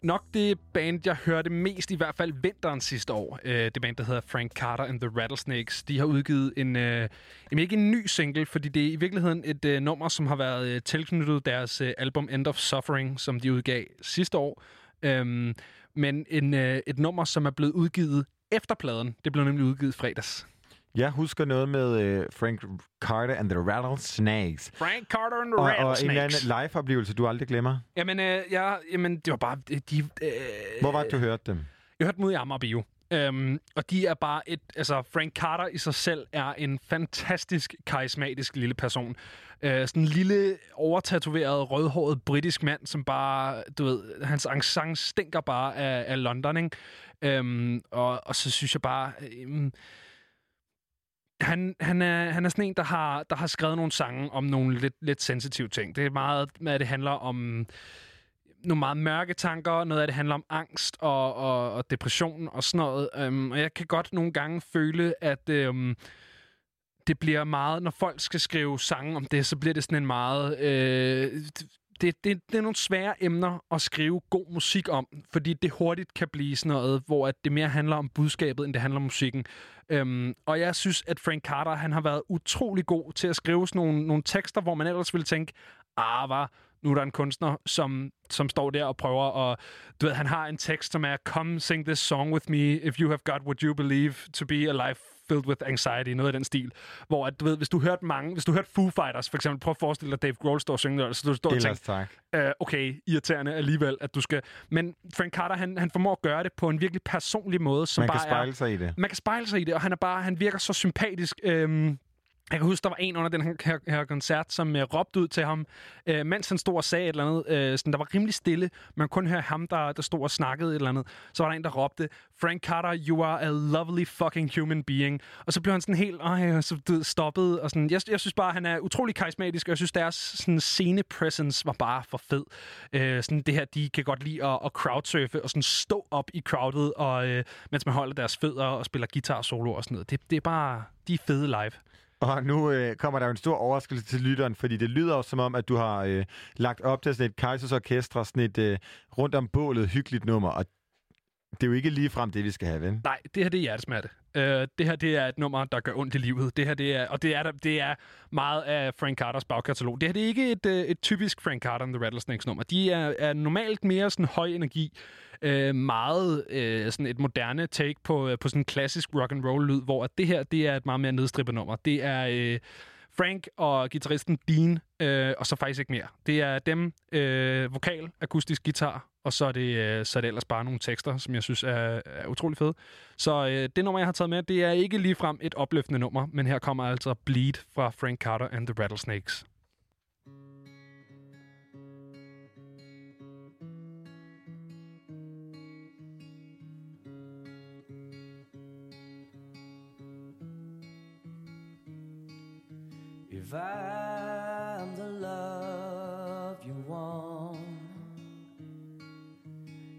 nok det band, jeg hørte mest, i hvert fald vinteren sidste år. Øh, det band, der hedder Frank Carter and the Rattlesnakes. De har udgivet en, øh, jamen ikke en ny single, fordi det er i virkeligheden et øh, nummer, som har været øh, tilknyttet deres øh, album End of Suffering, som de udgav sidste år. Øhm, men en, øh, et nummer, som er blevet udgivet efter pladen. Det blev nemlig udgivet fredags. Jeg husker noget med øh, Frank Carter and the Rattlesnakes. Frank Carter and the Og, og en Rattlesnakes. eller anden live-oplevelse, du aldrig glemmer. Jamen, øh, jeg, jamen, det var bare... De, øh, Hvor var det, du hørte dem? Jeg hørte dem ude i Amager Bio. Øhm, og de er bare et... Altså, Frank Carter i sig selv er en fantastisk karismatisk lille person. Øh, sådan en lille, overtatoveret, rødhåret britisk mand, som bare... Du ved, hans accent stinker bare af, af London, ikke? Øhm, og, og så synes jeg bare... Øhm, han, han, er, han er sådan en, der har, der har skrevet nogle sange om nogle lidt, lidt sensitive ting. Det er meget, at det handler om nogle meget mørke tanker. Noget af det handler om angst og, og, og depression og sådan noget. Um, og jeg kan godt nogle gange føle, at um, det bliver meget... Når folk skal skrive sange om det, så bliver det sådan en meget... Øh, det, det, det er nogle svære emner at skrive god musik om, fordi det hurtigt kan blive sådan noget, hvor at det mere handler om budskabet, end det handler om musikken. Øhm, og jeg synes, at Frank Carter han har været utrolig god til at skrive sådan nogle, nogle tekster, hvor man ellers ville tænke, ah, var nu er der en kunstner, som, som står der og prøver at... Du ved, han har en tekst, som er, Come sing this song with me, if you have got what you believe to be a life filled with anxiety, noget af den stil. Hvor, at, du ved, hvis du hørte mange, hvis du hørte Foo Fighters, for eksempel, prøv at forestille dig, Dave Grohl står og synger så du står og tænker, øh, okay, irriterende alligevel, at du skal... Men Frank Carter, han, han formår at gøre det på en virkelig personlig måde, som Man bare kan spejle er, sig i det. Man kan spejle sig i det, og han er bare, han virker så sympatisk. Øhm, jeg kan huske, der var en under den her, her, koncert, som uh, råbte ud til ham, uh, mens han stod og sagde et eller andet. Uh, sådan, der var rimelig stille. Man kunne høre ham, der, der stod og snakkede et eller andet. Så var der en, der råbte, Frank Carter, you are a lovely fucking human being. Og så blev han sådan helt øh, så, du stoppede. stoppet. Og sådan. Jeg, jeg synes bare, han er utrolig karismatisk, og jeg synes, deres sådan, scene presence var bare for fed. Uh, sådan, det her, de kan godt lide at, at crowdsurfe og sådan stå op i crowdet, og, uh, mens man holder deres fødder og spiller guitar solo og sådan noget. Det, det er bare, de er fede live. Og nu øh, kommer der jo en stor overraskelse til lytteren, fordi det lyder jo som om, at du har øh, lagt op til sådan et Kaisers sådan et øh, rundt om bålet hyggeligt nummer, og det er jo ikke lige frem det, vi skal have, vel? Nej, det her det er hjertesmerte. Uh, det her det er et nummer, der gør ondt i livet. Det her det er, og det er, det er meget af Frank Carters bagkatalog. Det her det er ikke et, øh, et typisk Frank Carter and the Rattlesnakes nummer. De er, er normalt mere sådan høj energi. Uh, meget uh, sådan et moderne take på, uh, på sådan en klassisk rock and roll lyd, hvor at det her det er et meget mere nedstrippet nummer. Det er uh, Frank og gitarristen Dean, øh, og så faktisk ikke mere. Det er dem, øh, vokal, akustisk guitar, og så er, det, øh, så er det ellers bare nogle tekster, som jeg synes er, er utrolig fede. Så øh, det nummer, jeg har taget med, det er ikke ligefrem et opløftende nummer, men her kommer altså Bleed fra Frank Carter and the Rattlesnakes. If I'm the love you want,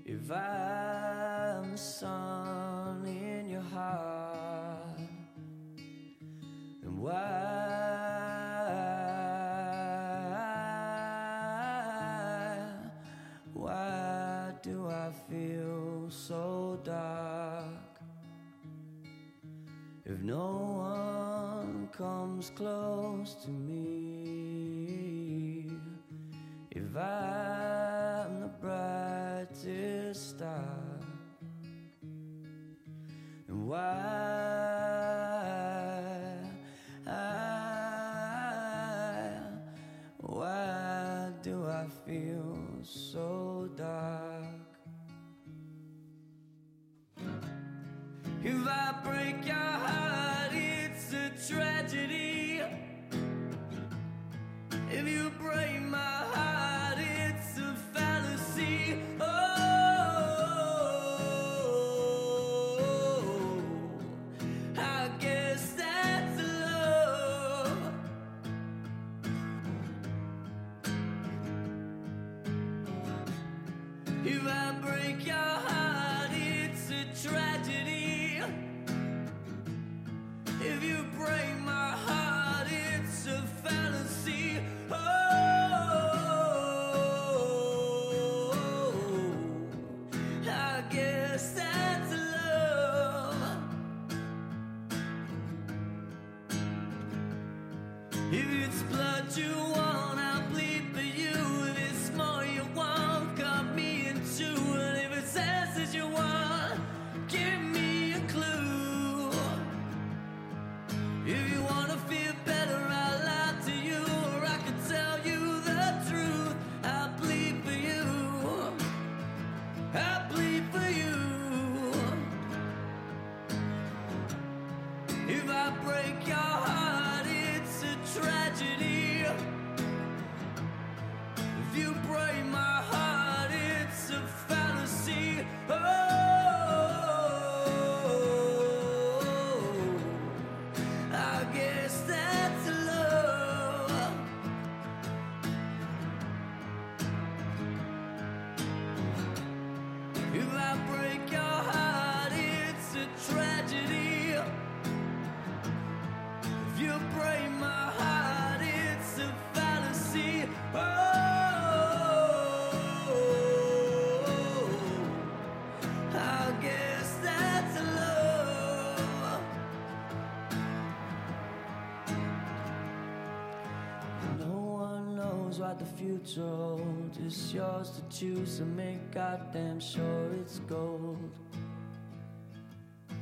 if I'm the sun in your heart, then why, why do I feel so dark? If no comes close to me, if I'm the brightest star, and why, break your heart, it's a tragedy. Holds. It's yours to choose and make goddamn sure it's gold.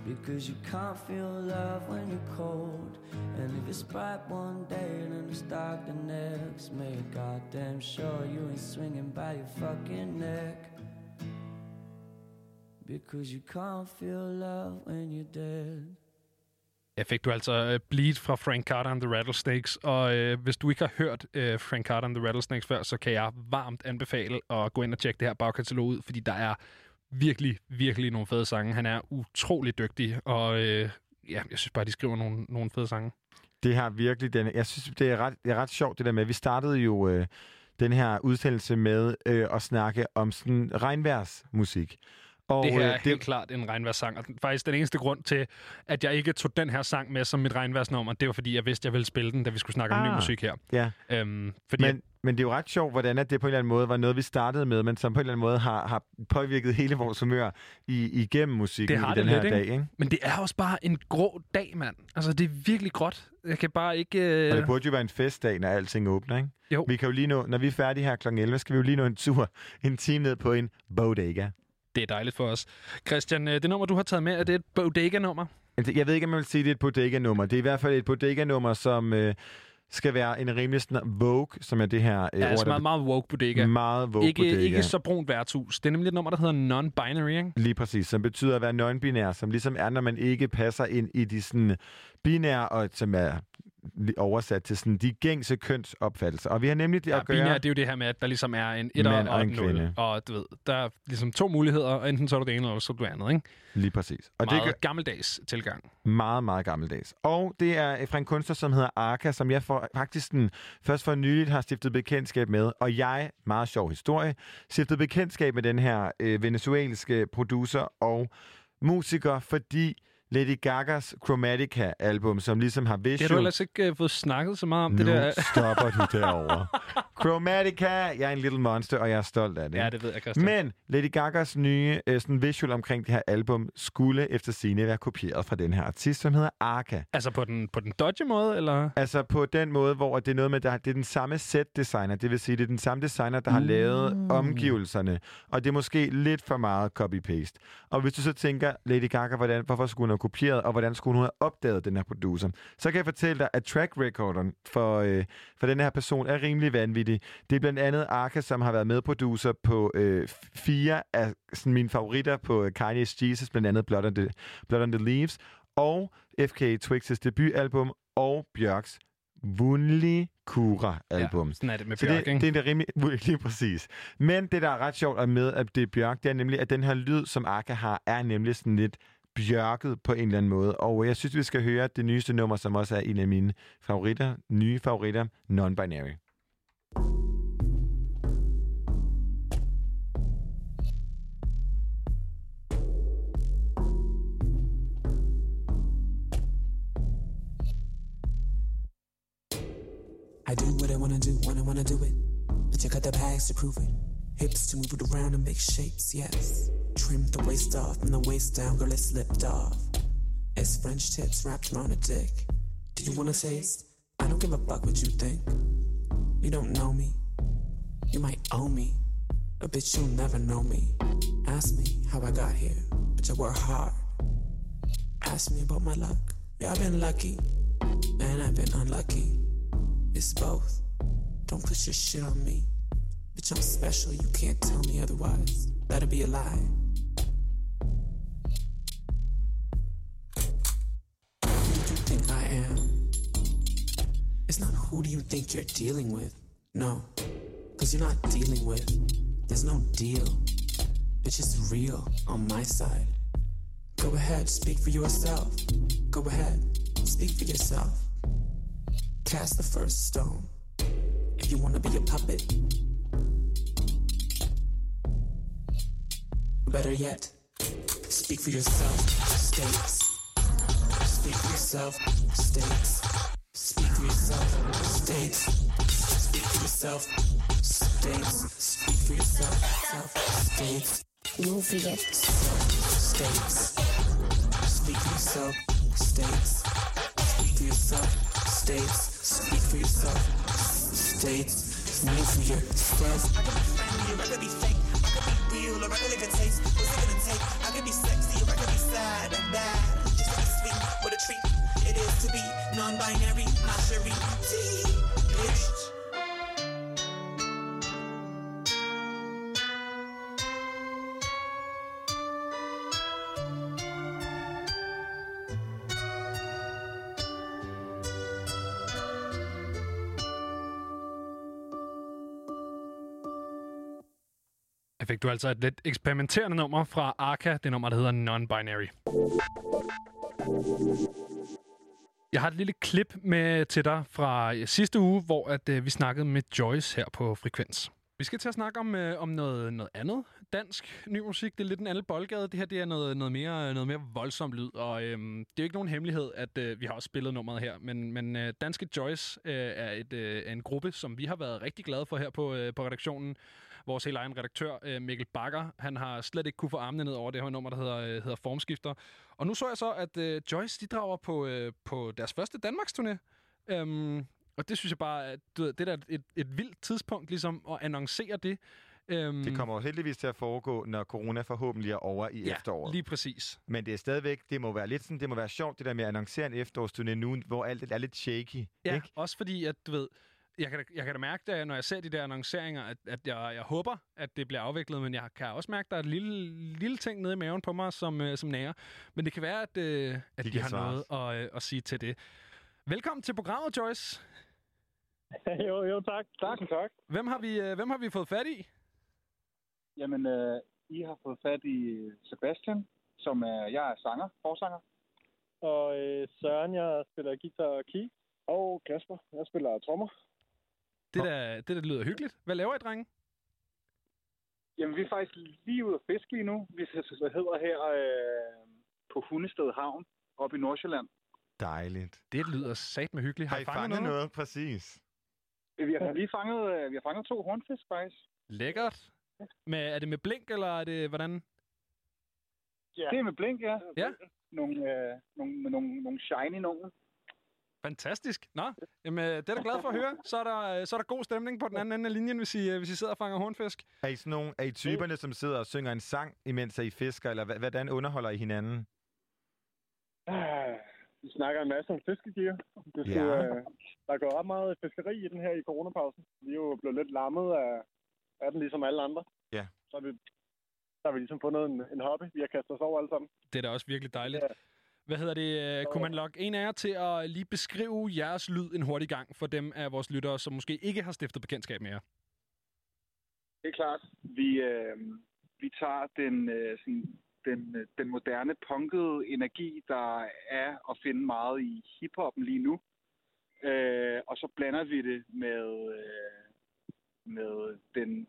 Because you can't feel love when you're cold. And if it's bright one day and then it's dark the next, make goddamn sure you ain't swinging by your fucking neck. Because you can't feel love when you're dead. Jeg fik du altså øh, Bleed fra Frank Carter and the Rattlesnakes, og øh, hvis du ikke har hørt øh, Frank Carter and the Rattlesnakes før, så kan jeg varmt anbefale at gå ind og tjekke det her bagkatalog ud, fordi der er virkelig, virkelig nogle fede sange. Han er utrolig dygtig, og øh, ja, jeg synes bare, de skriver nogle, nogle fede sange. Det har virkelig den. Jeg synes, det er ret, det er ret sjovt, det der med. Vi startede jo øh, den her udsendelse med øh, at snakke om sådan regnværsmusik. Og, det her er øh, helt klart en regnværssang, og faktisk den eneste grund til, at jeg ikke tog den her sang med som mit regnværsnummer, det var fordi, jeg vidste, jeg ville spille den, da vi skulle snakke om ny Ah. musik her. Ja. Øhm, fordi Men, men det er jo ret sjovt, hvordan at det på en eller anden måde var noget, vi startede med, men som på en eller anden måde har, har påvirket hele vores humør i, igennem musikken det har i det den her lidt, dag. ikke? Ikke? Men det er også bare en grå dag, mand. Altså, det er virkelig gråt. Jeg kan bare ikke... Øh... Og det burde jo være en festdag, når alting åbner, ikke? Jo. Vi kan jo lige nå, når vi er færdige her kl. 11, skal vi jo lige nå en tur, en time ned på en bodega. Det er dejligt for os. Christian, øh, det nummer, du har taget med, er det et bodega-nummer? Jeg ved ikke, om jeg vil sige, at det er et bodega-nummer. Det er i hvert fald et bodega-nummer, som øh, skal være en rimelig sådan Vogue, som er det her øh, Ja, altså meget, meget woke bodega. Meget woke ikke, bodega. Ikke så brunt værtshus. Det er nemlig et nummer, der hedder non-binary, ikke? Lige præcis, som betyder at være non-binær, som ligesom er, når man ikke passer ind i de sådan binære, og som er oversat til sådan de gængse kønsopfattelser. Og vi har nemlig det Ja, at gøre... binær, det er jo det her med, at der ligesom er en etter og, en kvinde. Og du ved, der er ligesom to muligheder, og enten så er du det ene, eller så er du det andet, ikke? Lige præcis. Og Meget det det gammeldags tilgang. Meget, meget gammeldags. Og det er fra en kunstner, som hedder Arca, som jeg for, faktisk den, først for nyligt har stiftet bekendtskab med. Og jeg, meget sjov historie, stiftede bekendtskab med den her øh, venezuelske producer og musiker, fordi Lady Gagas Chromatica-album, som ligesom har visual... Det har du ellers ikke uh, fået snakket så meget om, nu det der. stopper du derovre. Chromatica, jeg er en little monster, og jeg er stolt af det. Ja, det ved jeg, Christian. Men Lady Gagas nye øh, sådan visual omkring det her album skulle efter sine være kopieret fra den her artist, som hedder Arca. Altså på den, på den dodge måde, eller? Altså på den måde, hvor det er noget med, der, det er den samme set-designer, det vil sige, det er den samme designer, der har lavet Mm. omgivelserne, og det er måske lidt for meget copy-paste. Og hvis du så tænker, Lady Gaga, hvordan, hvorfor skulle hun have kopieret, og hvordan skulle hun have opdaget den her producer, så kan jeg fortælle dig, at track recorderen for, øh, for den her person er rimelig vanvittig. Det er blandt andet Arca, som har været medproducer på øh, fire af sådan, mine favoritter på øh, Kanye's Jesus, blandt andet Blood on the, Blood on the Leaves, og FK Twix's debutalbum, og Bjørks Vunli Kura-album. Ja, sådan er det med Så Bjørk, det, ikke? det er det rimelig, lige præcis. Men det, der er ret sjovt med, at det er Bjørk, det er nemlig, at den her lyd, som Arca har, er nemlig sådan lidt bjørket på en eller anden måde. Og jeg synes, vi skal høre det nyeste nummer, som også er en af mine favoritter, nye favoritter, Non-Binary. I do what I wanna do when I wanna do it. But you got the bags to prove it. Hips to move it around and make shapes, yes. Trim the waist off and the waist down, girl, it slipped off. It's French tips wrapped around a dick. Do you wanna taste? I don't give a fuck what you think. You don't know me. You might owe me. But bitch, you'll never know me. Ask me how I got here. Bitch, I work hard. Ask me about my luck. Yeah, I've been lucky. And I've been unlucky. It's both. Don't put your shit on me. Bitch, I'm special. You can't tell me otherwise. That'd be a lie. Who do you think you're dealing with. No. Cause you're not dealing with. There's no deal. It's just real on my side. Go ahead, speak for yourself. Go ahead, speak for yourself. Cast the first stone. If you wanna be a puppet. Better yet, speak for yourself. States. Speak for yourself. States. Speak for yourself. States. Speak for yourself. States. Speak for yourself. Self. States. You will forget. States. Speak for yourself. States. Speak for yourself. States. Speak for yourself. States. Need for yourself. I could be friendly or I could be fake. I could be real or I could live in taste. What's it gonna take? I could be sexy or I could be sad and bad. Just be sweet, what a treat is to be non-binary, my cherie. Bitch. Fik du altså et lidt eksperimenterende nummer fra Arca, det nummer, der hedder Non-Binary. Jeg har et lille klip med til dig fra sidste uge, hvor at, øh, vi snakkede med Joyce her på Frekvens. Vi skal til at snakke om, øh, om noget, noget andet dansk ny musik. Det er lidt en anden boldgade. Det her det er noget, noget, mere, noget mere voldsom lyd, og øh, det er jo ikke nogen hemmelighed, at øh, vi har også spillet nummeret her. Men, men øh, Danske Joyce øh, er, et, øh, er en gruppe, som vi har været rigtig glade for her på, øh, på redaktionen. Vores helt egen redaktør, øh, Mikkel Bakker, han har slet ikke kunne få armene ned over det her nummer, der hedder, øh, hedder Formskifter. Og nu så jeg så, at øh, Joyce, de drager på, øh, på deres første Danmarks turné. Øhm, og det synes jeg bare, at du ved, det er et, et vildt tidspunkt ligesom at annoncere det. Øhm, Det kommer jo heldigvis til at foregå, når corona forhåbentlig er over i Ja, efteråret. lige præcis. Men det er stadigvæk, det må være lidt sådan, det må være sjovt, det der med at annoncere en efterårsturné nu, hvor alt er lidt shaky. Ja, Ikke? også fordi, at du ved, jeg kan, da- jeg kan da mærke, at når jeg ser de der annonceringer, at, at jeg, jeg håber, at det bliver afviklet, men jeg kan også mærke, at der er et lille, lille ting nede i maven på mig, som, øh, som nærer. Men det kan være, at, øh, at de, kan har svare noget at, øh, at sige til det. Velkommen til programmet, Joyce. jo, jo, tak. Tak, tak. Hvem har vi, øh, hvem har vi fået fat i? Jamen, øh, I har fået fat i Sebastian, som er, jeg er sanger, forsanger. Og øh, Søren, jeg spiller guitar og key. Og Kasper, jeg spiller trommer. Det der, det der lyder hyggeligt. Hvad laver I, drenge? Jamen, vi er faktisk lige ude at fiske lige nu. Vi så hedder her øh, på Hundested Havn, oppe i Nordsjælland. Dejligt. Det lyder sat med hyggeligt. Har I fanget noget? Præcis. Vi har lige fanget, øh, vi har fanget to hornfisk, faktisk. Lækkert. Med, er det med blink, eller er det hvordan? Ja. Det er med blink, ja. Ja. Nogle, øh, nogle, med nogle, nogle shiny nogle. Fantastisk. Nå, jamen, øh, det er da glad for at høre. Så er der, øh, så er der god stemning på den anden ende af linjen, hvis I, øh, hvis I sidder og fanger hornfisk. Er I, sådan nogle, er I typerne, som sidder og synger en sang, imens I fisker, eller hvordan underholder I hinanden? Ah, Vi snakker en masse om fiskegear. Det skal, Ja. øh, der går ret meget fiskeri i den her i coronapausen. Vi er jo blevet lidt lammet af, af den, ligesom alle andre. Ja. Så har vi, så har vi ligesom fundet en, en hobby. Vi har kastet os over alle sammen. Det er da også virkelig dejligt. Hvad hedder det? øh, Kunne man logge en af jer til at lige beskrive jeres lyd en hurtig gang for dem af vores lyttere, som måske ikke har stiftet bekendtskab med jer? Det er klart. Vi, øh, vi tager den, øh, sådan, den, øh, den moderne punkede energi, der er at finde meget i hiphoppen lige nu. Øh, og så blander vi det med, øh, med den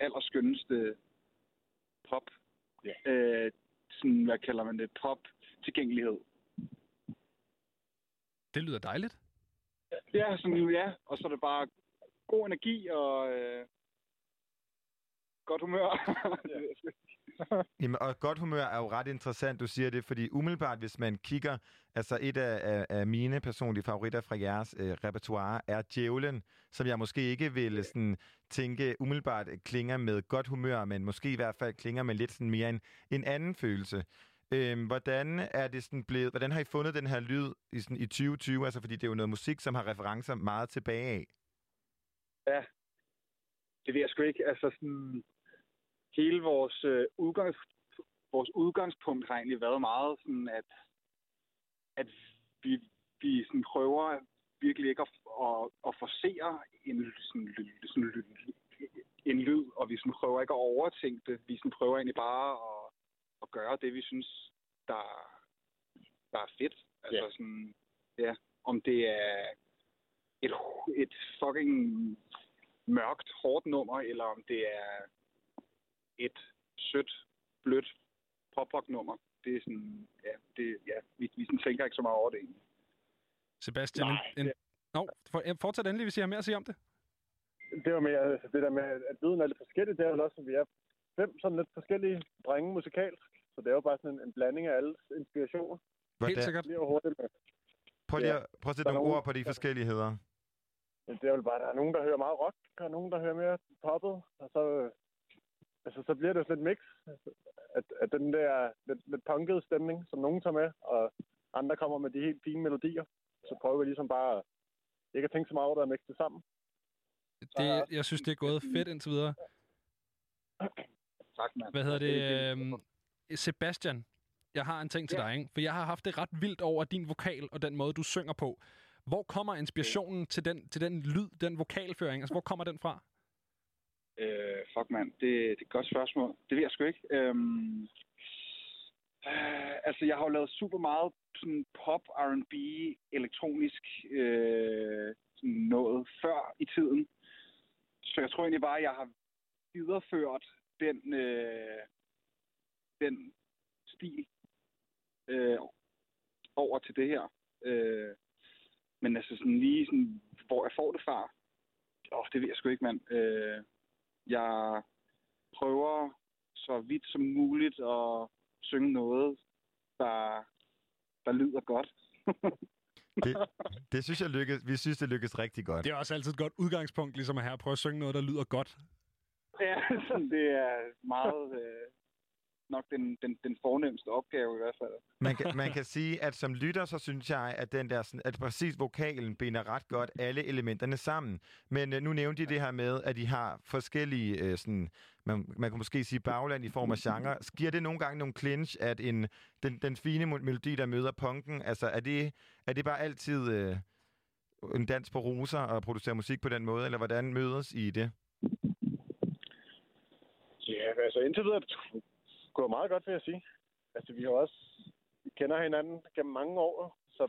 allerskønneste pop. Ja. Øh, sådan, hvad kalder man det? Pop tilgængelighed. Det lyder dejligt. Ja, sådan, ja. Og så er det bare god energi og øh, godt humør. Jamen, og godt humør er jo ret interessant, du siger det, fordi umiddelbart, hvis man kigger, altså et af, af, af mine personlige favoritter fra jeres øh, repertoire er Djævlen, som jeg måske ikke vil sådan, tænke umiddelbart klinger med godt humør, men måske i hvert fald klinger med lidt sådan mere en, en anden følelse. Øhm, hvordan er det sådan blevet, hvordan har I fundet den her lyd i, sådan, i 2020? Altså, fordi det er jo noget musik, som har referencer meget tilbage af. Ja, det ved jeg sgu ikke. Altså sådan, hele vores, øh, udgangs, vores udgangspunkt har egentlig været meget sådan, at, at vi, vi sådan prøver virkelig ikke at, at, at forsere en, sådan, sådan, en lyd, og vi sådan prøver ikke at overtænke det. Vi sådan prøver egentlig bare at, at gøre det, vi synes, der, der er fedt. Altså Ja. sådan, ja, om det er et, et fucking mørkt, hårdt nummer, eller om det er et sødt, blødt pop-rock-nummer. Det er sådan, ja, det, ja vi, vi sådan tænker ikke så meget over det egentlig. Sebastian, Nej, en, en... Nå, for, fortsæt endelig, hvis I har mere at sige om det. Det var mere altså, det der med, at lyden er lidt forskellig. Det er vel også, at vi er fem sådan lidt forskellige drenge musikalsk. Så det er jo bare sådan en, en blanding af alles inspirationer. Hvordan- Helt sikkert. Lige hurtigt med. Prøv lige at, prøv at sætte nogle ord på de forskelligheder. det er vel bare, der er nogen, der hører meget rock, og nogen, der hører mere poppet, og så, øh, altså, så bliver det sådan lidt mix. At, at den der lidt, lidt punkede stemning, som nogen tager med, og andre kommer med de helt fine melodier, så prøver vi ligesom bare ikke at tænke så meget over det og mixe det sammen. Det, jeg synes, det er gået fedt indtil videre. Tak, mand. Hvad hedder det? øhm, Sebastian, jeg har en ting til dig, ikke? For jeg har haft det ret vildt over din vokal og den måde, du synger på. Hvor kommer inspirationen til den, til den lyd, den vokalføring? Altså, hvor kommer den fra? Øh, fuck, mand. Det, det er et godt spørgsmål. Det ved jeg sgu ikke. Øhm, øh, altså, jeg har jo lavet super meget sådan pop, R&B, elektronisk øh, sådan noget før i tiden. Så jeg tror egentlig bare, at jeg har videreført den, øh, den stil øh, over til det her. Øh, men altså sådan lige sådan, hvor jeg får det fra, åh, det ved jeg sgu ikke, mand. Øh, jeg prøver så vidt som muligt at synge noget, der, der lyder godt. Det, det synes jeg lykkes, vi synes, det lykkes rigtig godt. Det er også altid et godt udgangspunkt, ligesom at her prøve at synge noget, der lyder godt. ja, sådan, det er meget øh, nok den, den, den fornemmeste opgave i hvert fald. Man kan, man kan sige, at som lytter, så synes jeg, at den der, sådan- at præcis vokalen binder ret godt alle elementerne sammen. Men øh, nu nævnte de det her med, at de har forskellige, øh, sådan, man, man kan måske sige bagland i form af genre. Giver det nogle gange nogle clinch, at en, den, den fine melodi, der møder punken, altså er det, er det bare altid øh, en dans på roser at producere musik på den måde, eller hvordan mødes i det? Altså indtil videre er det meget godt, vil jeg sige. Altså, vi har også vi kender hinanden gennem mange år, så,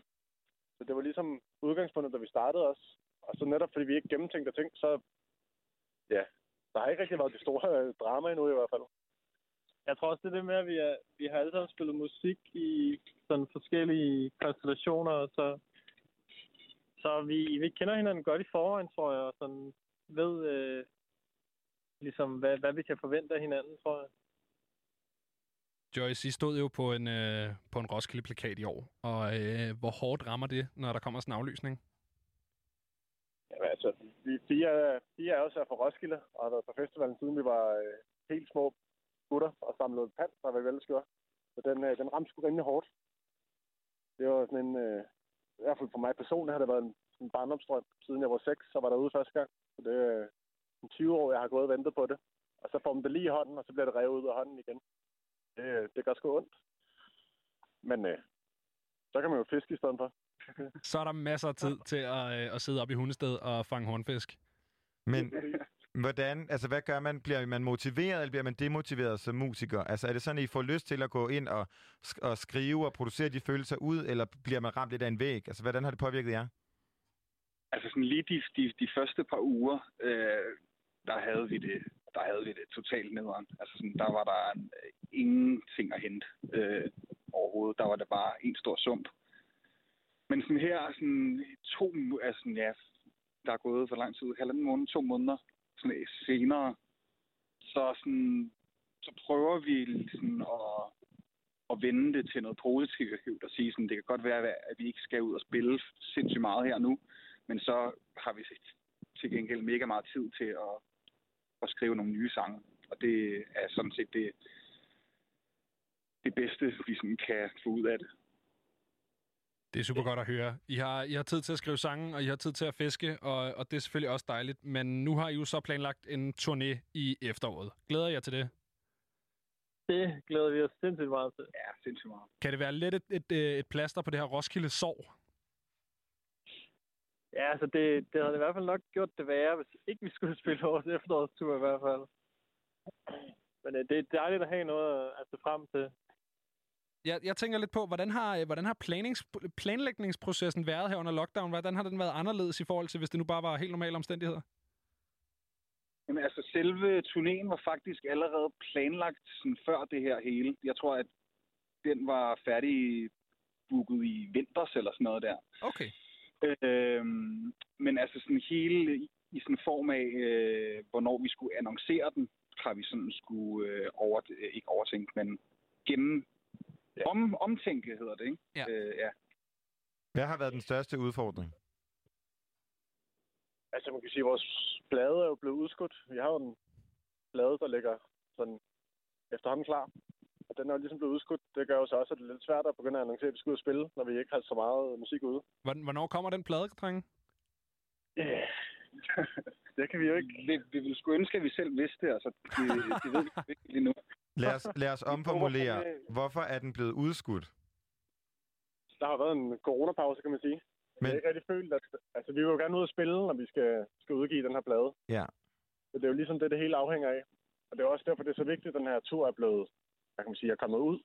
så det var ligesom udgangspunktet, da vi startede os. Og så netop fordi vi ikke gennemtænkte ting, så ja, der har ikke rigtig været det store øh, drama endnu i hvert fald. Jeg tror også, det er det med, at vi, er, vi har alle sammen spillet musik i sådan forskellige konstellationer, og så, så vi, vi kender hinanden godt i forvejen, tror jeg, og sådan ved øh, ligesom, hvad, hvad vi kan forvente af hinanden, tror jeg. Joyce, I stod jo på en, øh, på en Roskilde-plakat i år, og øh, hvor hårdt rammer det, når der kommer sådan en aflysning? Jamen, altså, vi fire, fire er også her fra Roskilde, og har været på festivalen siden vi var øh, helt små gutter og samlede pand, der var veldig skør. Så den, øh, den ramte sgu rimelig hårdt. Det var sådan en, øh, i hvert fald for mig personligt har det været en, en barndomsdrøm, siden jeg var seks, så var der ude første gang. Så det er øh, en 20 år, jeg har gået og ventet på det. Og så får man det lige i hånden, og så bliver det revet ud af hånden igen. Det, øh, det gør sgu ondt. Men øh, så kan man jo fiske i stedet for. Så er der masser af tid til at, øh, at sidde op i hundested og fange hornfisk. Men hvordan, altså hvad gør man? Bliver man motiveret, eller bliver man demotiveret som musiker? Altså er det sådan, at I får lyst til at gå ind og, sk- og skrive og producere de følelser ud, eller bliver man ramt lidt af en væg? Altså hvordan har det påvirket jer? Altså sådan lige de, de, de første par uger, øh, der havde vi det, der havde vi det totalt nederen. Altså sådan, der var der en, øh, ingenting at hente øh, overhovedet. Der var det bare en stor sump. Men sådan her, sådan to, altså ja, der er gået for lang tid, halvanden måned, to måneder sådan, øh, senere, så sådan, så prøver vi sådan at, at vende det til noget positivt og sige sådan, det kan godt være, at vi ikke skal ud og spille sindssygt meget her nu, men så har vi til gengæld mega meget tid til at, at skrive nogle nye sange. Og det er sådan set det, det bedste, vi sådan kan få ud af det. Det er super godt at høre. I har, I har tid til at skrive sange, og I har tid til at fiske, og, og det er selvfølgelig også dejligt. Men nu har I jo så planlagt en turné i efteråret. Glæder jeg til det? Det glæder vi os sindssygt meget til. Ja, sindssygt meget. Kan det være lidt et, et, øh, et plaster på det her Roskilde sår? Ja, altså det, det havde i hvert fald nok gjort det værre, hvis ikke vi skulle spille vores efterårstur i hvert fald. Men øh, det er dejligt at have noget at se frem til. Jeg, jeg tænker lidt på, hvordan har, øh, hvordan har planings, planlægningsprocessen været her under lockdown? Hvordan har den været anderledes i forhold til, hvis det nu bare var helt normale omstændigheder? Jamen altså, selve turnéen var faktisk allerede planlagt sådan, før det her hele. Jeg tror, at den var færdig booket i vinters eller sådan noget der. Okay. Øhm, men altså sådan hele i, i sådan form af, øh, hvornår vi skulle annoncere den, har vi sådan skulle øh, over, øh, ikke overtænke, men gennem ja. om, omtænke, hedder det, ikke? Ja. Øh, ja. Hvad har været den største udfordring? kan sige, vores plade er jo blevet udskudt. Vi har jo en plade, der ligger sådan efterhånden klar. Den er jo ligesom blevet udskudt. Det gør jo så også, at det er lidt svært at begynde at annoncere, at vi skal ud og spille, når vi ikke har så meget musik ude. Hvorn- Hvornår kommer den plade, drenge? Ja, det kan vi jo ikke. Vi, vi ville sgu ønske, at vi selv vidste det. Altså, det, det ved vi ikke lige nu. Lad os, lad os omformulere. Hvorfor er den blevet udskudt? Der har været en coronapause, kan man sige. Men... Jeg har ikke rigtig følt, at... Altså, vi vil jo gerne ud og spille, når vi skal, skal udgive den her plade. Ja. Så det er jo ligesom det, det hele afhænger af. Og det er også derfor, det er så vigtigt, at den her tur er blevet, hvad kan man sige, er kommet ud.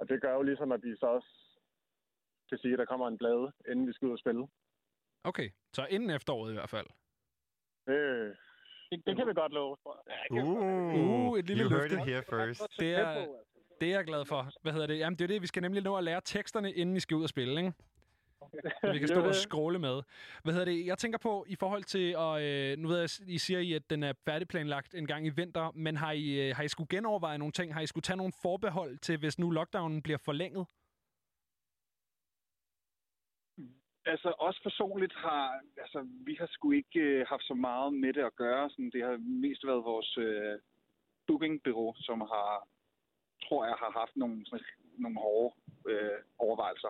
Og det gør jo ligesom, at vi så også kan sige, at der kommer en plade, inden vi skal ud og spille. Okay, så inden efteråret i hvert fald. Øh, Det, det kan vi godt love, jeg. Uh, Uh, et lille you heard løfte. it here first. Det er, det er jeg glad for. Hvad hedder det? Jamen, det er det. Vi skal nemlig nå at lære teksterne, inden I skal ud og spille, ikke? Vi kan stå og skråle med. Hvad hedder det? Jeg tænker på, i forhold til, og øh, nu ved jeg, I siger I, at den er færdigplanlagt en gang i vinter, men har I, øh, har I skulle genoverveje nogle ting? Har I skulle tage nogle forbehold til, hvis nu lockdownen bliver forlænget? Altså, os personligt har, altså, vi har sgu ikke øh, haft så meget med det at gøre. Sådan, det har mest været vores øh, bookingbureau, som har, tror jeg, har haft nogle, sådan, nogle hårde øh, overvejelser.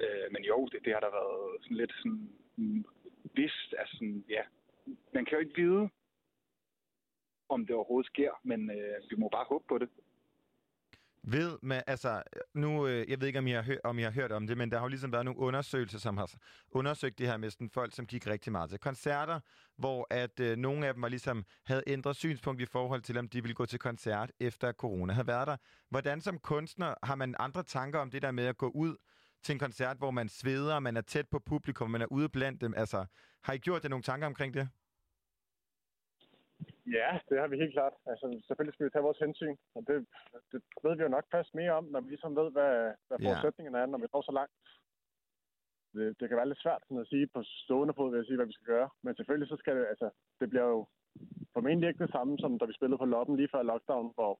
Øh, men jo, det, det har der været sådan lidt sådan, mm, vist, altså sådan, ja. Man kan jo ikke vide, om det overhovedet sker, men øh, vi må bare håbe på det. Ved med, altså, nu, øh, jeg ved ikke, om I, har hørt, om I har hørt om det, men der har jo ligesom været nogle undersøgelser, som har undersøgt det her med sådan folk, som gik rigtig meget til koncerter, hvor at øh, nogle af dem var ligesom, havde ændret synspunkt i forhold til, om de ville gå til koncert efter corona havde været der. Hvordan som kunstner har man andre tanker om det der med at gå ud til en koncert, hvor man sveder, man er tæt på publikum, man er ude blandt dem? Altså, har I gjort jer nogle tanker omkring det? Ja, det har vi helt klart. Altså, selvfølgelig skal vi tage vores hensyn, og det, det ved vi jo nok først mere om, når vi ligesom ved, hvad, hvad Ja. forudsætningerne er, når vi når så langt. Det, det kan være lidt svært sådan at sige på stående fod, vil jeg sige, hvad vi skal gøre. Men selvfølgelig så skal det, altså, det bliver jo formentlig ikke det samme, som da vi spillede på Loppen lige før lockdown, hvor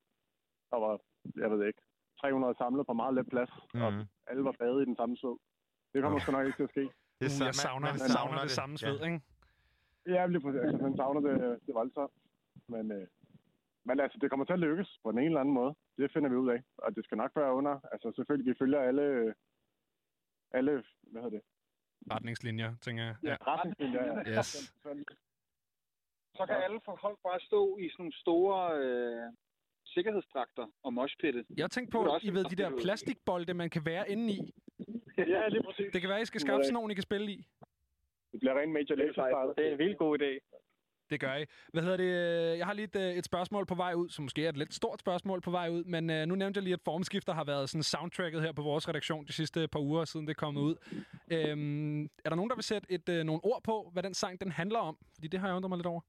der var, jeg ved ikke, 300 samlet på meget let plads, mm. og alle var badet i den samme sved. Det kommer sgu nok ikke til at ske. Det Uh, jeg savner, man savner det samme sved, ikke? Ja, lige præcis. Altså, man savner det, det voldsomt. Men, øh, men altså, det kommer til at lykkes på den ene eller anden måde. Det finder vi ud af. Og det skal nok være under. Altså, selvfølgelig, vi følger alle, alle hvad hedder det? Retningslinjer, tænker jeg. Ja, retningslinjer. Ja. Yes. Så kan alle folk bare stå i sådan nogle store øh, sikkerhedsdragter og moshpitte. Jeg tænkte på, også I ved, de der plastikbolde, man kan være inde i. ja, lige præcis. Det kan være, I skal skaffe sådan nogle, I kan spille i. Det bliver rent Major style. Det er en vildt god idé. Det gør I. Hvad hedder det? Jeg har lige et, øh, et spørgsmål på vej ud, som måske er et lidt stort spørgsmål på vej ud, men øh, nu nævnte jeg lige, at formskifter har været sådan soundtracket her på vores redaktion de sidste par uger, siden det er kommet ud. Øhm, er der nogen, der vil sætte et, øh, nogle ord på, hvad den sang den handler om? Fordi det har jeg undret mig lidt over.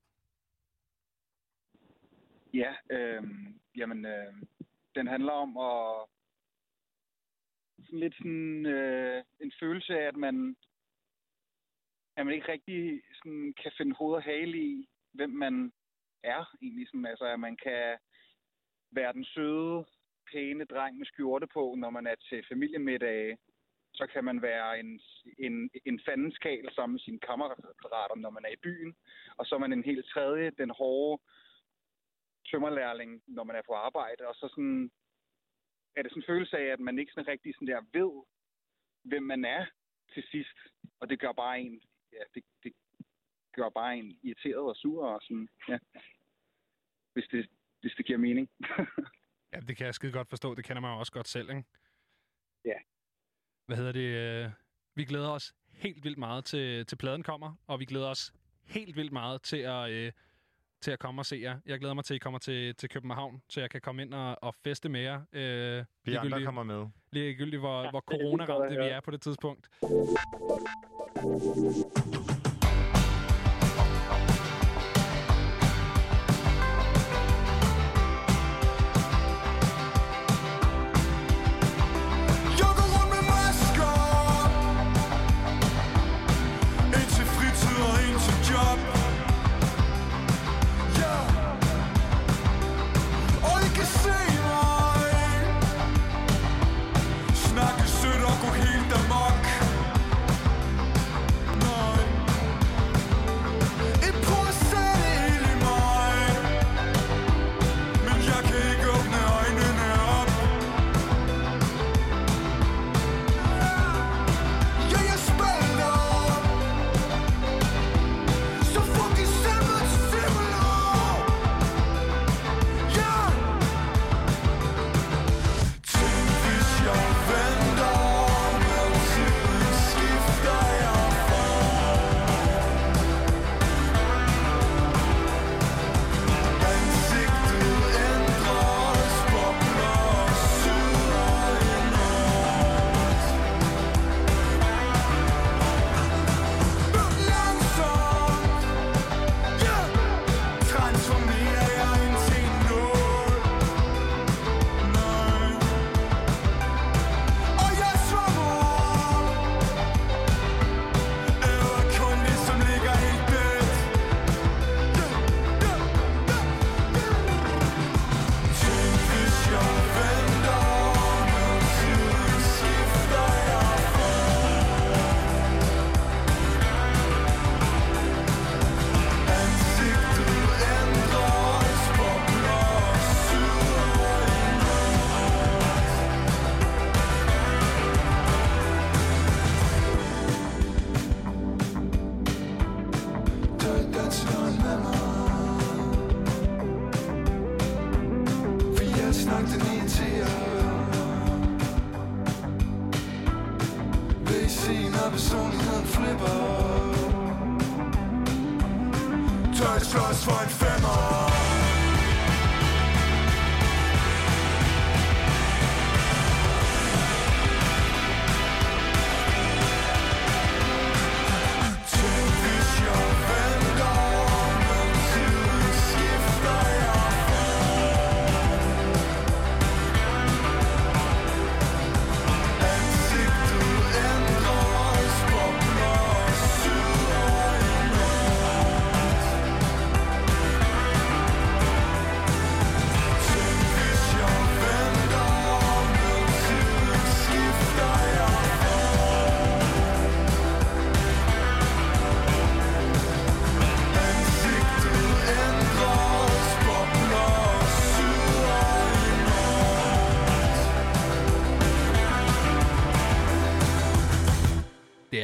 Ja, øh, jamen, øh, den handler om at sådan lidt sådan øh, en følelse af, at man, at man ikke rigtig sådan, kan finde hoved og hale i, hvem man er egentlig. Sådan, altså, at man kan være den søde, pæne dreng med skjorte på, når man er til familiemiddag. Så kan man være en, en, en fandenskal sammen med sine kammerater, når man er i byen. Og så er man en helt tredje, den hårde, tømmerlærling, når man er på arbejde, og så sådan, er det sådan en følelse af, at man ikke sådan rigtig sådan der ved, hvem man er til sidst. Og det gør bare en, ja, det, det gør bare en irriteret og sur og sådan, ja. Hvis det, hvis det giver mening. Ja, det kan jeg skide godt forstå. Det kender man jo også godt selv, ikke? Ja. Hvad hedder det? Vi glæder os helt vildt meget til, til pladen kommer, og vi glæder os helt vildt meget til at, øh, til at komme og se jer. Jeg glæder mig til, at I kommer til, til København, så jeg kan komme ind og, og feste med jer. Øh, Vi andre kommer med. Ligegyldigt, hvor, ja, hvor er corona-ramte vi er på det tidspunkt.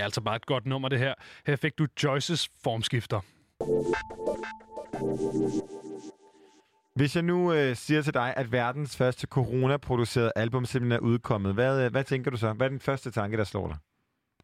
Er altså bare et godt nummer, det her. Her fik du Joyces formskifter. Hvis jeg nu øh, siger til dig, at verdens første corona-producerede album simpelthen er udkommet, hvad, øh, hvad tænker du så? Hvad er den første tanke, der slår dig?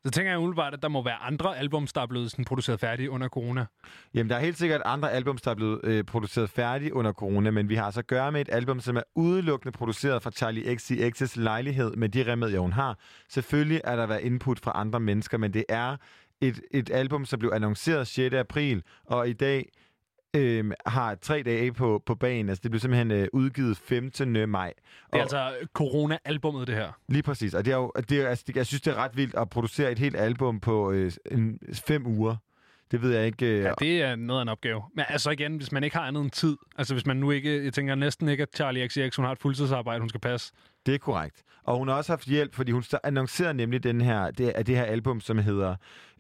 Så tænker jeg umiddelbart, at der må være andre albums, der er blevet sådan produceret færdige under corona. Jamen, der er helt sikkert andre albums, der er blevet øh, produceret færdige under corona, men vi har altså at gøre med et album, som er udelukkende produceret fra Charlie XCX's lejlighed med de remedier, hun har. Selvfølgelig er der været input fra andre mennesker, men det er et, et album, som blev annonceret 6. april, og i dag øh, har tre dage på, på banen. Altså, det blev simpelthen øh, udgivet 15. maj. Det er altså corona-albummet, det her. Lige præcis, og det er jo, det er, altså, det, jeg synes, det er ret vildt at producere et helt album på øh, en, fem uger. Det ved jeg ikke. Øh, Ja, det er noget af en opgave. Men altså igen, hvis man ikke har andet end tid, altså hvis man nu ikke, jeg tænker næsten ikke, at Charlie XCX, hun har et fuldtidsarbejde, hun skal passe. Det er korrekt. Og hun har også haft hjælp, fordi hun annoncerede nemlig den her, det, det her album, som hedder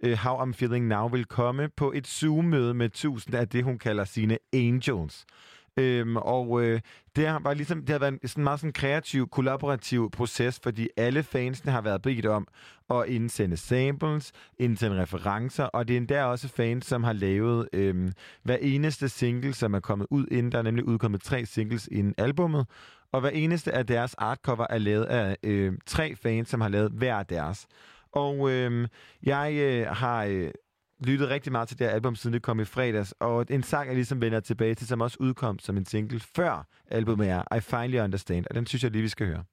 uh, How I'm Feeling Now, vil komme på et Zoom-møde med tusind af det, hun kalder sine angels. Øhm, og øh, det har var ligesom, det har været en sådan meget sådan kreativ, kollaborativ proces, fordi alle fansene har været bedt om at indsende samples, indsende referencer, og det er endda også fans, som har lavet øhm, hver eneste single, som er kommet ud inden. Der er nemlig udkommet tre singles inden albummet, og hver eneste af deres artcover er lavet af øh, tre fans, som har lavet hver deres. Og øh, jeg øh, har øh, lyttet rigtig meget til det her album, siden det kom i fredags, og en sang, jeg ligesom vender tilbage til, som også udkom som en single før albumet er I Finally Understand, og den synes jeg lige, vi skal høre.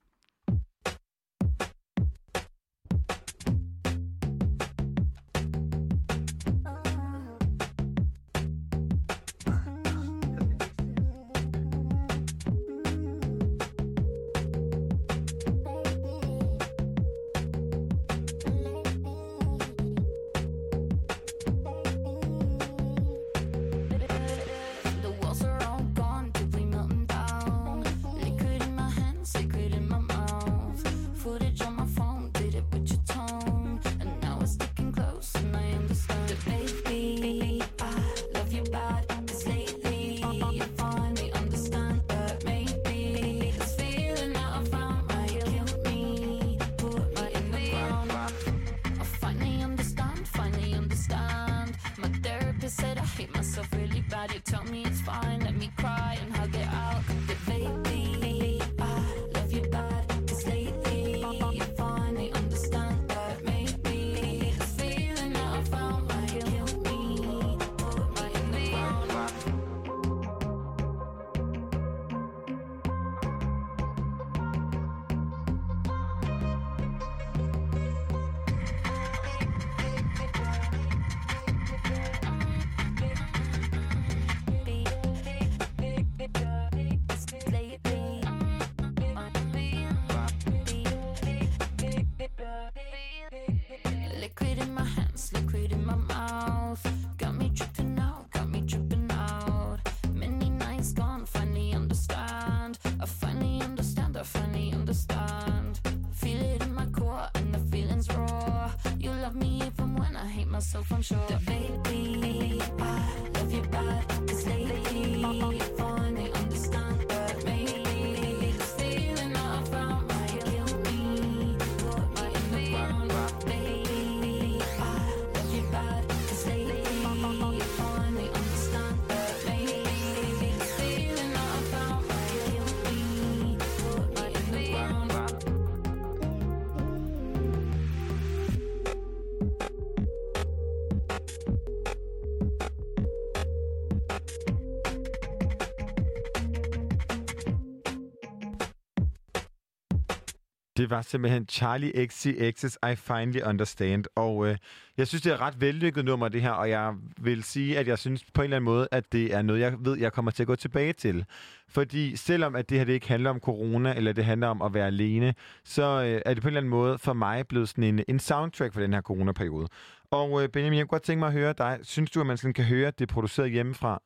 Var simpelthen Charlie XCX's I Finally Understand. Og øh, jeg synes, det er ret vellykket nummer, det her. Og jeg vil sige, at jeg synes på en eller anden måde, at det er noget, jeg ved, jeg kommer til at gå tilbage til. Fordi selvom at det her det ikke handler om corona, eller det handler om at være alene, så øh, er det på en eller anden måde for mig blevet sådan en, en soundtrack for den her coronaperiode. Og øh, Benjamin, jeg kunne godt tænke mig at høre dig. Synes du, at man sådan kan høre, at det er produceret hjemmefra?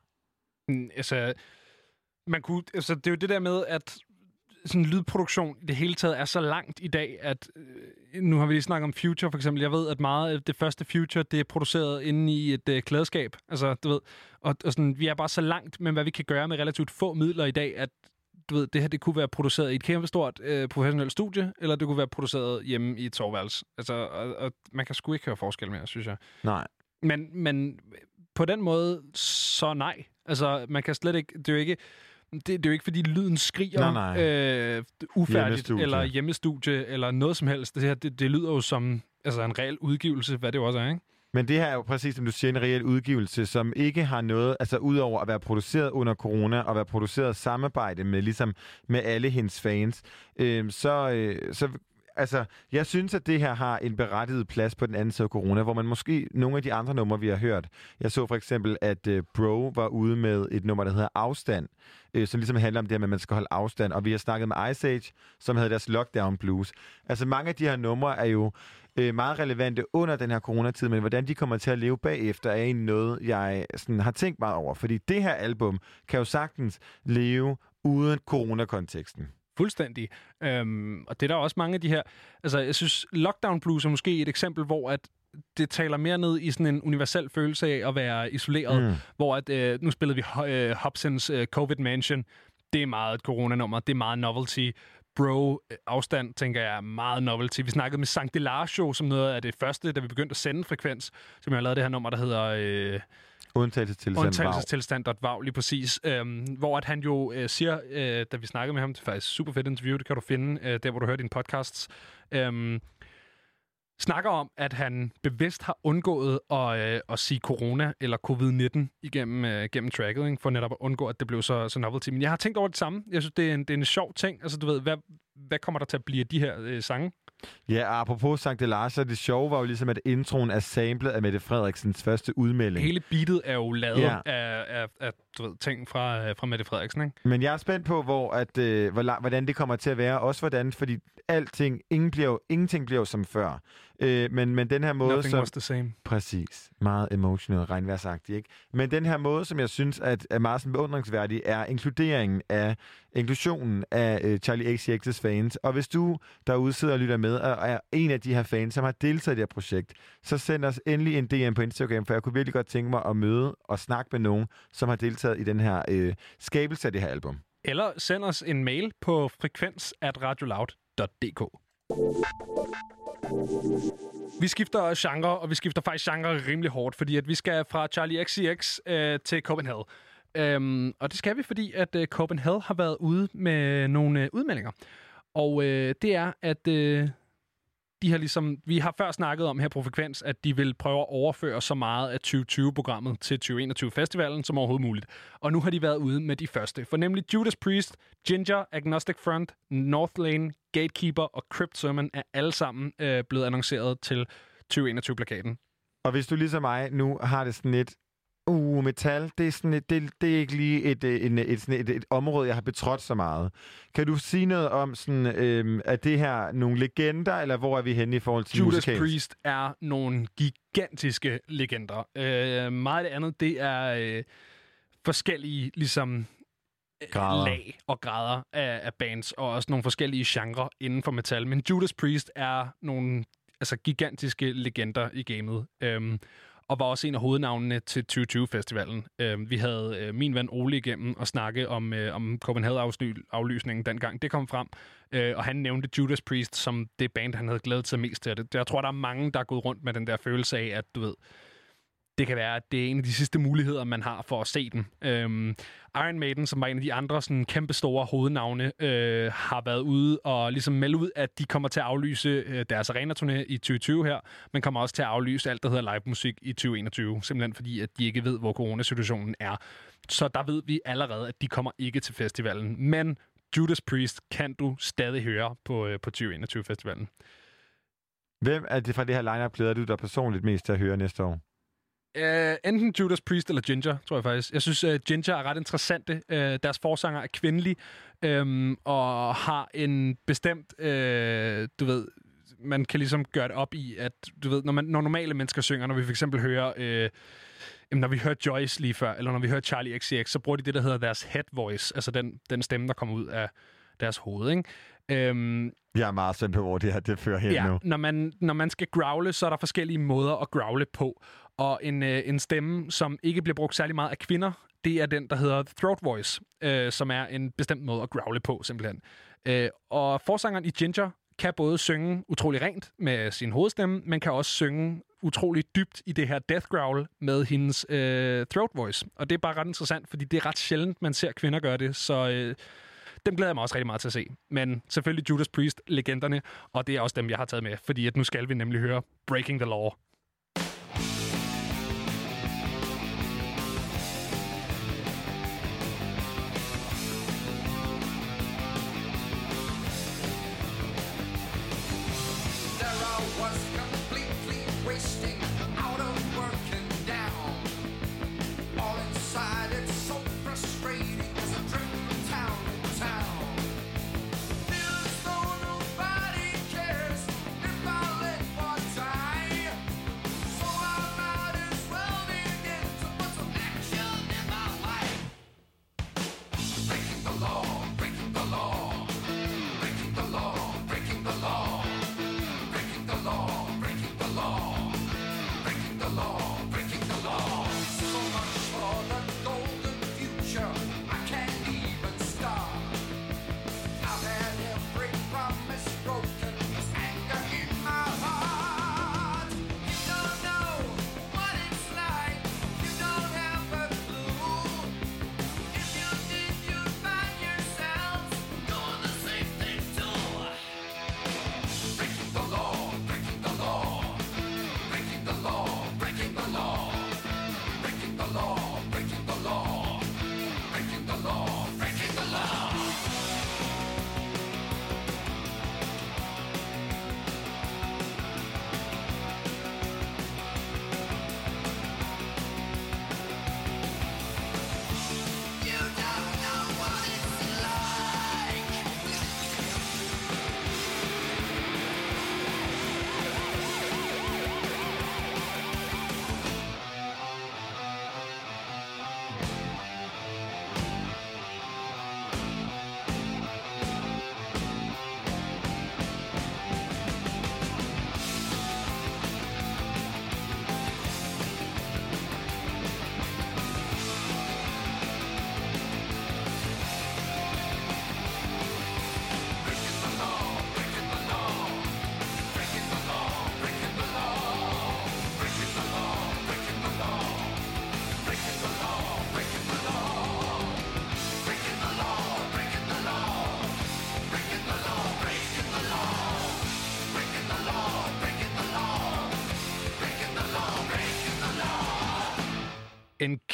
Mm, altså, man kunne, altså, det er jo det der med, at sådan lydproduktion i det hele taget er så langt i dag, at øh, nu har vi lige snakket om Future for eksempel. Jeg ved, at meget af det første Future, det er produceret inde i et øh, klædeskab. Altså, du ved, og, og sådan, vi er bare så langt med, hvad vi kan gøre med relativt få midler i dag, at du ved, det her det kunne være produceret i et kæmpestort øh, professionelt studie, eller det kunne være produceret hjemme i et soveværelse. Altså, og, og man kan sgu ikke høre forskel mere, synes jeg. Nej. Men, men på den måde, så nej. Altså, man kan slet ikke... Det er jo ikke... Det, det er jo ikke, fordi lyden skriger Nej, nej. Øh, ufærdigt, Hjemmestudie. eller hjemmestudie, eller noget som helst. Det her, det, det lyder jo som altså, en reel udgivelse, hvad det også er, ikke? Men det her er jo præcis, som du siger, en reel udgivelse, som ikke har noget, altså udover at være produceret under corona, og være produceret samarbejde med, ligesom, med alle hendes fans, øh, så, øh, så altså, jeg synes, at det her har en berettiget plads på den anden side af corona, hvor man måske nogle af de andre numre, vi har hørt. Jeg så for eksempel, at øh, Bro var ude med et nummer, der hedder Afstand, øh, som ligesom handler om det her med, at man skal holde afstand. Og vi har snakket med Ice Age, som havde deres Lockdown Blues. Altså, mange af de her numre er jo øh, meget relevante under den her coronatid, men hvordan de kommer til at leve bagefter, er egentlig noget, jeg sådan, har tænkt meget over. Fordi det her album kan jo sagtens leve uden coronakonteksten. Fuldstændig. Øhm, og det er der også mange af de her... Altså, jeg synes, Lockdown Blues er måske et eksempel, hvor at det taler mere ned i sådan en universel følelse af at være isoleret, Mm. hvor at, øh, nu spillede vi Ho- øh, Hobsons øh, COVID Mansion. Det er meget et coronanummer, det er meget novelty. Bro, øh, afstand, tænker jeg, er meget novelty. Vi snakkede med Sankt Delar Show, som noget af det første, da vi begyndte at sende frekvens, som jeg har lavet det her nummer, der hedder... Øh, Undtagelsestilstand. Undtagelsestilstand. Undtagelsestilstand.vav, lige præcis. Øhm, hvor at han jo øh, siger, øh, da vi snakkede med ham, det er faktisk super fedt interview, det kan du finde, øh, der hvor du hører dine podcasts, øhm, snakker om, at han bevidst har undgået at, øh, at sige corona eller covid-19 igennem øh, gennem tracket, ikke? for netop at undgå, at det blev så, så novelty. Men jeg har tænkt over det samme. Jeg synes, det er en, det er en sjov ting. Altså, du ved, hvad, hvad kommer der til at blive af de her øh, sange? Ja, apropos Sankt Lars, så det sjove var jo ligesom, at introen er samlet af Mette Frederiksens første udmelding. Hele beatet er jo lavet Ja. af, af, af du ved, ting fra, øh, fra Mette Frederiksen, ikke? Men jeg er spændt på, hvor, at, øh, hvordan det kommer til at være. Også hvordan, fordi alting, ingen bliver, jo- ingenting bliver jo som før. Øh, men, men den her måde... Nothing som, was the same. Præcis. Meget emotional, regnværsagtigt, ikke? Men den her måde, som jeg synes at er meget sådan beundringsværdig, er inkluderingen af inklusionen af øh, Charlie XCX's fans. Og hvis du derude sidder og lytter med, og er en af de her fans, som har deltaget i det her projekt, så send os endelig en DM på Instagram, for jeg kunne virkelig godt tænke mig at møde og snakke med nogen, som har deltaget i den her øh, skabelse af det her album. Eller send os en mail på frekvens at radioloud.dk. Vi skifter genre, og vi skifter faktisk genre rimelig hårdt, fordi at vi skal fra Charlie XCX øh, til Copenhagen. Øhm, og det skal vi, fordi at øh, Copenhagen har været ude med nogle øh, udmeldinger. Og øh, det er, at øh, de har ligesom, vi har før snakket om her på Frekvens, at de vil prøve at overføre så meget af 2020-programmet til 2021-festivalen som overhovedet muligt. Og nu har de været ude med de første. For nemlig Judas Priest, Ginger, Agnostic Front, Northlane, Gatekeeper og Crypt Sermon er alle sammen øh, blevet annonceret til 2021-plakaten. Og hvis du ligesom mig nu har det sådan lidt, uh, metal, det er, sådan et, det, det er ikke lige et, øh, en, et, sådan et, et område, jeg har betrådt så meget. Kan du sige noget om, sådan, øhm, er det her nogle legender, eller hvor er vi henne i forhold til Judas musikalsk? Priest er nogle gigantiske legender. Øh, meget af det andet, det er øh, forskellige ligesom øh, Grader. lag og grader af, af bands, og også nogle forskellige genrer inden for metal. Men Judas Priest er nogle altså, gigantiske legender i gamet. Øhm, og var også en af hovednavnene til 2020-festivalen. Øh, vi havde øh, min ven Ole igennem og snakke om, øh, om Copenhagen-aflysningen dengang det kom frem. Øh, og han nævnte Judas Priest som det band, han havde glædet sig mest til. Det. Jeg tror, der er mange, der er gået rundt med den der følelse af, at du ved, det kan være, at det er en af de sidste muligheder, man har for at se den. Øhm, Iron Maiden, som var en af de andre sådan, kæmpe store hovednavne, øh, har været ude og ligesom melde ud, at de kommer til at aflyse øh, deres arena-turné i 2020 her, men kommer også til at aflyse alt, der hedder live musik i 2021, simpelthen fordi, at de ikke ved, hvor coronasituationen er. Så der ved vi allerede, at de kommer ikke til festivalen. Men Judas Priest kan du stadig høre på, øh, på 2021-festivalen. Hvem er det fra det her lineup glæder du dig personligt mest til at høre næste år? Uh, enten Judas Priest eller Ginger, tror jeg faktisk. Jeg synes, uh, Ginger er ret interessante. Uh, deres forsanger er kvindelig, um, og har en bestemt, uh, du ved, man kan ligesom gøre det op i, at du ved, når, man, når normale mennesker synger, når vi for eksempel hører, uh, jamen, når vi hører Joyce lige før, eller når vi hører Charlie XCX, så bruger de det, der hedder deres head voice, altså den, den stemme, der kommer ud af deres hoved, ikke? Um, Jeg er meget spændt på, hvor det her det fører hen ja, nu. Når man, når man skal growle, så er der forskellige måder at growle på. Og en, øh, en stemme, som ikke bliver brugt særlig meget af kvinder, det er den, der hedder throat voice, øh, som er en bestemt måde at growle på, simpelthen. Øh, og forsangeren i Ginger kan både synge utrolig rent med sin hovedstemme, men kan også synge utrolig dybt i det her death growl med hendes øh, throat voice. Og det er bare ret interessant, fordi det er ret sjældent, man ser kvinder gøre det, så... Øh, dem glæder jeg mig også rigtig meget til at se. Men selvfølgelig Judas Priest, legenderne, og det er også dem, jeg har taget med, fordi at nu skal vi nemlig høre Breaking the Law.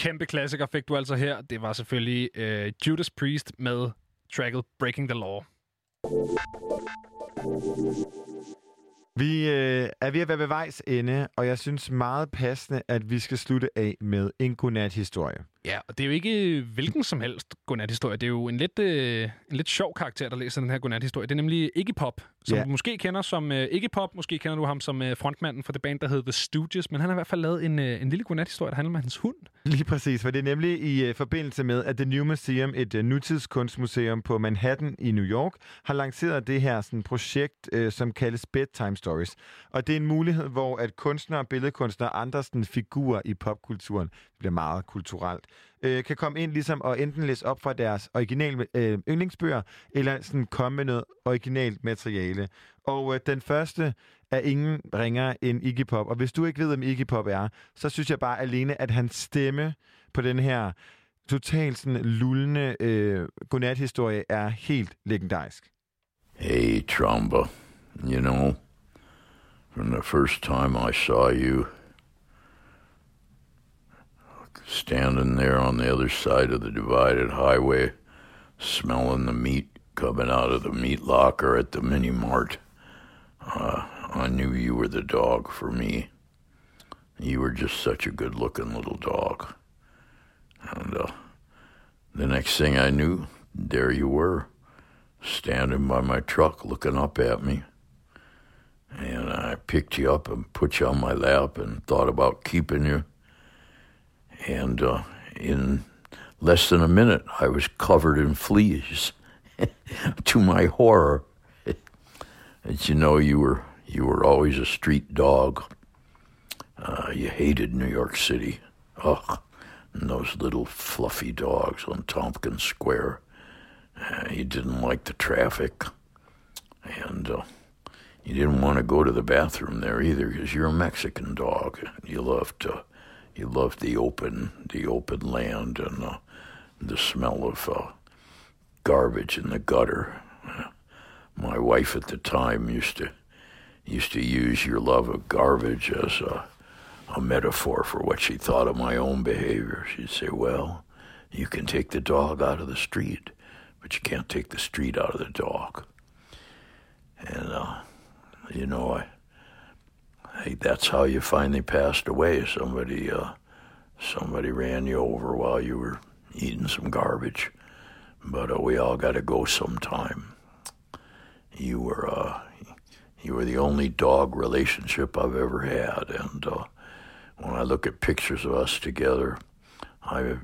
Kæmpe klassiker fik du altså her. Det var selvfølgelig øh, Judas Priest med tracket Breaking the Law. Vi øh, er ved at være ved vejs ende, og jeg synes meget passende, at vi skal slutte af med en godnat-historie. Ja, og det er jo ikke hvilken som helst godnat-historie. Det er jo en lidt, øh, en lidt sjov karakter, der læser den her godnat-historie. Det er nemlig Iggy Pop, som Ja. du måske kender som øh, Iggy Pop. Måske kender du ham som øh, frontmanden for det band, der hedder The Stooges. Men han har i hvert fald lavet en, øh, en lille godnat-historie, der handler om hans hund. Lige præcis, for det er nemlig i øh, forbindelse med, at The New Museum, et øh, nutidskunstmuseum på Manhattan i New York, har lanceret det her sådan, projekt, øh, som kaldes Bedtime Stories. Og det er en mulighed, hvor at kunstnere, billedkunstnere og andre sådan, figurer i popkulturen, det bliver meget kulturelt, øh, kan komme ind ligesom og enten læse op fra deres originale øh, yndlingsbøger, eller sådan komme med noget originalt materiale. Og øh, den første er ingen ringer end Iggy Pop. Og hvis du ikke ved, hvem Iggy Pop er, så synes jeg bare alene, at hans stemme på den her totalt sådan lullende øh, godnat-historie er helt legendarisk. Hey, Trumba, You know, from the first time I saw you standing there on the other side of the divided highway, smelling the meat coming out of the meat locker at the mini mart. Uh, I knew you were the dog for me. You were just such a good looking little dog. And uh, the next thing I knew, there you were, standing by my truck looking up at me. And I picked you up and put you on my lap and thought about keeping you. And uh, in less than a minute, I was covered in fleas. to my horror, as you know, you were you were always a street dog. Uh, you hated New York City. Ugh, and those little fluffy dogs on Tompkins Square. Uh, you didn't like the traffic, and uh, you didn't want to go to the bathroom there either because you're a Mexican dog. You love loved you loved the open the open land and uh, the smell of uh, garbage in the gutter. My wife at the time used to used to use your love of garbage as a, a metaphor for what she thought of my own behavior. She'd say, "Well, you can take the dog out of the street, but you can't take the street out of the dog." And uh, you know, I, That's how you finally passed away. Somebody uh, somebody ran you over while you were eating some garbage. But uh, we all got to go sometime. You were uh, you were the only dog relationship I've ever had, and uh, when I look at pictures of us together, I've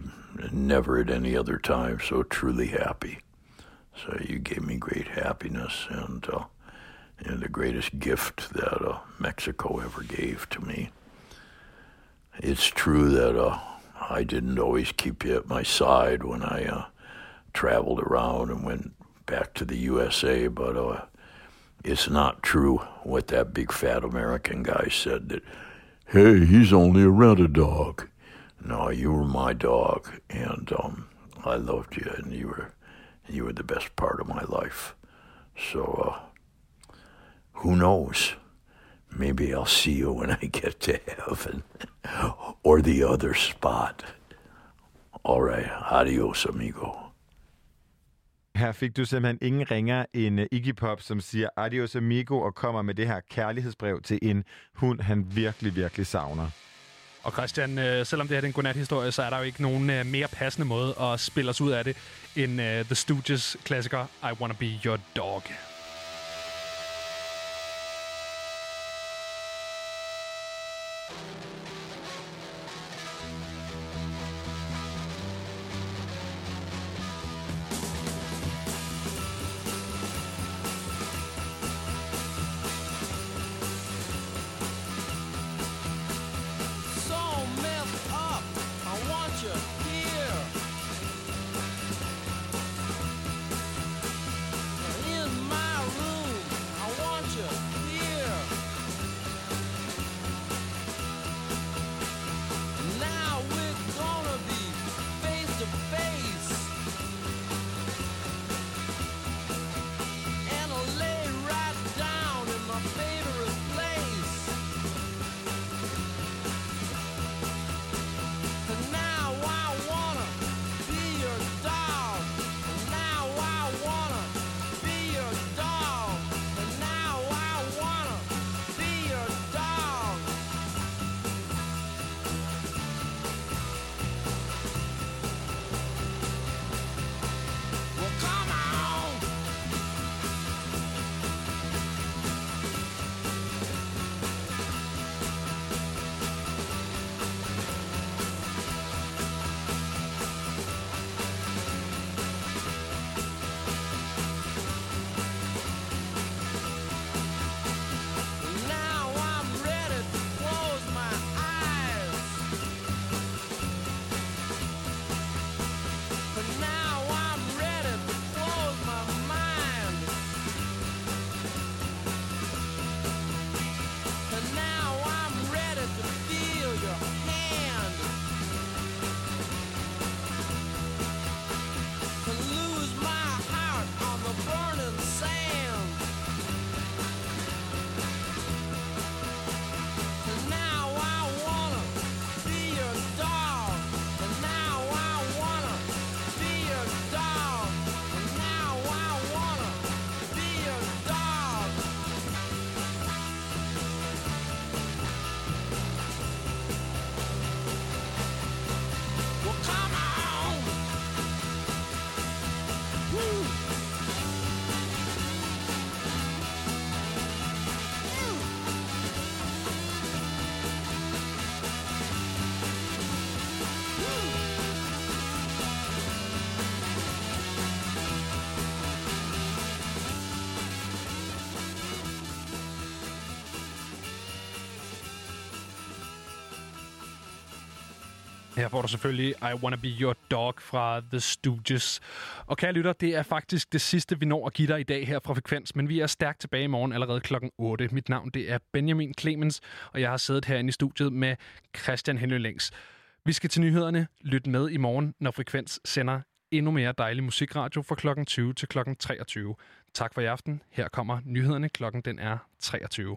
never at any other time so truly happy. So you gave me great happiness, and uh, and the greatest gift that uh, Mexico ever gave to me. It's true that uh, I didn't always keep you at my side when I uh, traveled around and went back to the USA, but uh, it's not true what that big fat American guy said that, hey, he's only a rented dog. No, you were my dog, and um, I loved you, and you were you were the best part of my life. So, uh, who knows? Maybe I'll see you when I get to heaven or the other spot. All right, adios, amigo. Her fik du simpelthen ingen ringer end Iggy Pop, som siger adios amigo og kommer med det her kærlighedsbrev til en hund, han virkelig, virkelig savner. Og Christian, øh, selvom det her er en godnat-historie, så er der jo ikke nogen øh, mere passende måde at spille os ud af det end øh, The Stooges klassiker I Wanna Be Your Dog. Her får du selvfølgelig I Wanna Be Your Dog fra The Stooges. Og kære lytter, det er faktisk det sidste, vi når at give dig i dag her fra Frekvens, men vi er stærkt tilbage i morgen allerede klokken 8. Mit navn det er Benjamin Clemens, og jeg har siddet herinde i studiet med Christian Henry Længs. Vi skal til nyhederne. Lyt med i morgen, når Frekvens sender endnu mere dejlig musikradio fra klokken 20 til klokken 23. Tak for i aften. Her kommer nyhederne. Klokken den er 23.